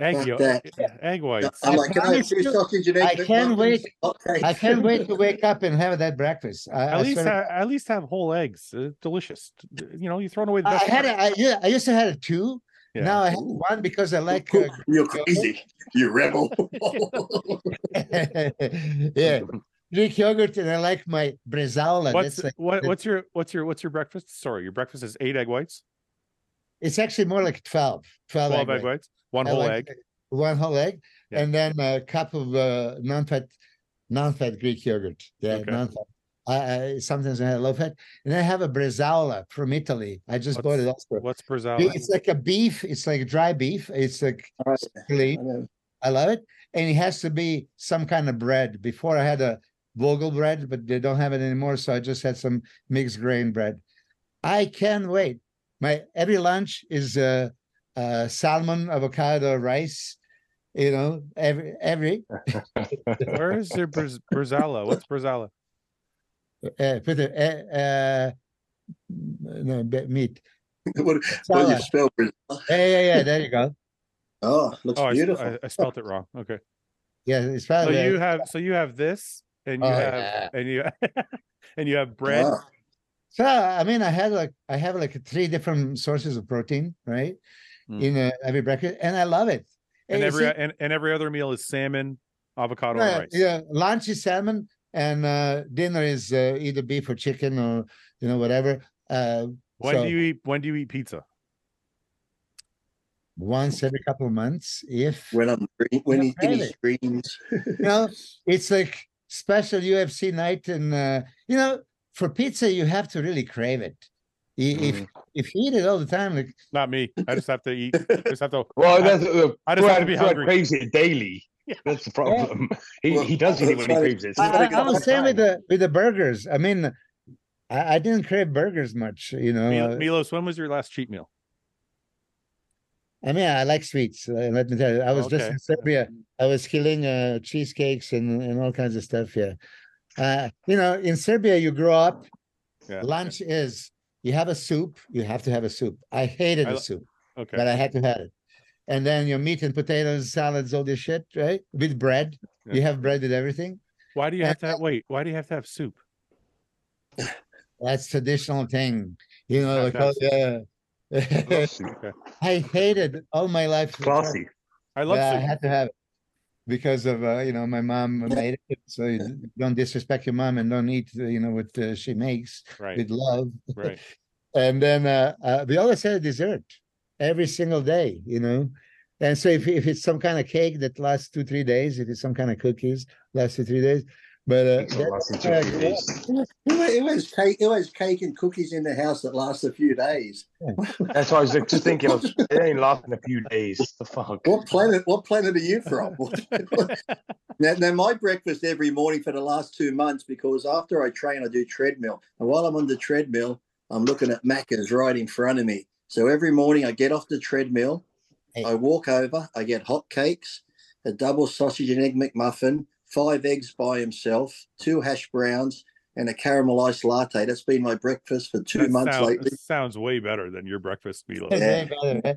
egg Fuck yolk, that. egg whites I'm I like, can I have promise two you, sausage and egg I can't wait. Okay. I can't wait to wake up and have that breakfast. I, at I least swear to have, at least have whole eggs uh, delicious you know you're throwing away the I best had part. a, I, yeah, I used to have a two. Yeah. Now I have one because I like. Uh, You're crazy, you rebel. yeah, Greek yogurt, and I like my bresaola. what's That's like, what what's your what's your what's your breakfast sorry your breakfast is eight egg whites it's actually more like 12. 12, 12 egg, white. whites one I whole like egg One whole egg, Yeah. and then a cup of uh, non-fat, non-fat Greek yogurt. Yeah, Okay. non-fat. I, I sometimes I have low fat, and I have a bresaola from Italy. I just bought it also. What's Brazil? It's like a beef. It's like dry beef. It's like Right. really, I. I love it, and it has to be some kind of bread. Before I had a Vogel bread, but they don't have it anymore, so I just had some mixed grain bread. I can't wait. My every lunch is uh, uh salmon, avocado, rice. You know, every every Where is your Braz- Brazala? What's Brazala? uh, put the uh, uh no meat. what, what do you spell? Brazil? Yeah, yeah, yeah. There you go. Oh, looks Oh, beautiful. I, I spelt it wrong. Okay. Yeah, it's So you have so you have this and you Oh, have yeah. and you and you have bread. Ah, So I mean, I had like I have like three different sources of protein, right? Mm. In uh, every breakfast, and I love it. and you every see, and, and every other meal is salmon, avocado, yeah, and rice. yeah, lunch is salmon, and uh, dinner is uh, either beef or chicken or you know whatever. Uh, When so do you eat when do you eat pizza? once every couple of months, if when I'm green, when Yeah, he in his really. greens. you know, it's like special UFC night, and uh, you know, for pizza you have to really crave it. I- If Mm. if you eat it all the time, like Not me. I just have to eat. I just have to. Well, I- that's uh, I just have to Brad- be Brad hungry. craves it daily. That's the problem. He, Well, he does eat it when he that's craves it. why- I, I, I was saying with the with the burgers. I mean, I, I didn't crave burgers much. You know, Mil- Milos, when was your last cheat meal? I mean, I like sweets. uh, let me tell you, I was just Okay. in Serbia. I was killing uh, cheesecakes and and all kinds of stuff. Yeah, uh, you know, in Serbia, you grow up. Yeah. Lunch is you have a soup. You have to have a soup. I hated I the soup, Okay. but I had to have it. And then your meat and potatoes, salads, all this shit, right? With bread, Yeah. you have bread with everything. Why do you have to have, wait? Why do you have to have soup? That's traditional thing, you know. Like, oh, yeah. I hated all my life. Classy. I love yeah, I soup. had to have it because of uh, you know my mom made it. So you don't disrespect your mom and don't eat uh, you know what uh, she makes Right. with love. Right. And then uh, uh, we always had a dessert every single day, you know. And so if if it's some kind of cake that lasts two three days, if it's some kind of cookies lasts two three days, but uh, It's that- not lasting two uh, or three days. Who, who has cake? Who has cake and cookies in the house that lasts a few days? That's why I was just thinking, of, it ain't lasting a few days. The fuck. What planet? What planet are you from? now, now, my breakfast every morning for the last two months because after I train, I do treadmill, and while I'm on the treadmill, I'm looking at Macca's right in front of me. So every morning I get off the treadmill, Hey. I walk over, I get hot cakes, a double sausage and egg McMuffin, five eggs by himself, two hash browns, and a caramelized latte. That's been my breakfast for two That months sound- lately. sounds way better than your breakfast, Milos. it's Yeah. way better, right?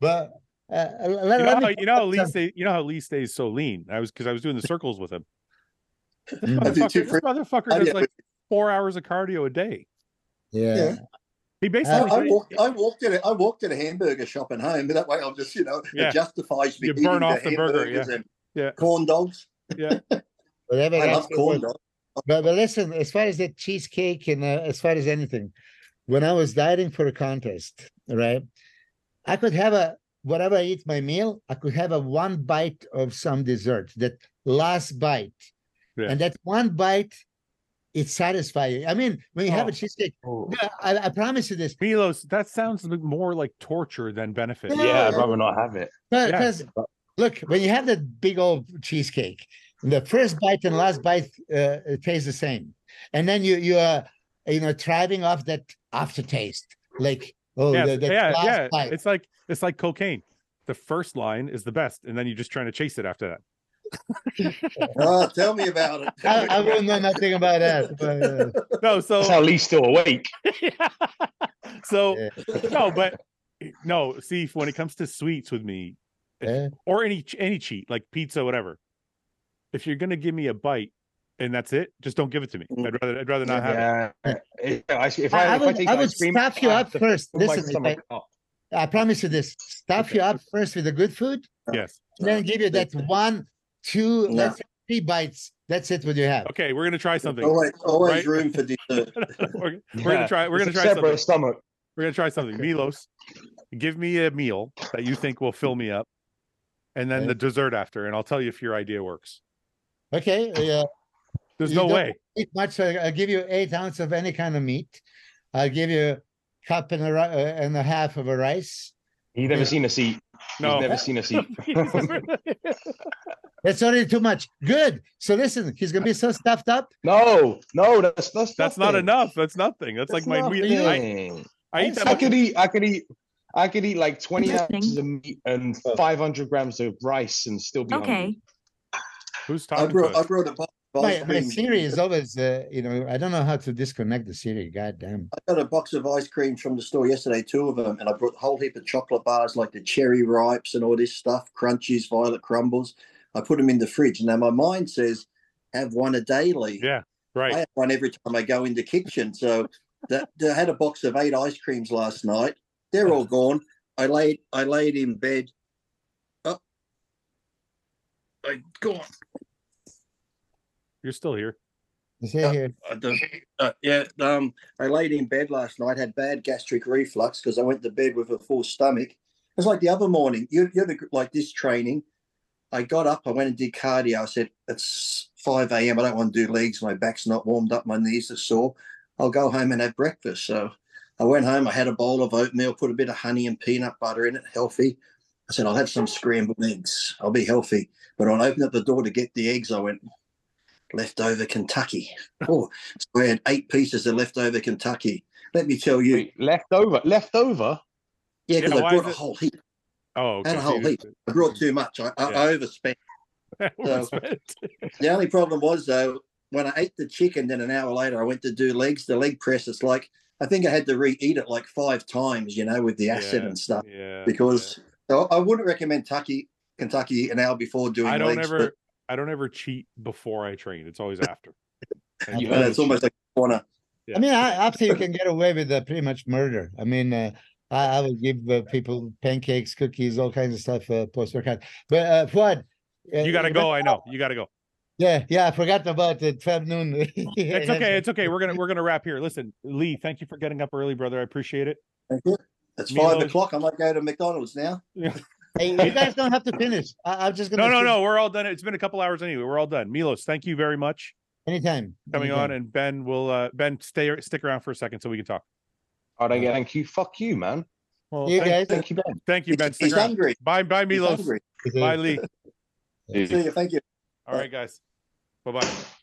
But uh, let, You know, let how, me you know how Lee some- stays. You know how Lee stays so lean. I was because I was doing the circles with him. Mm. Motherfucker, too, this motherfucker I does like four hours of cardio a day. yeah. Yeah. He I, basically I walked. I walked in. A, I walked in a hamburger shop at home, but that way I'm just, you know, Yeah. it justifies me You eating burn off the burger, hamburgers yeah. and Yeah. corn dogs. Whatever. I love corn word. dogs. But but listen, as far as that cheesecake and uh, as far as anything, when I was dieting for a contest, right, I could have a whatever I eat my meal, I could have a one bite of some dessert. That last bite, Yeah. and that one bite, it's satisfying. I mean, when you have Oh. a cheesecake, Oh. yeah, I, I promise you this, Milos, that sounds more like torture than benefit. Yeah. Yeah, I'd rather not have it. Yeah. because look, when you have that big old cheesecake, the first bite and last bite uh, it tastes the same, and then you you are you know thriving off that aftertaste, like oh yeah, the, that yeah, last yeah. bite. It's like it's like cocaine. The first line is the best, and then you're just trying to chase it after that. Oh, tell me about it. I, I wouldn't know nothing about that. But, uh, No, so That's how Lee's still awake. so yeah, no, but no. See, when it comes to sweets with me, yeah. or any any cheat like pizza, whatever. If you're gonna give me a bite and that's it, just don't give it to me. Mm. I'd rather I'd rather not have it. Yeah. It- I- If I- I, I if would- I would cream, stuff you up first. Listen, if stomach. I promise you this: stuff you up first with the good food, Yes. and then give you that one, two, No. let's say three bites. That's it. What you have. Okay, we're gonna try something. Always, always Right? room for dessert. we're, we're gonna try. We're it's gonna try something. stomach. We're gonna try something. Milos, give me a meal that you think will fill me up, and then Okay. the dessert after, and I'll tell you if your idea works. Okay. Yeah. There's You no don't way. eat much. I- I'll give you eight ounce of any kind of meat. I'll give you a cup and a, ri- uh, and a half of a rice. He's never Yeah. seen a seat. No. He's never seen a seat. That's already too much. Good. So listen, he's gonna be so stuffed up. No, no, that's that's That's not nothing. enough. That's nothing. That's, like my meat. I, nothing. I eat that I much. could eat. I could eat. I could eat like twenty ounces of meat and Oh. five hundred grams of rice and still be Okay. hungry. Who's I talking to brought I us? brought a box of My, ice my cream. Siri is always, uh, you know, I don't know how to disconnect the Siri. God damn. I got a box of ice cream from the store yesterday, two of them, and I brought a whole heap of chocolate bars like the cherry ripes and all this stuff, crunchies, violet crumbles. I put them in the fridge. Now my mind says have one a daily. Yeah, right. I have one every time I go in the kitchen. So that I had a box of eight ice creams last night. They're all gone. I laid I laid in bed. Oh, I gone. You're still here. Is he here? I don't, uh, yeah, um, I laid in bed last night, had bad gastric reflux because I went to bed with a full stomach. It's like the other morning. You, you ever like this training? I got up, I went and did cardio. I said, It's 5 a.m. I don't want to do legs. My back's not warmed up, my knees are sore. I'll go home and have breakfast. So I went home, I had a bowl of oatmeal, put a bit of honey and peanut butter in it, healthy. I said, I'll have some scrambled eggs. I'll be healthy. But when I opened up the door to get the eggs, I went, leftover Kentucky. Oh, so we had eight pieces of leftover Kentucky. Let me tell you, Wait, left over, left over. yeah, Yeah, because why I brought a whole heap. Oh, okay. And a whole so heap. I brought too much. I, I, Yeah. I overspent. you- The only problem was though, when I ate the chicken, then an hour later I went to do legs. The leg press, it's like I think I had to re-eat it like five times, you know, with the acid Yeah, and stuff. yeah. Because so I wouldn't recommend Kentucky, Kentucky an hour before doing I don't legs. ever I don't ever cheat before I train. It's always after. You but, heard uh, it's almost like a corner. Yeah. I mean, I, after you can get away with uh, pretty much murder. I mean, uh, I, I would give uh, people pancakes, cookies, all kinds of stuff uh, post workout. But uh, Fouad, uh, You gotta go. I know. You gotta go. Yeah, yeah, I forgot about the twelve noon. It's okay. It's okay. We're gonna we're gonna wrap here. Listen, Lee, thank you for getting up early, brother. I appreciate it. Thank you. It's Milo- five o'clock. I might go to McDonald's now. Hey, you guys don't have to finish. I, I'm just gonna. No, no, shoot no. We're all done. It's been a couple hours anyway. We're all done. Milos, thank you very much Anytime. for coming on, and Ben will uh Ben stay stick around for a second so we can talk. All right, thank you. Thank you. Fuck you, man. Well, You thank, guys. Thank you, Ben. thank you, Ben. He's, Stick he's around. hungry. Bye, bye, He's Milos. hungry. Bye, Lee. See you. Thank you. All right, guys. Bye, bye.